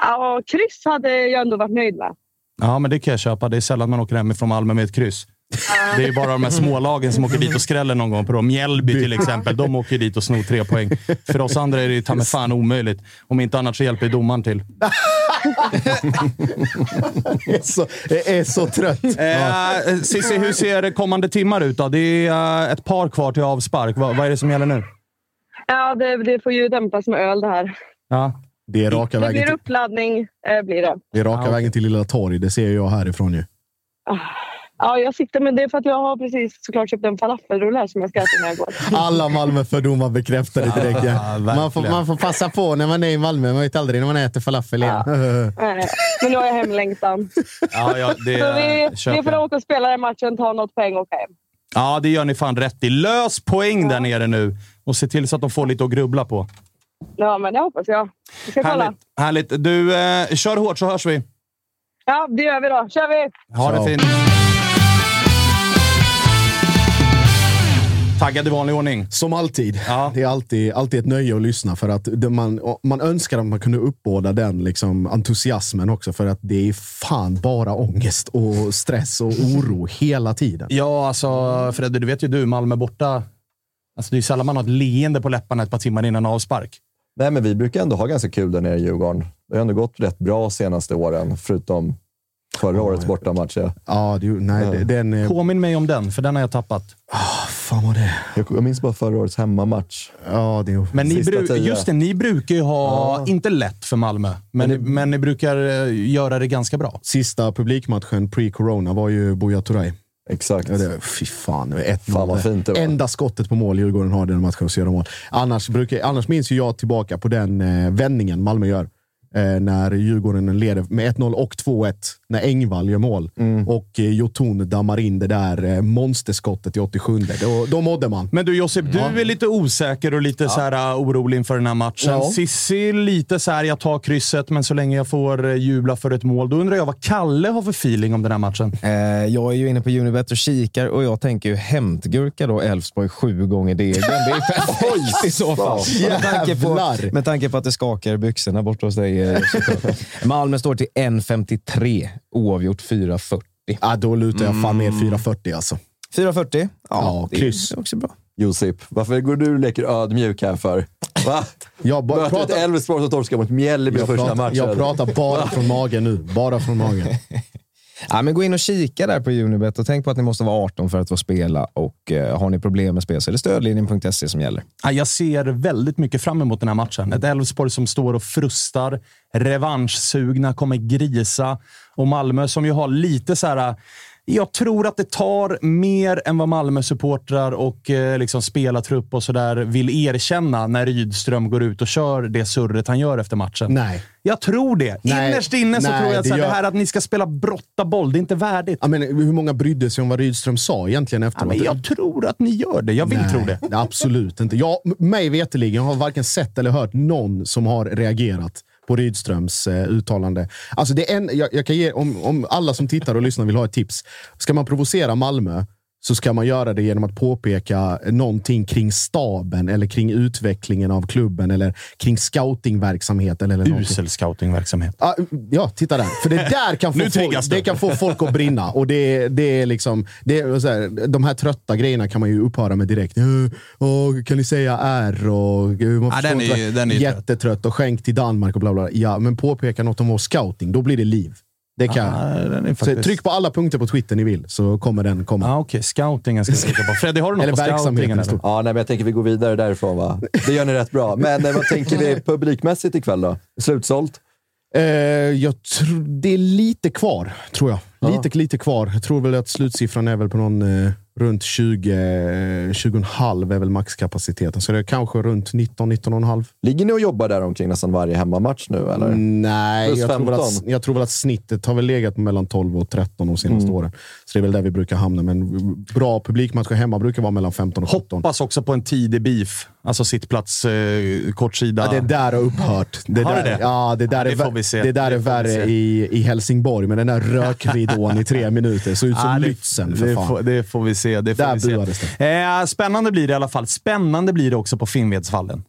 ja, kryss hade jag ändå varit nöjd med. Ja, men det kan jag köpa. Det är sällan man åker hem från Malmö med ett kryss. Det är bara de här smålagen som åker dit och skräller någon gång på dem. Mjällby till exempel. De åker dit och snor tre poäng. För oss andra är det ju ta mig fan omöjligt. Om inte annat så hjälper domaren till. Jag är så, jag är så trött. Eh, Cissi, hur ser kommande timmar ut? Då? Det är eh, ett par kvar till avspark. Vad, vad är det som gäller nu? Ja, det, det får ju dämpas med öl det här. Ja. Det är raka Det vägen blir till, uppladdning. Eh, blir det. det är raka Ja, vägen till Lilla Torg. Det ser jag härifrån ju. Ja, jag siktar med det för att jag har precis såklart köpt en falafelrulle här som jag ska äta när jag går. Alla Malmöfördomar bekräftar det direkt. Ja. Man, får, man får passa på när man är i Malmö. Man vet aldrig när man äter falafel igen. Nej, Men nu har jag hemlängtan. Ja, ja, det, Så vi, vi får åka och spela den matchen, ta något poäng och åka hem. ja, det gör ni fan rätt i. Lös poäng där nere nu och se till så att de får lite att grubbla på. Ja, men det hoppas jag. Vi ska kolla. Härligt. Härligt. Du, eh, kör hårt så hörs vi. Ja, det gör vi då. kör vi! Ha Ciao. det fint. Taggad i vanlig ordning. Som alltid. Ja. Det är alltid, alltid ett nöje att lyssna. För att det man, man önskar att man kunde uppbåda den liksom, entusiasmen också. För att det är fan bara ångest och stress och oro hela tiden. Ja, alltså Fredde, det vet ju du. Malmö borta. Alltså, det är sällan man har ett leende på läpparna ett par timmar innan avspark. Nej, men vi brukar ändå ha ganska kul där nere i Djurgården. Det har ändå gått rätt bra senaste åren, förutom förra årets bortamatcher. Ja, det, nej, det, den... eh, Påminn mig om den, för den har jag tappat. Fan vad det... Jag, jag minns bara förra årets hemmamatch. Ja, det Men ni, bru- just det, ni brukar ju ha, inte lätt för Malmö, men, men, ni brukar eh, göra det ganska bra. Sista publikmatchen pre-corona var ju Buya Turay. Exakt. Ja, det, fy fan, det var ett Fan vad fint det var. Enda skottet på mål Djurgården har den matchen så gör de mål. Annars, brukar, annars minns ju jag tillbaka på den eh, vändningen Malmö gör. Eh, när Djurgården leder med 1-0 och 2-1. När Engvall gör mål. Mm. Och eh, Jotun dammar in det där eh, monsterskottet i 87. Då, då mådde man. Men du Josip, du Ja. är lite osäker och lite så här, uh, orolig inför den här matchen. Ja. Sissi lite så här, jag tar krysset, men så länge jag får jubla för ett mål. Då undrar jag vad Kalle har för feeling om den här matchen. Eh, jag är ju inne på Unibet och kikar och jag tänker ju hämtgurka då Elfsborg sju gånger degen. Det är <laughs> perfekt i så fall. Med tanke, på, med tanke på att det skakar i byxorna borta hos dig. Eh. <laughs> Malmö står till 1,53. Oavgjort 4,40. Ja, då lutar jag fan ner 4,40 alltså. 4,40? Ja, Ja, det kryss. är också bra. Josip, varför går du och leker ödmjuk här för? Va? Jag, ba- Möter ett pratar, Elfsborg som torskar mot Mjällby första pratar, matchen. jag pratar bara från magen nu. Bara från magen. <laughs> Ja, men gå in och kika där på Unibet och tänk på att ni måste vara 18 för att få spela. Och eh, Har ni problem med spel så är det stödlinjen.se som gäller. Ja, Jag ser väldigt mycket fram emot den här matchen. Ett Elfsborg som står och frustar. Revanschsugna, kommer grisa. Och Malmö som ju har lite så här... Jag tror att det tar mer än vad Malmö-supportrar och eh, liksom spelartrupp och sådär vill erkänna när Rydström går ut och kör det surret han gör efter matchen. Nej. Jag tror det. Nej. Innerst inne så Nej, tror jag att det gör- det här att ni ska spela brotta boll, det är inte värdigt. Ja, men hur många brydde sig om vad Rydström sa egentligen Ja, efteråt? men jag tror att ni gör det. Jag vill Nej, tro det. Absolut inte. Jag, mig veterligen har varken sett eller hört någon som har reagerat på Rydströms eh, uttalande. Alltså det är en, jag, jag kan ge, om, om alla som tittar och lyssnar vill ha ett tips. Ska man provocera Malmö så ska man göra det genom att påpeka någonting kring staben eller kring utvecklingen av klubben eller kring scoutingverksamheten. Eller någonting. Usel scoutingverksamhet. Ja, ja, titta där. För det <laughs> där kan få, folk, det kan få folk att brinna. Och det, det är liksom, det är så här, de här trötta grejerna kan man ju upphöra med direkt. "Eh, åh, kan ni säga R? Och, man förstår den är den är jättetrött och skänk till Danmark och bla bla. bla. Ja, men påpeka något om vår scouting. Då blir det liv. Det kan Ja, den är så faktiskt- Tryck på alla punkter på Twitter ni vill så kommer den komma. Ja, Okej, scoutingen ska jag <laughs> trycka på. Freddy, har du något Eller på verksamheten scoutingen? Ja, nej, men jag tänker vi går vidare därifrån. Va? Det gör ni rätt bra. Men eh, vad tänker vi <laughs> publikmässigt ikväll då? Slutsålt? Eh, jag tr- det är lite kvar, tror jag. Lite, lite kvar. Jag tror väl att slutsiffran är väl på någon eh, runt 20, eh, 20,5 är väl maxkapaciteten. Så det är kanske runt 19, 19,5. Ligger ni och jobbar där omkring nästan varje hemmamatch nu, eller? Mm, Nej, jag tror, väl 15? att, jag tror väl att snittet har väl legat mellan 12 och 13 de senaste Mm. åren. Så det är väl där vi brukar hamna. Men bra publikmatcher hemma brukar vara mellan 15 och 17. Hoppas också på en tidig beef. Alltså sittplats, eh, kortsida. Ja, det där har upphört. Det Har där, det? Ja, det där Ja, det är. Det där Det är värre i, i Helsingborg, med den där rökridån i tre <laughs> minuter. Såg ut som Ja, Lützen för det, fan. får, det får vi se. Det får Där vi se. Eh, spännande blir det i alla fall. Spännande blir det också på Finnvedsvallen.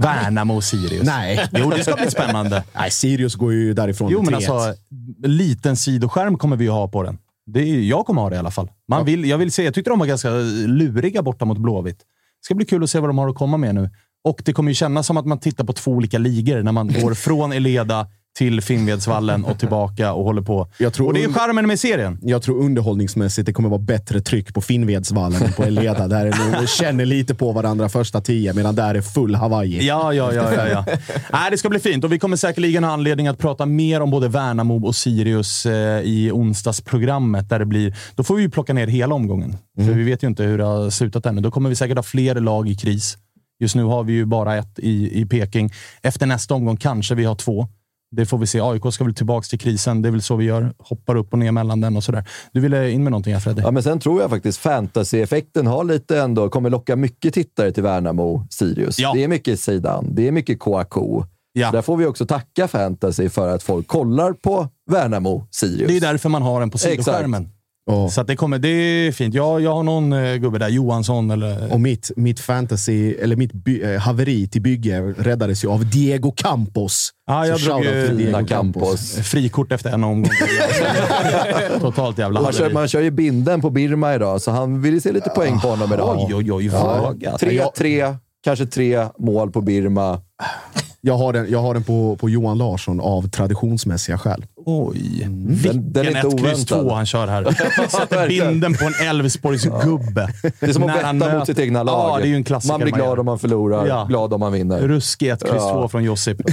Värnamo och Sirius. Nej. Jo, det ska bli spännande. <laughs> Nej, Sirius går ju därifrån Jo, men 3-1. alltså, liten sidoskärm kommer vi ju ha på den. Det är, jag kommer ha det i alla fall. Man vill, jag vill se. Jag tyckte de var ganska luriga borta mot Blåvitt. Ska bli kul att se vad de har att komma med nu. Och det kommer ju kännas som att man tittar på två olika ligor när man går <laughs> från Eleda till Finnvedsvallen och <laughs> tillbaka och håller på. Jag tror och det är charmen med serien. Jag tror underhållningsmässigt det kommer vara bättre tryck på Finnvedsvallen än på Eleda. Där är <laughs> känner lite på varandra första tio, medan där är full Hawaii. Ja, ja, ja. ja, ja. Nej, det ska bli fint och vi kommer säkerligen ha anledning att prata mer om både Värnamo och Sirius eh, i onsdagsprogrammet. Där det blir, då får vi ju plocka ner hela omgången, för vi vet ju inte hur det har slutat ännu. Då kommer vi säkert ha fler lag i kris. Just nu har vi ju bara ett i, i Peking. Efter nästa omgång kanske vi har två. Det får vi se. AIK ska väl tillbaka till krisen. Det är väl så vi gör. Hoppar upp och ner mellan den och sådär. Du ville in med någonting här Fredrik? Ja, men sen tror jag faktiskt fantasy-effekten har lite ändå, kommer locka mycket tittare till Värnamo, Sirius. Ja. Det är mycket Zeidan, det är mycket Kouakou. Ja. Där får vi också tacka fantasy för att folk kollar på Värnamo, Sirius. Det är därför man har den på sidoskärmen. Så att det, kommer, det är fint. Jag, jag har någon eh, gubbe där, Johansson eller... Och mitt, mitt fantasy, eller mitt by, eh, haveri till bygge räddades ju av Diego Campos. Ja, jag Så drog Diego Campos. Campos. frikort efter en omgång. <laughs> Totalt jävla Man kör, man kör ju binden på Birma idag, så han vill ju se lite poäng på honom idag. Oj, oj, oj. Ja. vågat. Tre, tre, kanske tre mål på Birma. Jag har den, jag har den på, på Johan Larsson av traditionsmässiga skäl. Oj. Är Vilken inte 1, kryss 2 oväntad. han kör här. <laughs> Sätter binden på en Elfsborgs gubbe. Det är som att betta mot möter- sitt egna lag. Ja, det är ju en klassiker. man blir glad gör. om man förlorar, Ja. glad om man vinner. Ruskig 1, kryss Ja. 2 från Josip. <laughs>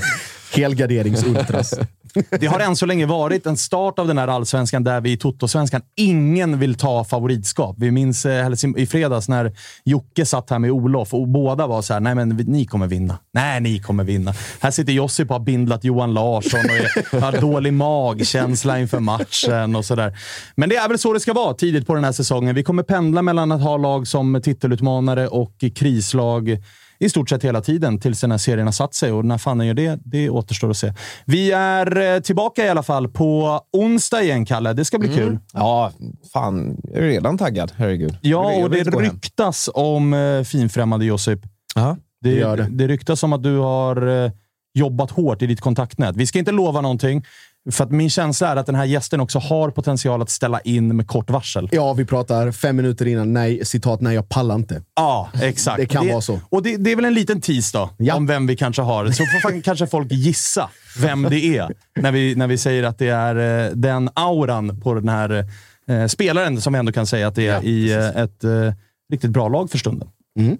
Helgarderingsultras. <laughs> Det har än så länge varit en start av den här allsvenskan där vi i Toto-svenskan ingen vill ta favoritskap. Vi minns eh, i fredags när Jocke satt här med Olof och båda var så här, nej men ni kommer vinna. Nej, ni kommer vinna. Här sitter Josip och har bindlat Johan Larsson och är, <laughs> har dålig magkänsla inför matchen och sådär. Men det är väl så det ska vara tidigt på den här säsongen. Vi kommer pendla mellan att ha lag som titelutmanare och krislag i stort sett hela tiden tills den här serien har satt sig. Och när fan den gör det, det återstår att se. Vi är eh, tillbaka i alla fall på onsdag igen, Kalle. Det ska bli kul. Ja, fan. Jag är redan taggad. Herregud. Ja, och det ryktas om eh, finfrämmande Josip. Ja, Det, det det. det ryktas om att du har eh, jobbat hårt i ditt kontaktnät. Vi ska inte lova någonting, för att min känsla är att den här gästen också har potential att ställa in med kort varsel. Ja, vi pratar fem minuter innan. Nej, citat, nej, jag pallar inte. Ja, exakt. Det kan vara så. Och det, det är väl en liten tease då, Ja. om vem vi kanske har. Så får fan- kanske folk gissa vem det är när vi, när vi säger att det är eh, den auran på den här eh, spelaren som vi ändå kan säga att det är Ja, i eh, ett eh, riktigt bra lag för stunden.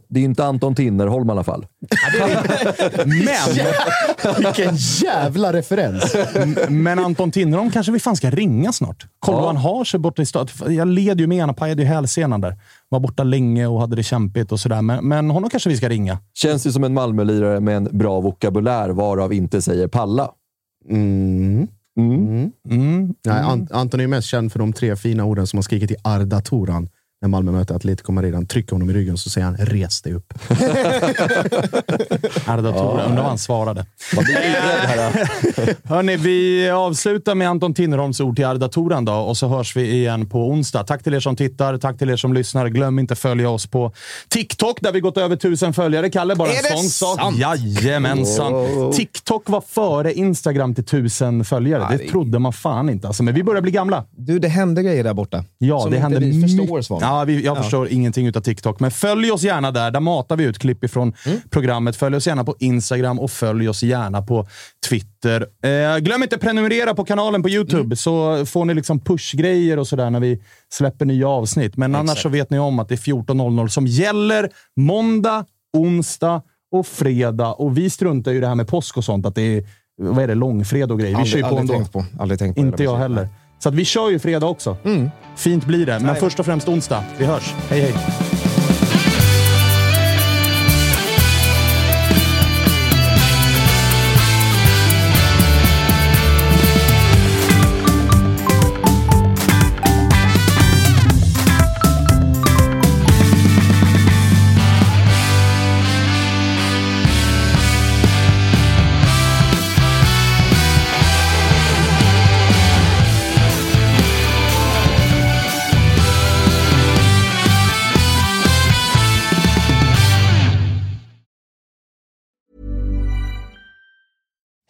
Det är inte Anton Tinnerholm i alla fall. Men, Vilken jävla referens! men Anton Tinnerholm kanske vi fan ska ringa snart. Kolla Ja. vad han har sig borta i stad. Jag led ju med honom, pajade ju hälsenan där. Var borta länge och hade det kämpigt och sådär. Men, men honom kanske vi ska ringa. Känns ju som en Malmölirare med en bra vokabulär, varav inte säger palla. Mm. Mm. Mm. Nej, Ant- Anton är mest känd för de tre fina orden som han skriker till Arda Toran när Malmö möter Atletico Madrid. Han trycker honom i ryggen så säger han “res dig upp”. <laughs> Arda Tora, undrar vad han svarade. <laughs> Hörni, vi avslutar med Anton Tinnerholms ord till Arda Toran då, och så hörs vi igen på onsdag. Tack till er som tittar, tack till er som lyssnar. Glöm inte följa oss på TikTok där vi gått över tusen följare. Kalle, bara Är en sån sak. sant? Jajamensan. Wow. TikTok var före Instagram till tusen följare. Ja, det trodde man fan inte. Alltså, men vi börjar bli gamla. Du, det händer grejer där borta. Ja, Som det vi mycket. Ja, vi, jag Ja. förstår ingenting utav TikTok, men följ oss gärna där. Där matar vi ut klipp ifrån Mm. programmet. Följ oss gärna på Instagram och följ oss gärna på Twitter. Eh, glöm inte att prenumerera på kanalen på YouTube, Mm. så får ni liksom pushgrejer och sådär när vi släpper nya avsnitt. Men annars så vet ni om att det är 14.00 som gäller måndag, onsdag och fredag. Och vi struntar ju i det här med påsk och sånt, att det är vad är det, långfredag och grejer. Vi kör ju på aldrig ändå. tänkt på. Aldrig tänkt på Inte jag heller. Så att vi kör ju fredag också. Fint blir det. Men Nej. först och främst onsdag. Vi hörs. Hej hej!